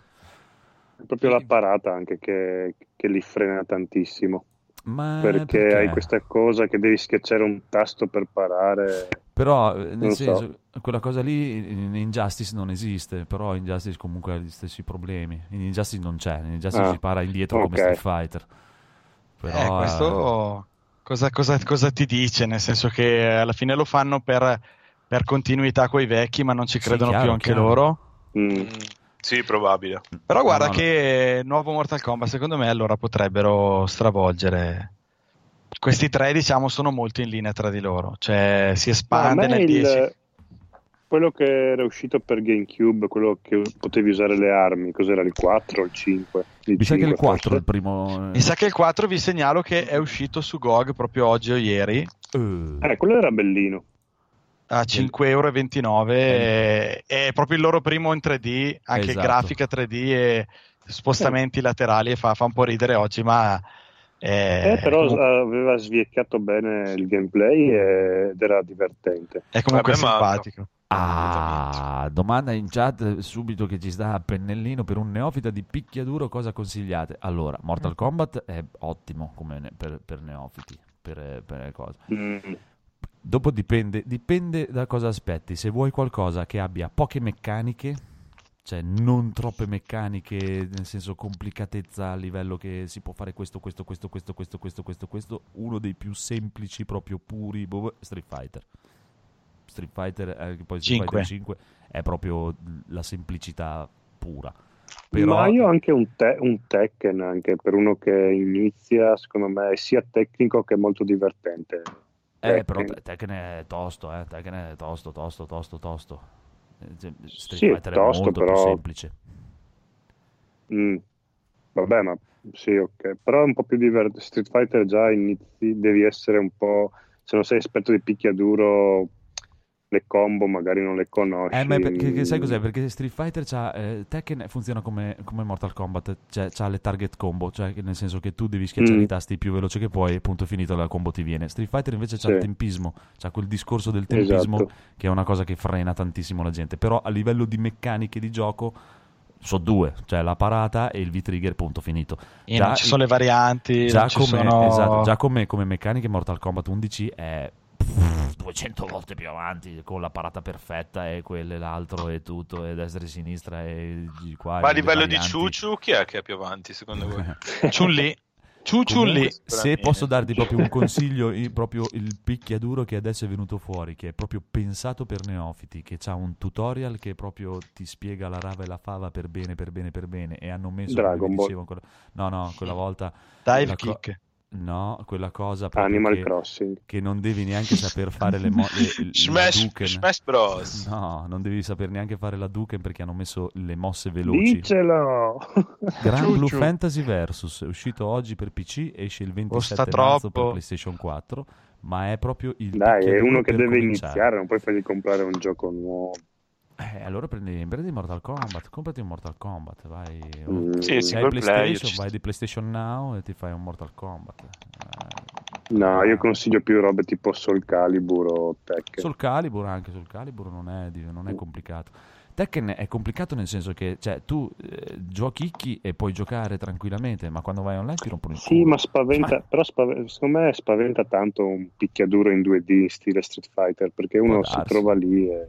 proprio la parata anche che, che li frena tantissimo. Ma Perché, hai questa cosa che devi schiacciare un tasto per parare. Però, eh, nel Non so. senso, quella cosa lì in Injustice non esiste, però Injustice comunque ha gli stessi problemi. In Injustice non c'è, in Injustice Ah, si para indietro come ok. Street Fighter. Però, Eh, questo cosa, cosa- cosa ti dice? Nel senso che alla fine lo fanno per, per continuità coi vecchi, ma non ci Sì, credono chiaro, più anche chiaro. loro. Mm. Sì, probabile. Però guarda no, no. che nuovo Mortal Kombat, secondo me, allora potrebbero stravolgere. Questi tre, diciamo, sono molto in linea tra di loro. Cioè, si espande nel il- 10. quello che era uscito per GameCube, quello che potevi usare le armi, cos'era il 4 o il 5? Il mi sa che il 5 4 è il forse? primo. Mi sa che il 4 vi segnalo che è uscito su GOG proprio oggi o ieri Eh, Eh, quello era bellino. A 5,29 euro. e- È proprio il loro primo in 3D, anche Esatto. grafica 3D e spostamenti laterali. E fa, fa un po' ridere oggi, ma. È, Eh, però comunque- aveva sviecchiato bene il gameplay ed era divertente. è comunque Vabbè, ma- simpatico. Ah, domanda in chat subito che ci sta a pennellino per un neofita di picchiaduro cosa consigliate? Allora, Mortal Kombat è ottimo come ne- per, per neofiti, per, per le cose. Mm. Dopo dipende, dipende da cosa aspetti. Se vuoi qualcosa che abbia poche meccaniche, cioè non troppe meccaniche, nel senso complicatezza a livello che si può fare questo, questo, questo, questo, questo, questo, questo, questo, uno dei più semplici, proprio puri, boh, Street Fighter. Street Fighter, eh, poi Street Cinque. Fighter 5 è proprio la semplicità pura. Però, Ma io ho anche un, te- un Tekken, anche per uno che inizia, secondo me è sia tecnico che molto divertente. Eh, però Tekken. Te- Tekken è tosto, eh, Tekken è tosto, tosto, tosto, tosto. Eh, cioè, Street Sì, Fighter è tosto, molto però- più semplice. Mm. Vabbè, ma sì, ok. Però è un po' più divertente. Street Fighter già inizi, devi essere un po'... Se non sei esperto di picchiaduro, le combo magari non le conosci. Eh, ma perché, che sai cos'è? Perché Street Fighter c'ha, eh, Tekken funziona come, come Mortal Kombat, cioè c'ha le target combo, cioè nel senso che tu devi schiacciare Mm. i tasti più veloce che puoi e punto finito la combo ti viene. Street Fighter invece c'ha Sì. il tempismo, c'ha quel discorso del tempismo Esatto. che è una cosa che frena tantissimo la gente, però a livello di meccaniche di gioco so due, cioè la parata e il V-trigger punto finito. E Già non ci sono le varianti, Già come, sono... esatto, già come, come meccaniche Mortal Kombat 11 è 200 volte più avanti con la parata perfetta e quello e l'altro e tutto e destra e sinistra e di qua Ma a livello di varianti. Ciuciu, chi è che è più avanti secondo voi? Chun-Li. Ciu Chun-Li. Comunque, se posso darti proprio un consiglio, il- proprio il picchiaduro che adesso è venuto fuori, che è proprio pensato per neofiti, che ha un tutorial che proprio ti spiega la rava e la fava per bene, per bene, per bene, e hanno messo, Dragon Ball. dicevo ancora- no, no, quella volta, Dive co- kick. No, quella cosa Animal che, Crossing. che non devi neanche saper fare le, mo- le, le- Smash, Duken. Smash Bros. No, non devi saper neanche fare la Duken perché hanno messo le mosse veloci. Dicelo! Gran Ciu Blue ciu. Fantasy Versus è uscito oggi per PC, esce il 27 Costa marzo per. PlayStation 4, ma è proprio il Dai, è uno che deve cominciare. iniziare, non puoi fargli comprare un gioco nuovo. Eh, allora prendi, prendi Mortal Kombat, comprati un Mortal Kombat, vai. Mm. Sì, Se hai PlayStation, ci vai di PlayStation Now e ti fai un Mortal Kombat. Eh, No, io consiglio più robe tipo Soul Calibur o Tekken. Sul Calibur anche, sul Calibur non è, non è complicato. Tekken è complicato nel senso che cioè, tu eh, giochi chi e puoi giocare tranquillamente, ma quando vai online ti rompono il Sì, culo. ma spaventa, però spave- secondo me spaventa tanto un picchiaduro in 2D in stile Street Fighter, perché uno si trova lì e...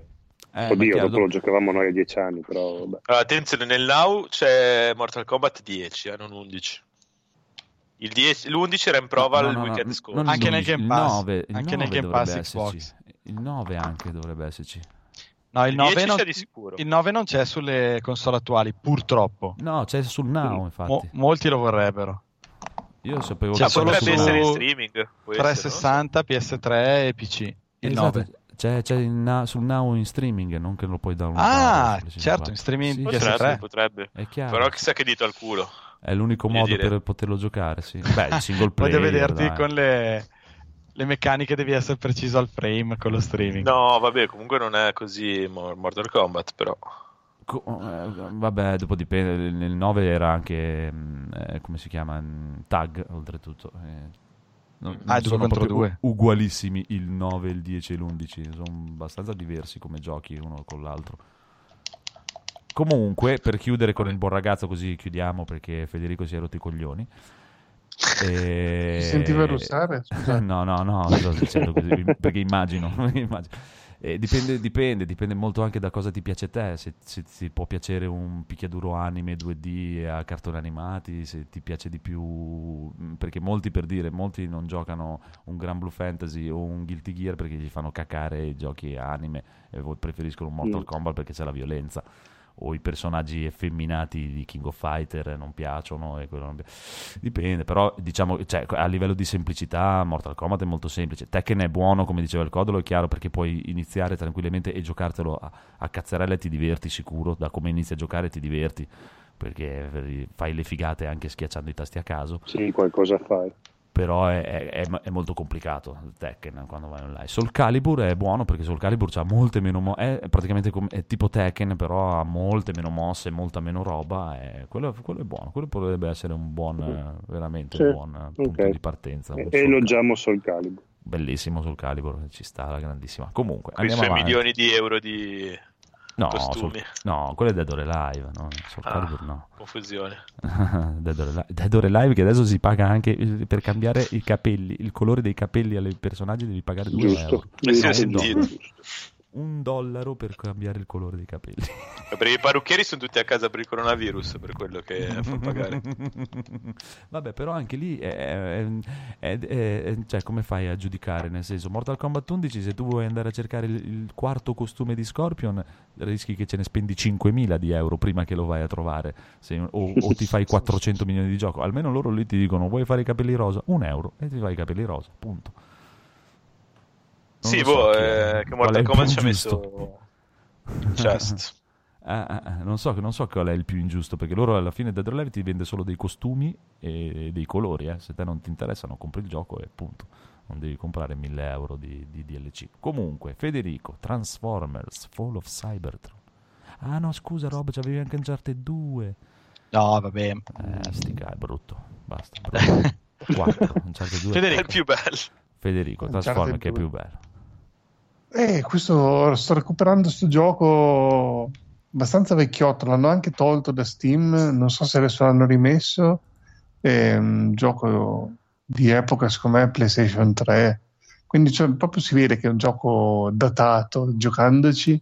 Eh, Oddio, dopo lo giocavamo noi a 10 anni, però vabbè. Allora, attenzione, nel Now c'è Mortal Kombat 10, eh, non 11. Il 10 l'11 era in prova No, il no, no, weekend scorso. Anche nel 11, Game Pass. 9, il Anche nel 9 Game Pass Xbox. Il 9 anche dovrebbe esserci. No, il Il 9, 10 non, c'è di sicuro. il 9 non c'è sulle console attuali, purtroppo. No, c'è sul Now, Mo- infatti. molti lo vorrebbero. Io sapevo Ma che solo potrebbe su- essere in streaming. può essere, 360, PS3 e PC. Il Esatto, 9. C'è, c'è na- sul Now in streaming, non che lo puoi downloadare. Ah, certo, in 54. streaming Sì, Potrebbe, PS3. potrebbe. È chiaro. Però chissà che dito al culo. È l'unico Voglio modo dire. per poterlo giocare, sì. Beh, il single player. Voglio vederti dai. con le, le meccaniche, devi essere preciso al frame con lo streaming. No, vabbè, comunque non è così Mo- Mortal Kombat, però. Co- eh, vabbè, dopo dipende. Nel 9 era anche, mm, eh, come si chiama, Mm, tag, oltretutto. Eh, Non, Ah, non due sono contro proprio due. ugualissimi il 9, il 10 e l'11, sono abbastanza diversi come giochi uno con l'altro. Comunque, per chiudere con il buon ragazzo, così chiudiamo perché Federico si è rotto i coglioni. E... Si sentiva russare? No, no, no, sto dicendo così perché immagino. immagino. Eh, dipende, dipende, dipende molto anche da cosa ti piace a te. Se, se ti può piacere un picchiaduro anime 2D a cartoni animati, se ti piace di più. Perché molti per dire, molti non giocano un Gran Blue Fantasy o un Guilty Gear perché gli fanno cacare i giochi anime e preferiscono un Mortal Mm. Kombat perché c'è la violenza. O i personaggi effeminati di King of Fighter non piacciono e quello non pi- Dipende, però diciamo, cioè, a livello di semplicità Mortal Kombat è molto semplice. Tekken è buono, come diceva il Codolo, è chiaro perché puoi iniziare tranquillamente e giocartelo a, a cazzarella e ti diverti sicuro. Da come inizi a giocare ti diverti, perché fai le figate anche schiacciando i tasti a caso. Sì, qualcosa fai. Però è, è- è- molto complicato il Tekken quando vai online. Soul Calibur è buono perché Soul Calibur ha molte meno mo- è praticamente come, è tipo Tekken, però ha molte meno mosse, molta meno roba. E quello, quello è buono. Quello potrebbe essere un buon, veramente Sì, un buon eh, punto ok. di partenza. E elogiamo Soul Calibur. Bellissimo Soul Calibur, ci sta la grandissima. Comunque, Con i andiamo avanti. milioni di euro di no, costumi. Soul- no, quello è Dead or Alive, no? Soul Ah. Calibur no. Confusione. Dead or Alive- Dead or Alive che adesso si paga anche eh, per cambiare i capelli, il colore dei capelli ai personaggi devi pagare 2 Giusto. euro. Eh sì, ho sentito. Un dollaro per cambiare il colore dei capelli. Perché i parrucchieri sono tutti a casa per il coronavirus, per quello che fa pagare. Vabbè, però anche lì è, è- è- è- cioè, come fai a giudicare? Nel senso, Mortal Kombat 11, se tu vuoi andare a cercare il, il quarto costume di Scorpion, rischi che ce ne spendi 5.000 di euro prima che lo vai a trovare, Se- o, o ti fai 400 milioni di gioco. Almeno loro lì ti dicono, vuoi fare i capelli rosa? Un euro, e ti fai i capelli rosa, punto. Non sì, so boh, chi- eh, che qual è Mortal il Kombat più ci ha messo chest. Ah, ah, non, so, non so qual è il più ingiusto, perché loro alla fine Dead or Alive ti vende solo dei costumi e dei colori. eh. Se te non ti interessano, compri il gioco e punto. Non devi comprare 1000 euro di, di DLC. Comunque, Federico, Transformers, Fall of Cybertron. Ah no, scusa Rob, c'avevi anche Uncharted 2. No, vabbè. Eh, sti ca- è brutto. Basta. brutto. 4, Uncharted 2. È Federico. il più bello. Federico, Transformers che è 2. più bello. Eh, questo sto recuperando sto gioco abbastanza vecchiotto, l'hanno anche tolto da Steam, non so se adesso l'hanno rimesso. È un gioco di epoca, secondo me, PlayStation 3. Quindi cioè, proprio si vede che è un gioco datato giocandoci,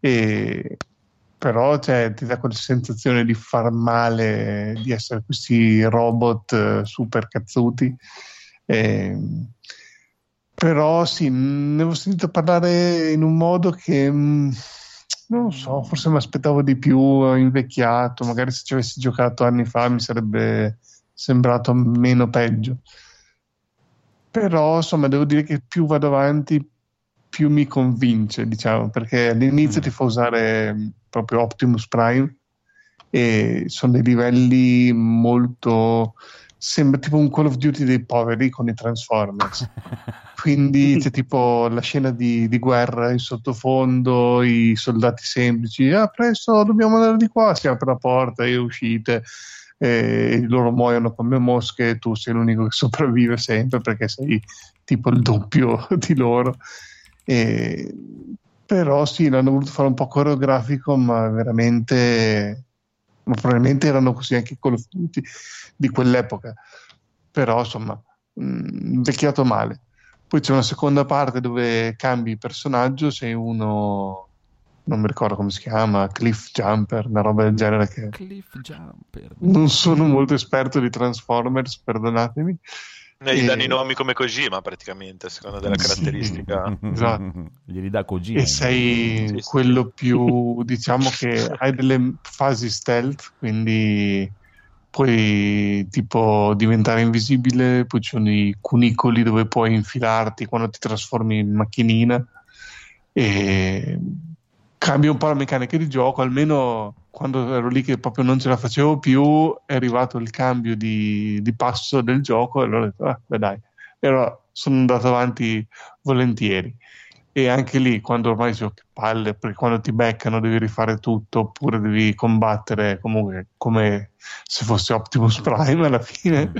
e... però cioè, ti dà quella sensazione di far male, di essere questi robot eh, super cazzuti. E... Però sì, ne avevo sentito parlare in un modo che mh, non so, forse mi aspettavo di più, invecchiato, magari se ci avessi giocato anni fa mi sarebbe sembrato meno peggio. Però insomma devo dire che più vado avanti, più mi convince, diciamo, perché all'inizio Mm. ti fa usare mh, proprio Optimus Prime e sono dei livelli molto sembra tipo un Call of Duty dei poveri con i Transformers. Quindi c'è tipo la scena di, di guerra in sottofondo, i soldati semplici, ah presto dobbiamo andare di qua, si apre la porta e uscite, e loro muoiono come mosche e tu sei l'unico che sopravvive sempre perché sei tipo il doppio di loro. E- però sì, l'hanno voluto fare un po' coreografico, ma veramente, ma probabilmente erano così anche i Call of Duty di quell'epoca. Però insomma, invecchiato male. Poi c'è una seconda parte dove cambi personaggio, sei uno, non mi ricordo come si chiama, Cliff Jumper, una roba del genere che Cliff Jumper. non sono molto esperto di Transformers, perdonatemi. Ne gli E- danno i nomi come Kojima praticamente, a seconda della Sì. caratteristica. Esatto. Glieli dà Kojima. E sei Sì, sì. quello più, diciamo che hai delle fasi stealth, quindi puoi tipo diventare invisibile, poi ci sono i cunicoli dove puoi infilarti quando ti trasformi in macchinina e cambia un po' la meccanica di gioco, almeno quando ero lì che proprio non ce la facevo più è arrivato il cambio di, di passo del gioco e allora ho detto, ah, beh dai, e allora sono andato avanti volentieri. E anche lì quando ormai dicevo che palle perché quando ti beccano devi rifare tutto oppure devi combattere comunque come se fosse Optimus Prime alla fine. Mm.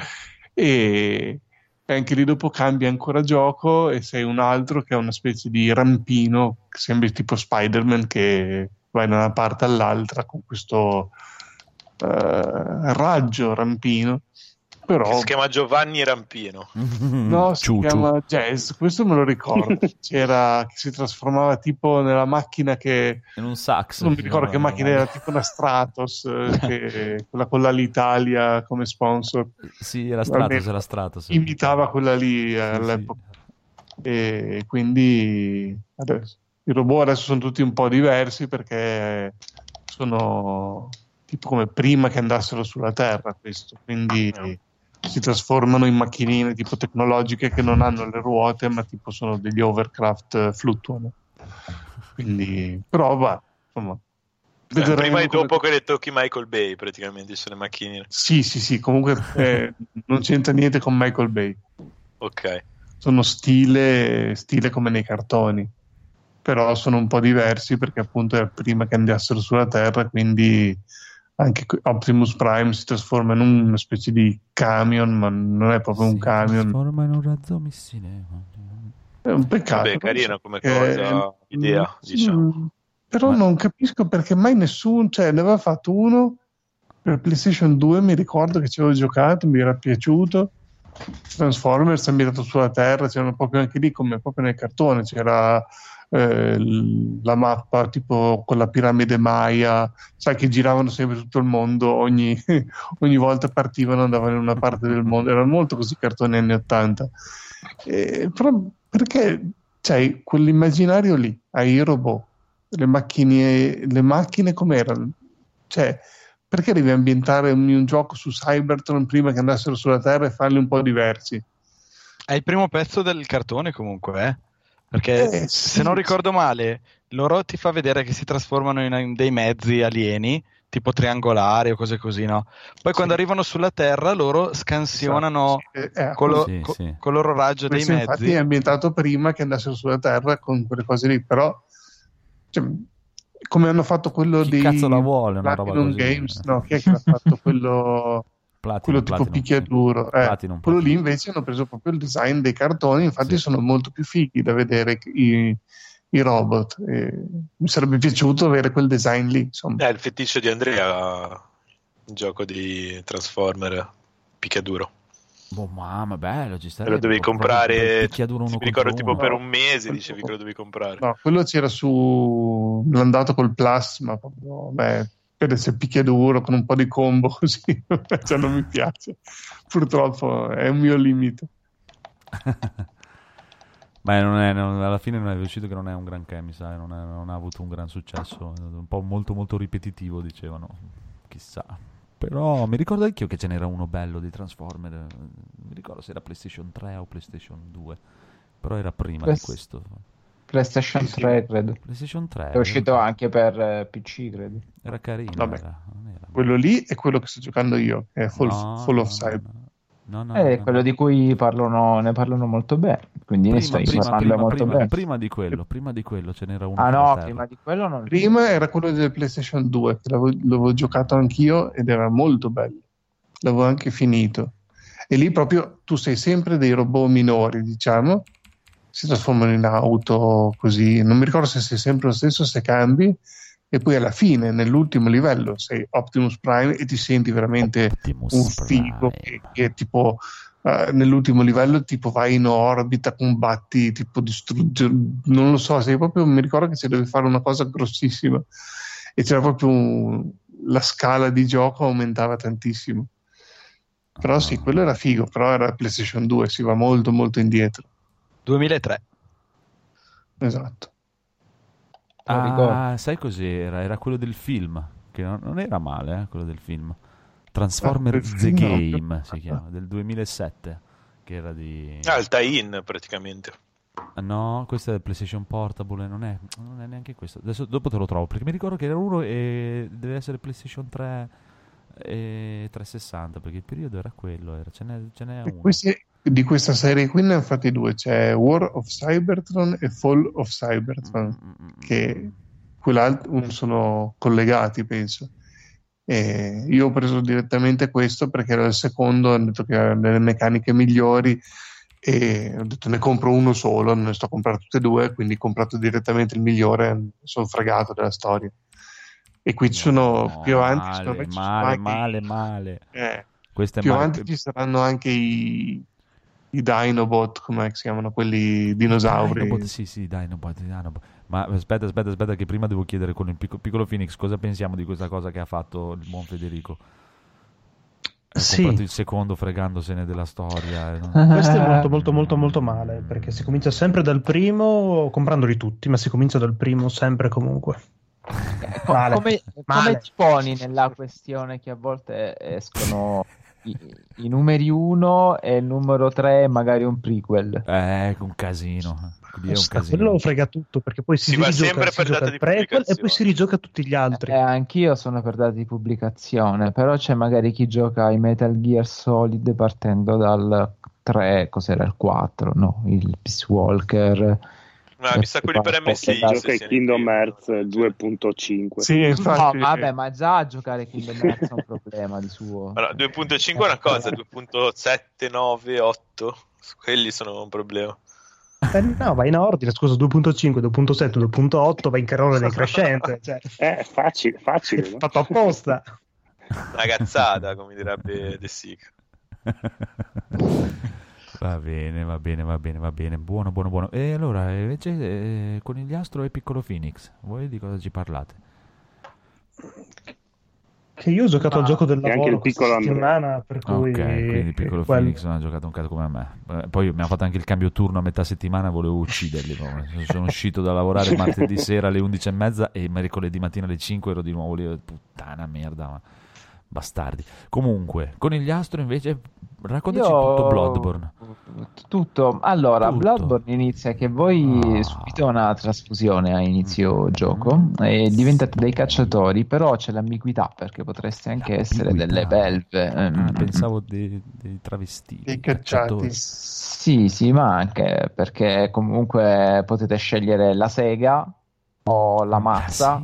e, e anche lì dopo cambia ancora gioco e sei un altro che è una specie di rampino che sembra tipo Spider-Man che vai da una parte all'altra con questo eh, raggio rampino però si chiama Giovanni Rampino. no si Ciu, ciu. chiama Jazz questo me lo ricordo c'era che si trasformava tipo nella macchina che In un sax. non mi ricordo che No, macchina era tipo una Stratos eh, che- quella con l'Italia come sponsor Sì, era Stratos, era Stratos. sì. imitava quella lì Sì, all'epoca sì. e quindi adesso, i robot adesso sono tutti un po' diversi perché sono tipo come prima che andassero sulla Terra questo, quindi si trasformano in macchinine tipo tecnologiche che non hanno le ruote ma tipo sono degli overcraft eh, fluttuano quindi però va insomma vedremo prima e come- dopo che le tocchi Michael Bay, praticamente, sono le macchinine. sì sì sì comunque eh, non c'entra niente con Michael Bay Ok. sono stile, stile come nei cartoni, però sono un po' diversi perché appunto era prima che andassero sulla Terra, quindi anche Optimus Prime si trasforma in una specie di camion, ma non è proprio un Si camion. trasforma in un razzo missile. È un peccato. Vabbè, carina come Eh, cosa, idea, sì, diciamo. Però Ma- non capisco perché mai nessuno, cioè ne aveva fatto uno per PlayStation 2, mi ricordo che ci avevo giocato, mi era piaciuto. Transformers ambientato sulla Terra, c'erano proprio anche lì come proprio nel cartone, c'era eh, la mappa tipo con la piramide Maya, sai che giravano sempre tutto il mondo, ogni, ogni volta partivano, andavano in una parte del mondo, erano molto così cartoni anni 80. Eh, però perché c'hai quell'immaginario lì, hai i robot, le macchine, le macchine com'erano? Cioè, perché devi ambientare un, un gioco su Cybertron prima che andassero sulla Terra e farli un po' diversi? È il primo pezzo del cartone comunque, eh? Perché Eh, se sì, non sì. ricordo male, loro ti fa vedere che si trasformano in, in dei mezzi alieni, tipo triangolari o cose così, no? Poi quando Sì. arrivano sulla Terra, loro scansionano Eh, eh, con, lo, Sì, co- sì. con il loro raggio dei Questo infatti mezzi. è ambientato prima che andassero sulla Terra con quelle cose lì, però cioè, come hanno fatto quello Chi di cazzo la vuole una roba Platinum così? Games, no, chi è che ha fatto quello, Platinum, quello tipo picchiaduro? Eh, Platinum, quello lì Platinum. invece hanno preso proprio il design dei cartoni, infatti Sì. sono molto più fighi da vedere i, i robot. E mi sarebbe piaciuto avere quel design lì, insomma. È il feticcio di Andrea, il gioco di Transformer picchiaduro. Boh, mamma, bello, ci Te starebbe. lo dovevi comprare, mi ricordo tipo uno. per un mese dicevi che lo dovevi comprare. No, quello c'era su l'andato col Plus, ma proprio, beh, per essere picchiaduro con un po' di combo così, cioè non mi piace. Purtroppo è un mio limite. Beh, non è, non- alla fine non è riuscito che non è un granché, mi sa, non, è- non ha avuto un gran successo, un po' molto molto ripetitivo, dicevano, chissà. Però mi ricordo anch'io che ce n'era uno bello di Transformer, mi ricordo se era PlayStation 3 o PlayStation 2, però era prima Quest- di questo. PlayStation Sì, sì. 3, credo. PlayStation 3 È uscito anche per eh, PC, credo. era carino, Vabbè. era, era- Quello lì è quello che sto giocando io, che è Fall, No, Fall of no, Cyber. No, no, È no, quello no. di cui parlano, ne parlano molto bene, quindi ne Prima, stai prima, prima, molto prima, bene. prima di quello, prima di quello ce n'era uno Ah no, Terra. prima di quello non Prima era quello del PlayStation 2, che l'avevo, l'avevo giocato anch'io ed era molto bello. L'avevo anche finito. E lì proprio tu sei sempre dei robot minori, diciamo, si trasformano in auto così. Non mi ricordo se sei sempre lo stesso, se cambi. E poi alla fine, nell'ultimo livello, sei Optimus Prime e ti senti veramente Optimus un figo che, che tipo eh, nell'ultimo livello tipo vai in orbita, combatti, tipo distrugge, non lo so, sei proprio, mi ricordo che si deve fare una cosa grossissima e c'era proprio un- la scala di gioco aumentava tantissimo. Però sì, Ah. quello era figo, però era PlayStation 2, si va molto molto indietro. 2003. Esatto. Ah, sai cos'era? Era quello del film, che non, non era male, eh, quello del film. Transformer Ah, The film no. Game si chiama, del 2007, che era di... Ah, il tie-in praticamente. Ah, No, questo è del PlayStation Portable, non è, non è neanche questo. Adesso dopo te lo trovo, perché mi ricordo che era uno e deve essere PlayStation 3 e 360, perché il periodo era quello, era- ce n'è, ce n'è uno. questi- di questa serie qui ne hanno fatti due, c'è War of Cybertron e Fall of Cybertron. Mm, mm, mm, che quell'altro sono collegati, penso. E io ho preso direttamente questo perché era il secondo, hanno detto che aveva delle meccaniche migliori e ho detto ne compro uno solo, non ne sto comprando tutte e due, quindi ho comprato direttamente il migliore, sono fregato della storia. E qui ci sono No, più avanti, male, male, male, male. eh, più male. avanti ci saranno anche i, i Dinobot, come si chiamano, quelli dinosauri. Dinobot, sì, sì, Dinobot, Dinobot. Ma aspetta, aspetta, aspetta, che prima devo chiedere con il picco- piccolo Phoenix cosa pensiamo di questa cosa che ha fatto il buon Federico. Ha Sì. comprato il secondo fregandosene della storia. e non- Questo è molto molto molto molto male perché si comincia sempre dal primo comprandoli tutti, ma si comincia dal primo sempre comunque. Co- Male. come, Male. come ti poni nella questione che a volte escono i, i numeri 1 e il numero 3 magari un prequel? Eh, un casino. Lì è un casino. quello frega tutto perché poi si, Si va rigioca, sempre si per gioca data il di prequel e poi si rigioca tutti gli altri. Eh, anch'io sono per date di pubblicazione, però c'è magari chi gioca i Metal Gear Solid partendo dal 3, cos'era il 4, no, il Peace Walker. Ma mi sa quelli per MSI. Gioca i Kingdom Hearts 2.5. Sì, No, infatti. vabbè, ma già a giocare Kingdom Hearts è un problema di suo. Allora, 2.5 è una cosa, 2.7, 9, 8, quelli sono un problema. Eh, no, vai in ordine, scusa, 2.5, 2.7, 2.8, vai in carone decrescente. Cioè, Eh, È facile, facile. no? fatto apposta. Una cazzata, come direbbe De Sica. Va bene, va bene, va bene, va bene. Buono, buono, buono. E allora, invece, eh, Conigliastro e Piccolo Phoenix, voi di cosa ci parlate? Che io ho giocato al Ma- gioco del lavoro il piccolo questa settimana, per cui... Ok, quindi Piccolo quel- Phoenix non ha giocato un cazzo come me. Eh, Poi mi ha fatto anche il cambio turno a metà settimana, volevo ucciderli. Sono uscito da lavorare martedì sera alle 11.30 e mercoledì mattina alle 5 ero di nuovo lì. Puttana merda, ma bastardi. Comunque, Conigliastro invece, raccontaci Io- tutto Bloodborne. Tutto. Allora, Tutto. Bloodborne inizia che voi Ah. subito una trasfusione a inizio gioco e diventate dei cacciatori, però c'è l'ambiguità perché potreste anche essere L'ambiguità. delle belve. Ah, Mm. pensavo dei, dei travestiti. Dei cacciatori. Sì, sì, ma anche perché comunque potete scegliere la sega o la mazza.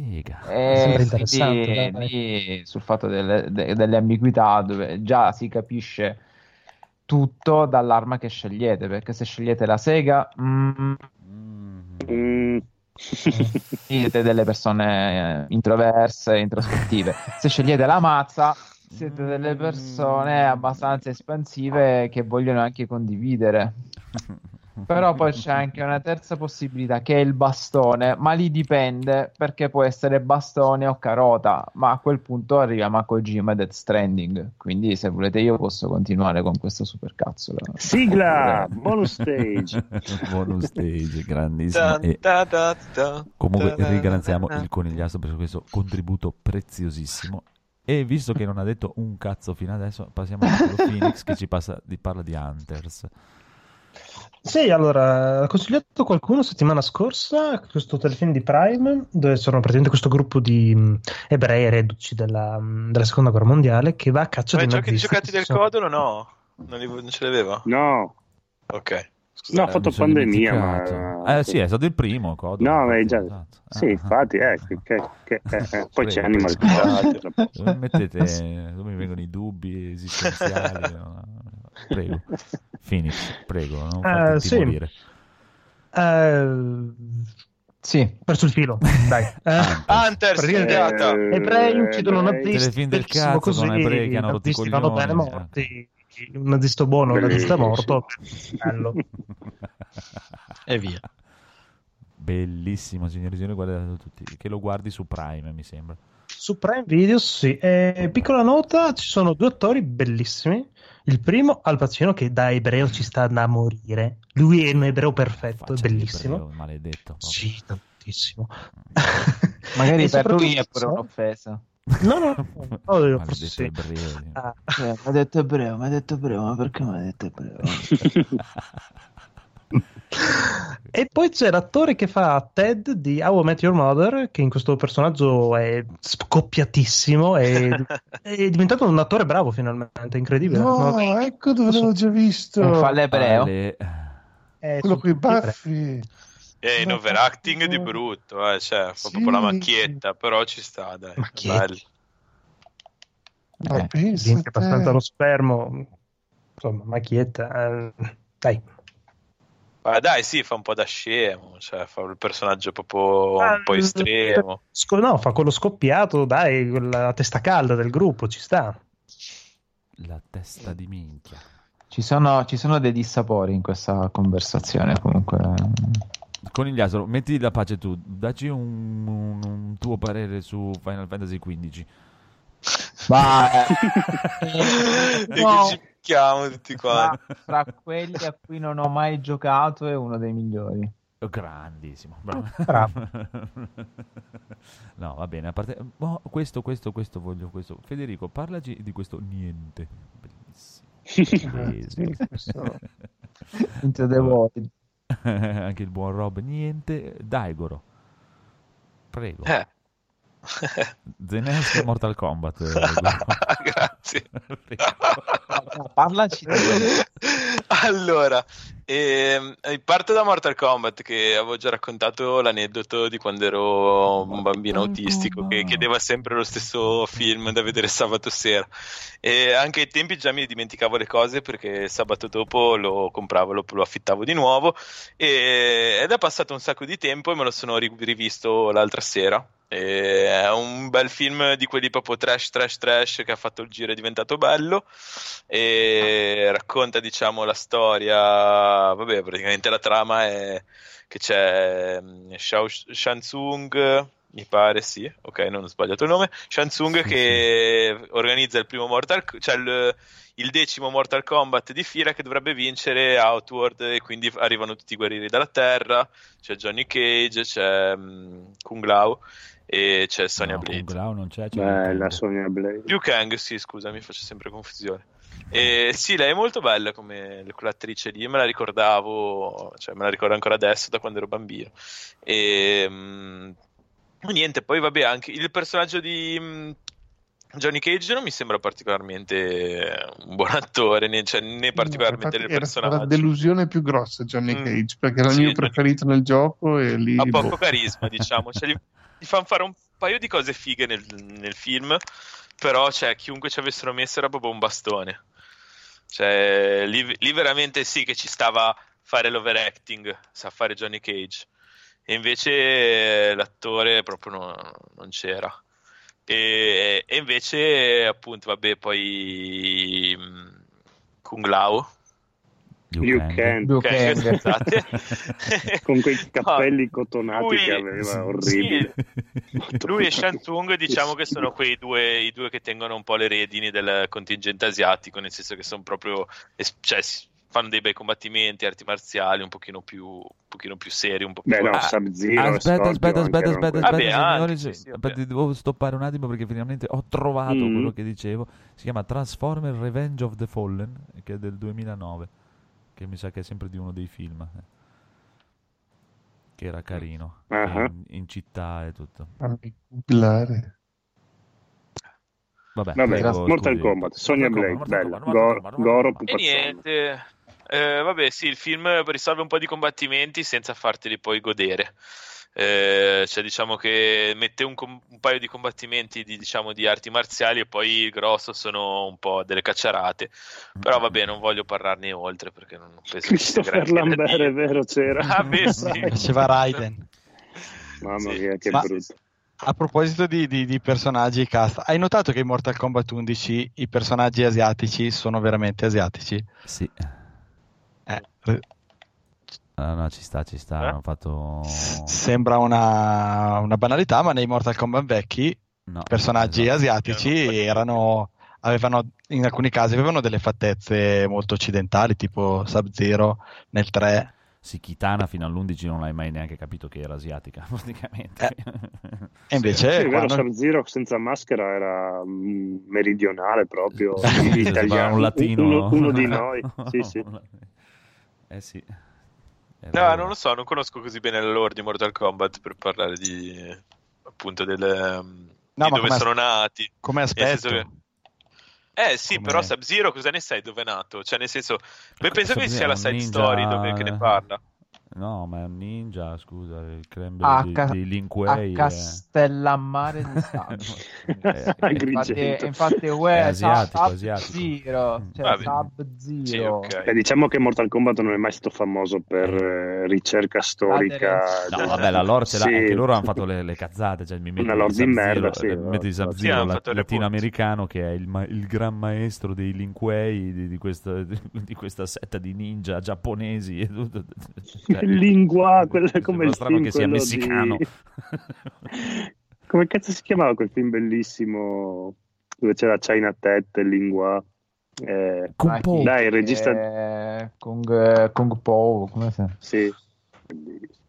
E Sembra interessante, quindi lì sul fatto delle, de- delle ambiguità dove già si capisce tutto dall'arma che scegliete perché se scegliete la sega mm, Mm. Mm. siete delle persone eh, introverse introspettive se scegliete la mazza siete delle persone abbastanza espansive che vogliono anche condividere però poi c'è anche una terza possibilità che è il bastone, ma lì dipende perché può essere bastone o carota, ma a quel punto arriviamo a Kojima Death Stranding, quindi se volete io posso continuare con questa supercazzola. Sigla, bonus stage. bonus stage, grandissimo. Da, da, da, da, comunque ringraziamo il conigliastro per questo contributo preziosissimo. E visto che non ha detto un cazzo fino adesso, passiamo a Phoenix che ci passa di, parla di Hunters. Sì, allora, ha consigliato qualcuno settimana scorsa questo telefilm di Prime, dove sono praticamente questo gruppo di mh, ebrei reduci della, mh, della seconda guerra mondiale che va a caccia Ma i di giochi di nazisti giocati che del sono- codolo no? Non, li- non ce l'aveva? No, Ok. no, ha Eh, fatto pandemia, ma... Eh sì, è stato il primo Codolo. No, ma è infatti, già- esatto. Sì, Ah, infatti, ah, eh, ah. che- che- che- eh, eh. poi c'è Animal. Crossing. Mettete, mi vengono i dubbi esistenziali? no? Prego, Phoenix, prego, non farti Eh, sì. Eh, Sì, perso il filo, dai. Hunters, figata. Eh, ebrei uccidono nazisti, Telefilm del cazzo così, con ebrei che hanno rotto i nazisti vanno bene eh. morti, un nazista buono, un nazista morto, bello. E via. Bellissimo, signori e signori, guardate tutti, che lo guardi su Prime, mi sembra. Su Prime Video, sì. Eh, piccola nota, ci sono due attori bellissimi. Il primo, Al Pacino, che da ebreo ci sta da morire. Lui è un ebreo perfetto, è Faccia di bellissimo. ebreo, maledetto. proprio. Sì, tantissimo. magari per lui è pure un'offesa. No, no, no. Oh, forse sì. ebreo. Ah, mi ha detto ebreo, mi ha detto ebreo, ma perché mi ha detto ebreo? E poi c'è l'attore che fa Ted di How I Met Your Mother, che in questo personaggio è scoppiatissimo e è diventato un attore bravo finalmente, incredibile. No, No, ecco dove l'avevo già visto. Non fa l'ebreo. È Quello con i baffi. E in overacting di brutto, eh, cioè, fa Sì. proprio la macchietta, però ci sta, dai. bello. Ma Eh, abbastanza lo spermo, insomma, macchietta. eh, dai, Ma dai, sì, fa un po' da scemo, cioè fa il personaggio proprio un po' Ah, estremo. No, fa quello scoppiato, dai, la testa calda del gruppo, ci sta. La testa di minchia. Ci sono, ci sono dei dissapori in questa conversazione comunque. Conigliastro, metti da pace tu, dacci un, un- un tuo parere su Final Fantasy XV. Ma, No. Picchiamo tutti quanti. fra quelli a cui non ho mai giocato è uno dei migliori. Oh, Grandissimo, bravo. Bravo. no, va bene, a parte... oh, questo, questo, questo voglio, questo. Federico, parlaci di questo niente. Bellissimo. Sì, questo- Into the Void. Anche il buon Rob, niente. Daigoro. Prego. Eh. Zenesco Mortal Kombat. eh. Grazie. Parlaci Allora, ehm, parto da Mortal Kombat che avevo già raccontato l'aneddoto di quando ero un bambino autistico che chiedeva sempre lo stesso film da vedere sabato sera e anche ai tempi già mi dimenticavo le cose perché sabato dopo lo compravo, lo, lo affittavo di nuovo e- ed è passato un sacco di tempo e me lo sono ri- rivisto l'altra sera. E è un bel film di quelli proprio trash, trash, trash che ha fatto il giro, è diventato bello e racconta, diciamo, la storia. Vabbè, praticamente la trama è che c'è mm, Shao Shansung, mi pare, sì, ok, non ho sbagliato il nome. Shansung che organizza il primo Mortal, cioè il, il decimo Mortal Kombat di fila che dovrebbe vincere Outward e quindi arrivano tutti i guerrieri dalla Terra. C'è Johnny Cage, c'è mm, Kung Lao e c'è Sonya No, Blade. Lao non c'è. c'è Kang. Sonia Blade. Liu Kang, sì, scusa, mi faccio sempre confusione. E sì, lei è molto bella come quell'attrice lì, me la ricordavo, cioè me la ricordo ancora adesso da quando ero bambino. E mm, niente, poi vabbè, anche il personaggio di mm, Johnny Cage non mi sembra particolarmente un buon attore, né, cioè, né particolarmente Infatti del era stata la personaggio. delusione più grossa Johnny Mm. Cage perché era il Sì, mio Johnny- preferito nel gioco e lì ha poco boh. carisma, diciamo. Cioè, gli, gli fanno fare un paio di cose fighe nel, nel film, però cioè, chiunque ci avessero messo era proprio un bastone. Cioè, lì, lì veramente sì che ci stava fare l'overacting, sa fare Johnny Cage. E invece l'attore proprio no- non c'era. E, e invece, appunto, vabbè, poi mm, Kung Lao. Liu Kang. Kang. Liu Ok, Kang. scusate. con quei No, cappelli cotonati lui- che aveva, sì, orribile. Lui e Shantung diciamo che sono quei due, i due che tengono un po' le redini del contingente asiatico, nel senso che sono proprio, cioè, fanno dei bei combattimenti, arti marziali un pochino più, un pochino più seri, un po' più Beh, no, Ah, Sub-Zero. e Aspetta, aspetta, anche aspetta, aspetta. Vabbè, aspetta, anche, signori, sì, sì, aspetta, vabbè. devo stoppare un attimo perché finalmente ho trovato Mm. quello che dicevo. Si chiama Transformer Revenge of the Fallen, che è del 2009, che mi sa che è sempre di uno dei film. eh. Che era carino, Ah. in, in città e tutto. Fammi googlare. Vabbè, Vabbè, prego, Mortal. Kombat, Sonya Blade, Mortal Goro Kombat. E niente, eh, vabbè, sì, il film risolve un po' di combattimenti senza farteli poi godere. Eh, cioè, diciamo che mette un, com- un paio di combattimenti di, diciamo, di arti marziali e poi il grosso sono un po' delle cacciarate. Però vabbè, non voglio parlarne oltre perché non penso che Christopher da Lambert, è vero, c'era. Ah, beh, sì. Faceva Raiden. Mamma Sì. mia, che Ma- brutto. A proposito di, di- di personaggi cast, hai notato che in Mortal Kombat 11 i personaggi asiatici sono veramente asiatici? Sì, Eh, Ah, no, ci sta, ci sta. Eh? Hanno fatto... s- sembra una, una banalità, ma nei Mortal Kombat vecchi no, personaggi esatto. asiatici erano, avevano, in alcuni casi avevano delle fattezze molto occidentali, tipo Sub-Zero nel 3. Sì, Kitana fino all'11 non l'hai mai neanche capito che era asiatica, praticamente. E invece Sì, vero, quando- Sub-Zero senza maschera era mm, meridionale proprio, Sì, sì, sì, italiano, un latino. uno, uno di noi. Sì, sì. Eh sì. No, Era- non lo so, non conosco così bene la lore di Mortal Kombat per parlare di appunto del, ehm, No, di dove come- sono nati. come aspetto, che- Eh sì, Come- però Sub-Zero cosa ne sai dove è nato? Cioè nel senso, beh, penso che sia la side ninja- story dove che ne parla. No, ma è un ninja, scusa, il creme A di, ca- di A Linquei. è- Castellammare di Stabio. è- infatti, Agrigento. infatti È uè, asiatico, Sub asiatico. Zero, cioè Vabbè. Sub Sì, Zero. ok. Eh, diciamo che Mortal Kombat non è mai stato famoso per eh, ricerca storica. No, del- vabbè, la lore ce l'ha, Sì. anche loro hanno fatto le, le cazzate, cioè mi metti Una lore di merda, sì, eh, metti infatti. Sub-Zero, Sì, hanno la- latinoamericano che è il, ma- il gran maestro dei linguei di, di questa, di questa setta di ninja giapponesi e tutto. Cioè, Lingua, mi come il film che sia messicano. di- come cazzo si chiamava quel film bellissimo dove c'era China Tet, Lingua? Eh, Kung Dai, il regista- eh, Kung, eh, Kung Po, come si sì.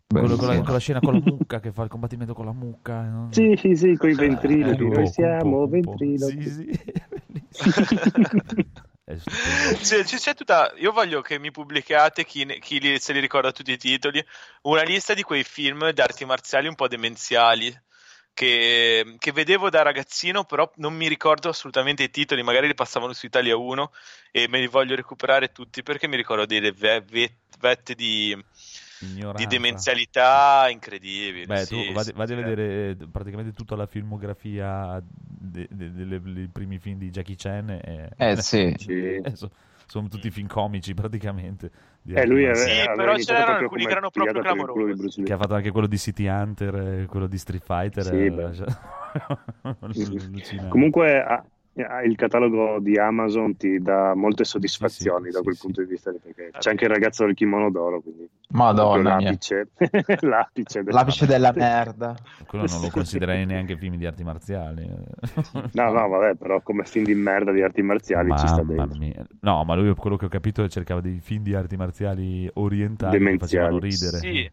Quello con, la, con la scena con la mucca che fa il combattimento con la mucca. no? Sì, sì, sì, con i ventriloqui. Eh, Noi Kung siamo ventriloqui. Sì, sì, è bellissimo. È stupendo. C'è, tutta. Io voglio che mi pubblichiate chi, chi li- se li ricorda tutti i titoli. Una lista di quei film d'arti marziali un po' demenziali. Che, che vedevo da ragazzino, però non mi ricordo assolutamente i titoli. Magari li passavano su Italia 1 e me li voglio recuperare tutti perché mi ricordo delle ve- ve- vette di, di Ignoranza. demenzialità incredibili. Beh, sì, tu vadi, sì, vadi a sì. vedere eh, praticamente tutta la filmografia de- de- delle- dei primi film di Jackie Chan. E, Eh sì. Sì. Eh, so- sono tutti film comici praticamente. di Eh, lui Arti aveva, Sì, aveva però c'erano alcuni che erano proprio di clamorosi. Che ha fatto anche quello di City Hunter, eh, quello di Street Fighter. Sì, eh, beh. cioè-. Comunque ah, il catalogo di Amazon ti dà molte soddisfazioni Sì, sì, da quel sì. punto di vista perché c'è anche il ragazzo del kimono d'oro, quindi Madonna l'apice, l'apice, della- L'apice della merda. quello non lo considererei neanche film di arti marziali. No, no, vabbè, però come film di merda di arti marziali ci sta Mamma dentro. mia. No, ma lui quello che ho capito è che cercava dei film di arti marziali orientali che Demenziali. facevano ridere. Sì,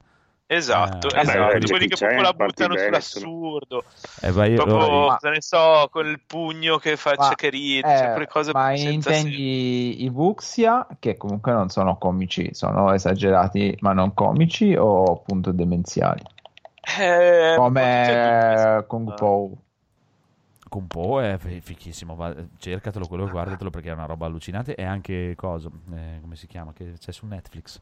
esatto, Eh, esatto. vabbè, quelli Jackie che proprio la buttano bene, sull'assurdo. Eh, ma io- Proprio, Ma- ne so, con il pugno che faccia Ma- che ride, cioè Eh, quelle cose ma senza senso. intendi i Vuxia, che comunque non sono comici, sono esagerati ma non comici o appunto demenziali? Eh, un po' tutti Come due, Kung. Po. Kung Po è fi- fichissimo, va- cercatelo quello e guardatelo perché è una roba allucinante e anche cosa, eh, come si chiama, che c'è su Netflix.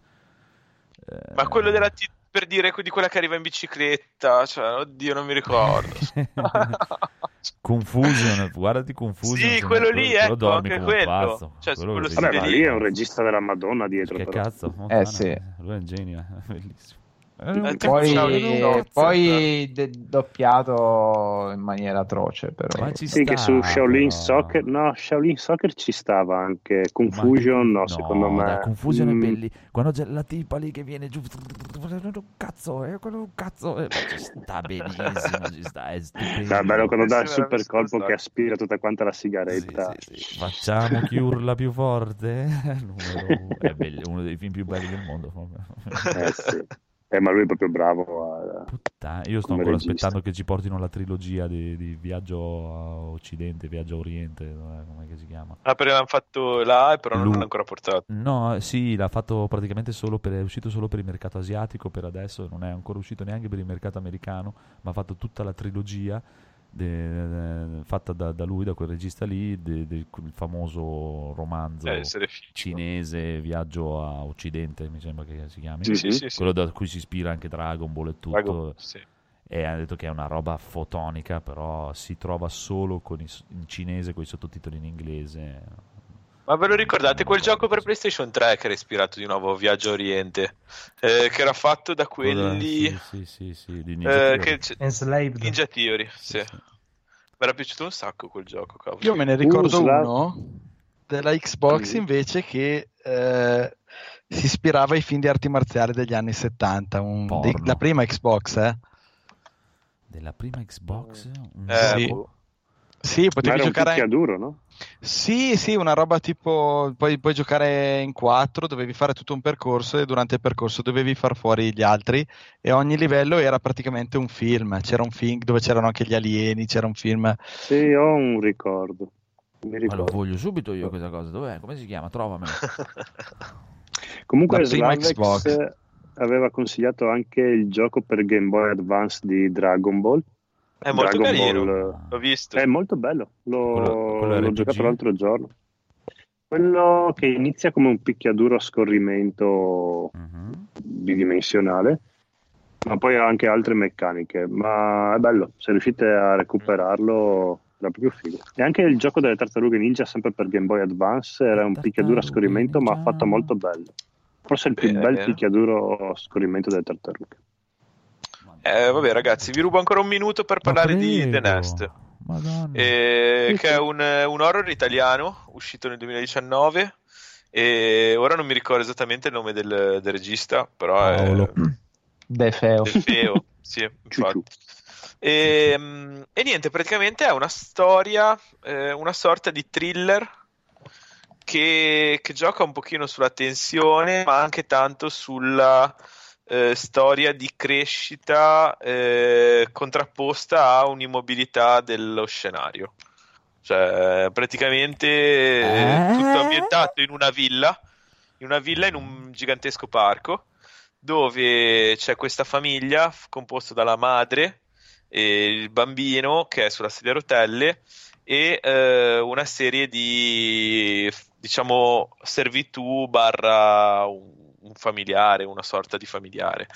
Eh, Ma quello della ti- per dire di quella che arriva in bicicletta, cioè, oddio, non mi ricordo. Confusion, guardati Confusion. Sì, quello lì, ecco, dormi anche quello. pazzo. Cioè, quello si Vabbè, lì. è un regista della Madonna dietro, Che però. cazzo, Montana, sì. eh, Lui è un genio, è bellissimo. Eh, Eh, Poi, poi de- doppiato in maniera atroce, però. Ma ci Sì, che su sta, Shaolin però. Soccer, no, Shaolin Soccer ci stava anche. Ma- Confusion, no, secondo me. dai, Confusion Mm, è belli. Quando c'è la tipa lì che viene giù, cazzo, è quello un cazzo. eh, ma ci sta benissimo, ci sta, è stupendo. no, bello quando dà il super colpo che aspira tutta quanta la sigaretta. Sì, sì, sì. Facciamo chi urla più forte. È bello, uno dei film più belli del mondo. Eh, sì. Eh, ma lui è proprio bravo. A... Puttana, io sto ancora regista. aspettando che ci portino la trilogia di, di Viaggio a Occidente, Viaggio a Oriente, come si chiama? Ah, perché l'hanno fatto là, però non Lu- l'hanno ancora portato. No, sì, l'ha fatto praticamente solo per, è uscito solo per il mercato asiatico per adesso, non è ancora uscito neanche per il mercato americano, ma ha fatto tutta la trilogia de- fatta da, da lui, da quel regista lì, de- del famoso romanzo figo. cinese Viaggio a Occidente, mi sembra che si chiami. Sì, sì, sì. Quello da cui si ispira anche Dragon Ball e tutto. Dragon-. E ha detto che è una roba fotonica, però si trova solo con i- in cinese con i sottotitoli in inglese. Ma ve lo ricordate quel gioco per PlayStation 3 che era ispirato di nuovo a Viaggio Oriente? Eh, che era fatto da quelli. Sì, sì, sì, sì, di Ninja eh, Theory. che. Ninja Theory, sì. Sì, sì. Mi era piaciuto un sacco quel gioco, cavolo. Io me ne ricordo Usla. uno della Xbox Mhm. invece che eh, si ispirava ai film di arti marziali degli anni 70. un- di- la prima Xbox, eh? Della prima Xbox? Un Eh, Sì. boh. Sì, Ma potevi era un giocare. picchiaduro, no? Sì, sì, una roba tipo. Poi puoi giocare in quattro, dovevi fare tutto un percorso e durante il percorso dovevi far fuori gli altri. E ogni livello era praticamente un film. C'era un film dove c'erano anche gli alieni, c'era un film. Sì, ho un ricordo. Mi Ma lo voglio subito io questa cosa. Dov'è? Come si chiama? Trovamelo. Comunque Slavex Xbox. aveva consigliato anche il gioco per Game Boy Advance di Dragon Ball. È molto Dragon carino. Ball, L'ho visto. È molto bello, l'ho, Quello- quello l'ho giocato l'altro giorno. Quello che inizia come un picchiaduro a scorrimento Mhm. bidimensionale, ma poi ha anche altre meccaniche. Ma è bello, se riuscite a recuperarlo era proprio figo. E anche il gioco delle tartarughe ninja, sempre per Game Boy Advance, era un picchiaduro a scorrimento, ma fatto molto bello. Forse il più Bene, bel bene. picchiaduro a scorrimento delle tartarughe. Eh, vabbè, ragazzi, vi rubo ancora un minuto per parlare di. The Nest. Madonna. eh, che è un, un horror italiano uscito nel 2019 e ora non mi ricordo esattamente il nome del, del regista, però Paolo. è De Feo. del Feo, sì, infatti. E, mm, e niente, praticamente è una storia, eh, una sorta di thriller che, che gioca un pochino sulla tensione, ma anche tanto sulla eh, storia di crescita eh, contrapposta a un'immobilità dello scenario. Cioè, praticamente eh, tutto ambientato in una villa, in una villa in un gigantesco parco, dove c'è questa famiglia composta dalla madre e il bambino che è sulla sedia a rotelle e eh, una serie di diciamo servitù barra un, un familiare, una sorta di familiare.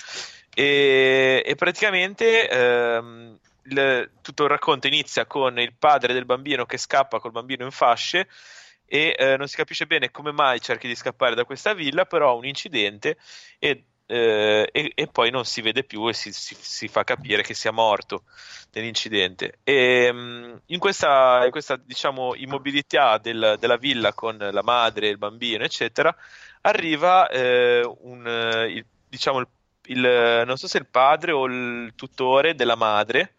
E, e praticamente ehm, il- tutto il racconto inizia con il padre del bambino che scappa col bambino in fasce e eh, non si capisce bene come mai cerchi di scappare da questa villa, però ha un incidente e, eh, e- e poi non si vede più e si, si- si fa capire che sia morto nell'incidente. E, mm, in questa, in questa, diciamo, immobilità del- della villa con la madre, il bambino, eccetera, arriva eh, un, eh, il- diciamo, il, il- non so se il padre o il tutore della madre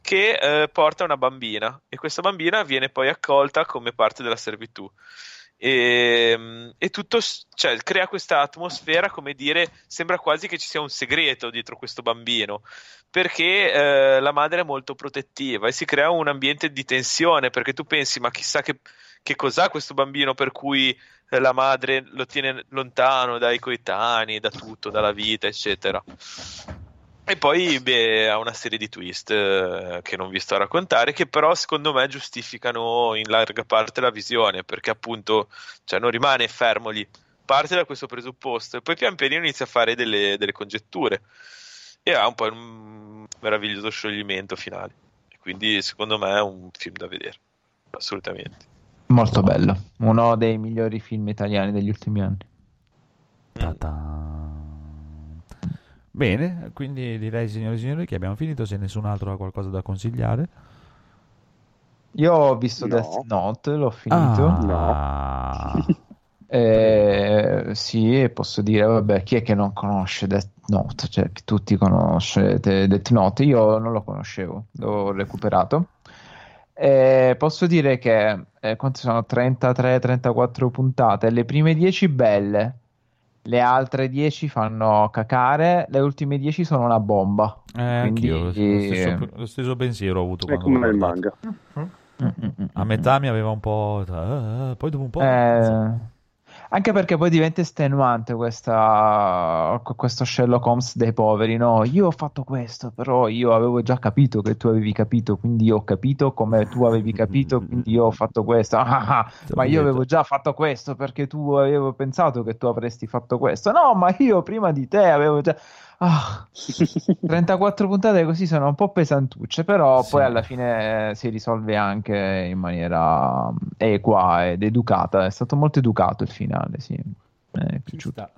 che eh, porta una bambina e questa bambina viene poi accolta come parte della servitù. E, mm, e tutto cioè, crea questa atmosfera, come dire, sembra quasi che ci sia un segreto dietro questo bambino, perché eh, la madre è molto protettiva e si crea un ambiente di tensione, perché tu pensi, ma chissà che, che cos'ha questo bambino per cui eh, la madre lo tiene lontano dai coetanei, da tutto, dalla vita, eccetera. E poi beh, ha una serie di twist eh, che non vi sto a raccontare, che però secondo me giustificano in larga parte la visione, perché appunto cioè, non rimane fermo lì, parte da questo presupposto e poi pian pianino inizia a fare delle, delle congetture e ha un po' un meraviglioso scioglimento finale. Quindi secondo me è un film da vedere, assolutamente. Molto bello. Uno dei migliori film italiani degli ultimi anni. Ta-ta. Bene, quindi direi signore e signori che abbiamo finito, se nessun altro ha qualcosa da consigliare. Io ho visto No. Death Note, l'ho finito. Ah. Eh, sì, e posso dire, vabbè, chi è che non conosce Death Note? Cioè, tutti conoscete Death Note. Io non lo conoscevo, l'ho recuperato. Eh, posso dire che eh, quante sono 33-34 puntate, le prime 10 belle, le altre 10 fanno cacare, le ultime 10 sono una bomba. Eh, Quindi- anch'io lo stesso, lo stesso pensiero ho avuto È quando come guardato. manga. Mm, mm, mm, A metà mi aveva un po'... ah, poi dopo un po'... Eh, anche perché poi diventa estenuante questa, questo Sherlock Holmes dei poveri, no? Io ho fatto questo, però io avevo già capito che tu avevi capito, quindi io ho capito come tu avevi capito, quindi io ho fatto questo. Ah, ah, ma io avevo già fatto questo perché tu avevo pensato che tu avresti fatto questo. No, ma io prima di te avevo già... Ah, 34 puntate così sono un po' pesantucce, però Sì. poi alla fine eh, si risolve anche in maniera mm, equa ed educata. È stato molto educato il finale, sì. Mi è Ci piaciuto.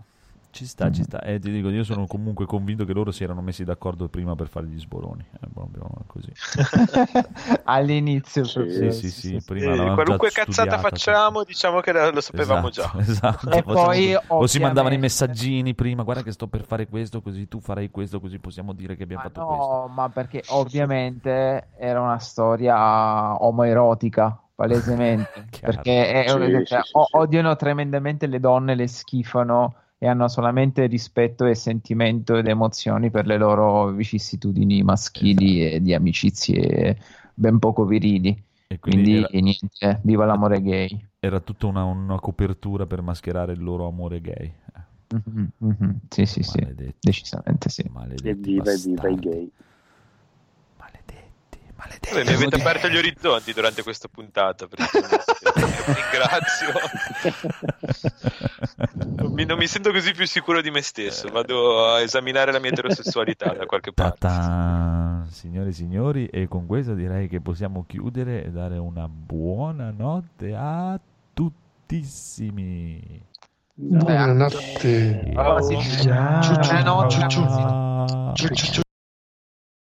Ci sta, ci sta. E ti dico, io sono comunque convinto che loro si erano messi d'accordo prima per fare gli sboroni. Proprio così. All'inizio, Sì, Sì, sì, sì, Eh, prima l'avevamo qualunque cazzata facciamo, diciamo che lo sapevamo Esatto, già. esatto. E poi, o si mandavano i messaggini prima, guarda che sto per fare questo, così tu farai questo, così possiamo dire che abbiamo Ma fatto no, questo. ma perché ovviamente era una storia omoerotica, palesemente. Perché è- Sì, cioè, sì, sì. odiano tremendamente le donne, le schifano e hanno solamente rispetto e sentimento ed emozioni per le loro vicissitudini maschili Esatto. e di amicizie ben poco virili. E quindi, Quindi era, niente, viva l'amore gay. era tutta una, una copertura per mascherare il loro amore gay. Mhm, mhm. Sì, sì, sì, Maledetti. decisamente sì. Maledetti Evviva, evviva i bastardi. gay. Vabbè, mi avete aperto gli orizzonti durante questa puntata. perché- Ringrazio. non, mi, non mi sento così più sicuro di me stesso. Vado a esaminare la mia eterosessualità da qualche parte. Ta-ta. Signore e signori, e con questo direi che possiamo chiudere e dare una buona notte a tuttissimi. Buonanotte. Allora, sì. Ciao. Buonanotte. Ciao. Ciao, ciao, ciao.